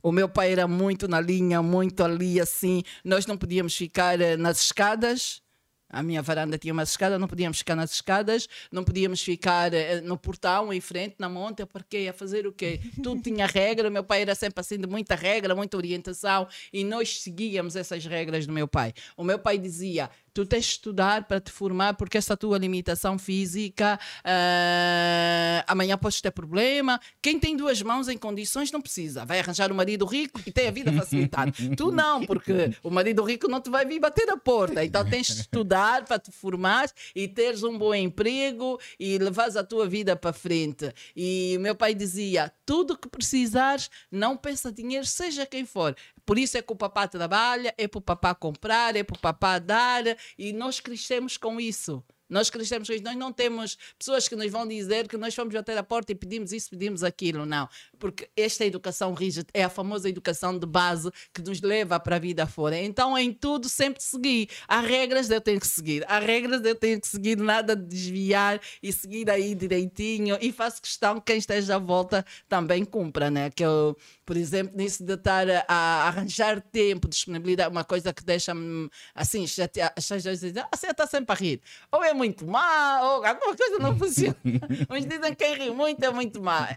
O meu pai era muito na linha, muito ali assim. Nós não podíamos ficar eh, nas escadas a minha varanda tinha uma escada, não podíamos ficar nas escadas, não podíamos ficar uh, no portão em frente, na monta, porque ia fazer o quê? Tudo tinha regra, meu pai era sempre assim de muita regra, muita orientação, e nós seguíamos essas regras do meu pai. O meu pai dizia: tu tens de estudar para te formar, porque essa tua limitação física, uh, amanhã podes ter problema. Quem tem duas mãos em condições não precisa. Vai arranjar um marido rico e tem a vida facilitada. tu não, porque o marido rico não te vai vir bater a porta. Então tens de estudar para te formar e teres um bom emprego e levares a tua vida para frente. E o meu pai dizia: tudo que precisares, não pensa dinheiro, seja quem for. Por isso é que o papá trabalha, é para o papá comprar, é para o papá dar, e nós crescemos com isso. Nós crescemos com isso. Nós não temos pessoas que nos vão dizer que nós fomos bater a porta e pedimos isso, pedimos aquilo. Não. Porque esta educação rígida é a famosa educação de base que nos leva para a vida fora. Então, em tudo, sempre seguir. Há regras eu tenho que seguir. Há regras eu tenho que seguir, nada de desviar e seguir aí direitinho. E faço questão que quem esteja à volta também cumpra, né? Que eu, por exemplo, nisso de estar a arranjar tempo, disponibilidade, uma coisa que deixa-me assim, as pessoas dizem, ah, você está sempre a rir. Ou é muito má, ou alguma coisa não funciona. Uns dizem que quem ri muito é muito má.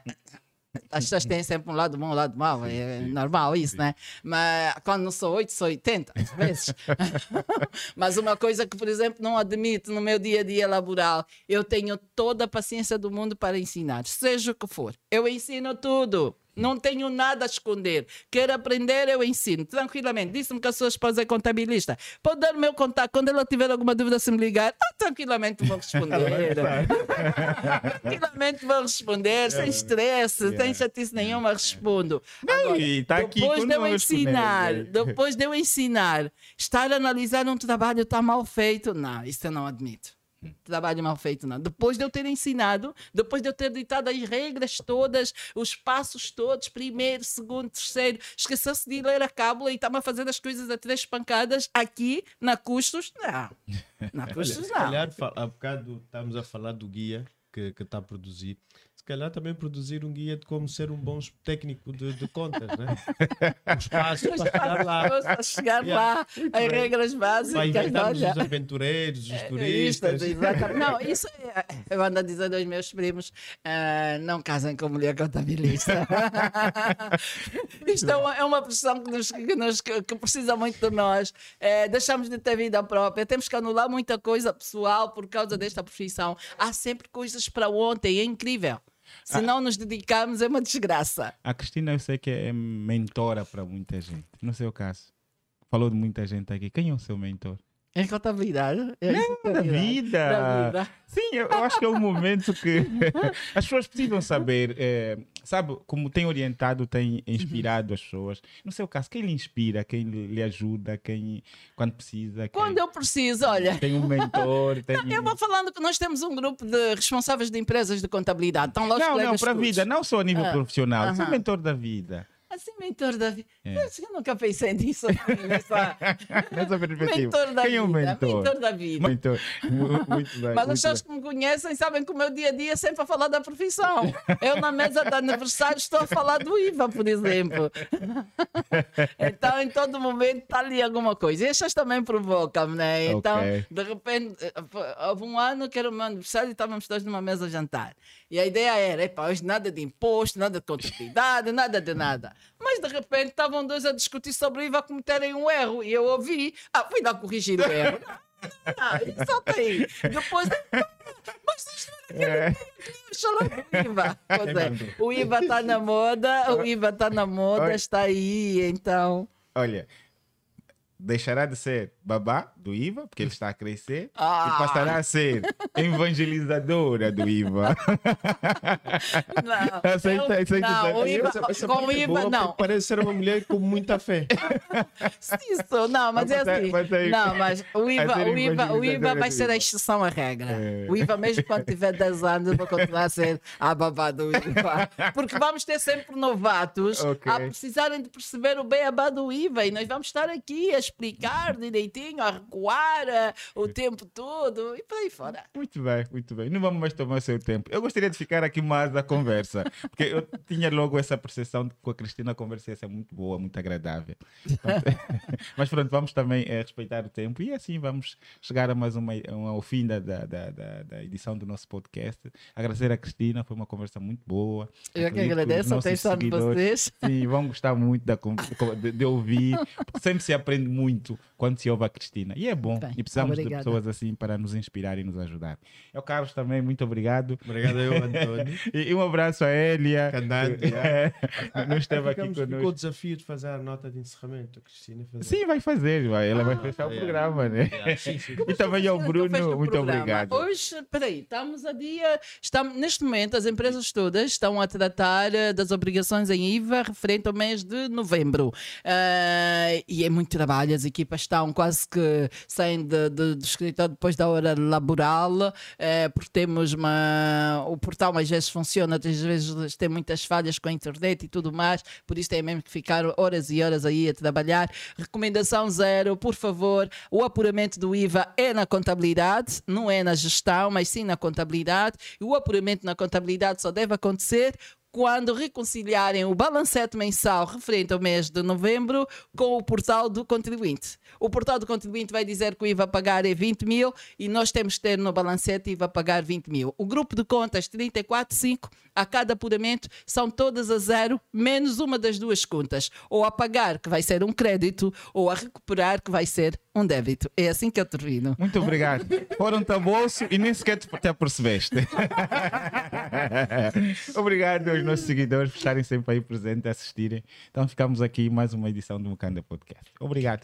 As pessoas têm sempre um lado bom, um lado mau, é normal isso, né? Mas quando não sou 8, sou 80, às vezes. Mas uma coisa que, por exemplo, não admito no meu dia a dia laboral, eu tenho toda a paciência do mundo para ensinar, seja o que for. Eu ensino tudo. Não tenho nada a esconder. Quero aprender, eu ensino. Tranquilamente. Disse-me que a sua esposa é contabilista. Pode dar o meu contato. Quando ela tiver alguma dúvida, se me ligar, ah, tranquilamente vou responder. tranquilamente vou responder, sem estresse, yeah. sem chatice nenhuma, respondo. Agora, e tá depois de eu né, ensinar, depois de eu ensinar, estar a analisar um trabalho está mal feito, não, isso eu não admito trabalho mal feito, não. Depois de eu ter ensinado, depois de eu ter ditado as regras todas, os passos todos, primeiro, segundo, terceiro, esqueceu-se de ler a cábula e está-me a fazer as coisas a três pancadas aqui, na Custos, não. Na Custos, não. Se calhar, há bocado estamos a falar do guia que está a produzir calhar também produzir um guia de como ser um bom técnico de, de contas, né? Os passos para chegar lá. Para chegar yeah. lá, as regras básicas. Vai os aventureiros, os é, turistas. Não, isso é, eu ando a dizer aos meus primos: uh, não casem com mulher contabilista. Isto é uma, é uma pressão que, nos, que, nos, que precisa muito de nós. É, deixamos de ter vida própria, temos que anular muita coisa pessoal por causa desta profissão. Há sempre coisas para ontem, é incrível. Se não nos dedicarmos, é uma desgraça. A Cristina, eu sei que é mentora para muita gente. No seu caso? falou de muita gente aqui. Quem é o seu mentor? Em contabilidade? É Da vida. Da vida. Sim, eu, eu acho que é um momento que as pessoas precisam saber, eh, sabe, como tem orientado, tem inspirado as pessoas. No seu caso, quem lhe inspira, quem lhe ajuda, quem, quando precisa, quem Quando eu preciso, olha. tem um mentor, tem... Eu vou falando que nós temos um grupo de responsáveis de empresas de contabilidade. Estão lá os Não, não, para a vida, não só a nível Ah, profissional, ser aham. mentor da vida. Assim, mentor da vida. É. Eu nunca pensei nisso. nessa- Nessa perspectiva. mentor da quem é vida. o mentor? Mentor da vida. Mentor. Mu- Muito bem. Mas as muito pessoas que me conhecem sabem que o meu dia a dia é sempre a falar da profissão. Eu, na mesa de aniversário, estou a falar do IVA, por exemplo. Então, em todo momento, está ali alguma coisa. E estas também provocam, né? Então, Ok. de repente, houve um ano que era o meu aniversário e estávamos todos numa mesa a jantar. E a ideia era: epá, hoje nada de imposto, nada de contabilidade, nada de nada. Mas de repente estavam dois a discutir sobre o IVA cometerem um erro. E eu ouvi: ah, fui lá corrigir o erro. Ah, e só tem. Depois. Mas isto É. do IVA. Pois é, o IVA está na moda, o IVA está na moda, Olha. está aí, então. Olha, deixará de ser babá do IVA, porque ele está a crescer, Ah. e passará a ser evangelizadora do IVA. Não, Aceita- eu- aceita não, o IVA, Essa- essa com o é IVA, boa, não. Parece ser uma mulher com muita fé. Isso, não, mas é Mas vai- assim. vai ter- Não, mas o IVA, vai ser o IVA, o IVA vai ser a exceção à regra. É. O IVA, mesmo quando tiver 10 anos, eu vou continuar a ser a babá do IVA. Porque vamos ter sempre novatos Ok. a precisarem de perceber o beabá do IVA e nós vamos estar aqui a explicar direitinho, a recuar o tempo todo e por aí fora. Muito bem, muito bem. Não vamos mais tomar o seu tempo. Eu gostaria de ficar aqui mais a conversa, porque eu tinha logo essa percepção de que com a Cristina a conversa ia ser muito boa, muito agradável. Mas pronto, vamos também eh, respeitar o tempo e assim vamos chegar a mais uma, uma- ao fim da, da, da, da- edição do nosso podcast. Agradecer a Cristina, foi uma conversa muito boa. Eu que Acredito os agradeço a atenção de vocês. Sim, vão gostar muito da, de, de ouvir, porque sempre se aprende muito quando se ouve a Cristina. E é bom, Bem, e precisamos obrigada. de pessoas assim para nos inspirar e nos ajudar. Eu, Carlos, também, muito obrigado. Obrigado eu, António. E, e um abraço a Elia. Candante, É, não esteve aqui Ficamos, ficou o conosco. desafio de fazer a nota de encerramento, a Cristina. Fazer. Sim, vai fazer, vai. ela vai fechar o é. programa, né? Sim, sim. E também ao Bruno, muito programa. obrigado. Hoje, peraí, estamos a dia. Estamos, neste momento, as empresas todas estão a tratar eh, das obrigações em IVA referente ao mês de novembro. Ah, e é muito trabalho, as equipas estão quase que saem de- de- do escritório depois da hora laboral, eh, porque temos uma. O portal às vezes funciona, às vezes tem muitas falhas com a internet e tudo mais, por isso tem mesmo que ficar horas e horas aí a trabalhar. Recomendação zero, por favor, o apuramento do IVA é na contabilidade, não é na gestão, mas sim na contabilidade. E o apuramento na contabilidade só deve acontecer quando reconciliarem o balancete mensal referente ao mês de novembro com o portal do contribuinte. O portal do contribuinte vai dizer que o IVA a pagar é 20 mil e nós temos que ter no balancete IVA a pagar 20 mil. O grupo de contas 34,5 a cada apuramento são todas a zero, menos uma das duas contas. Ou a pagar, que vai ser um crédito, ou a recuperar, que vai ser um débito. É assim que eu termino. Muito obrigado. Foram-te a bolso e nem sequer te te apercebeste. obrigado aos nossos seguidores por estarem sempre aí presentes, a assistirem. Então ficamos aqui em mais uma edição do Mocanda Podcast. Obrigado.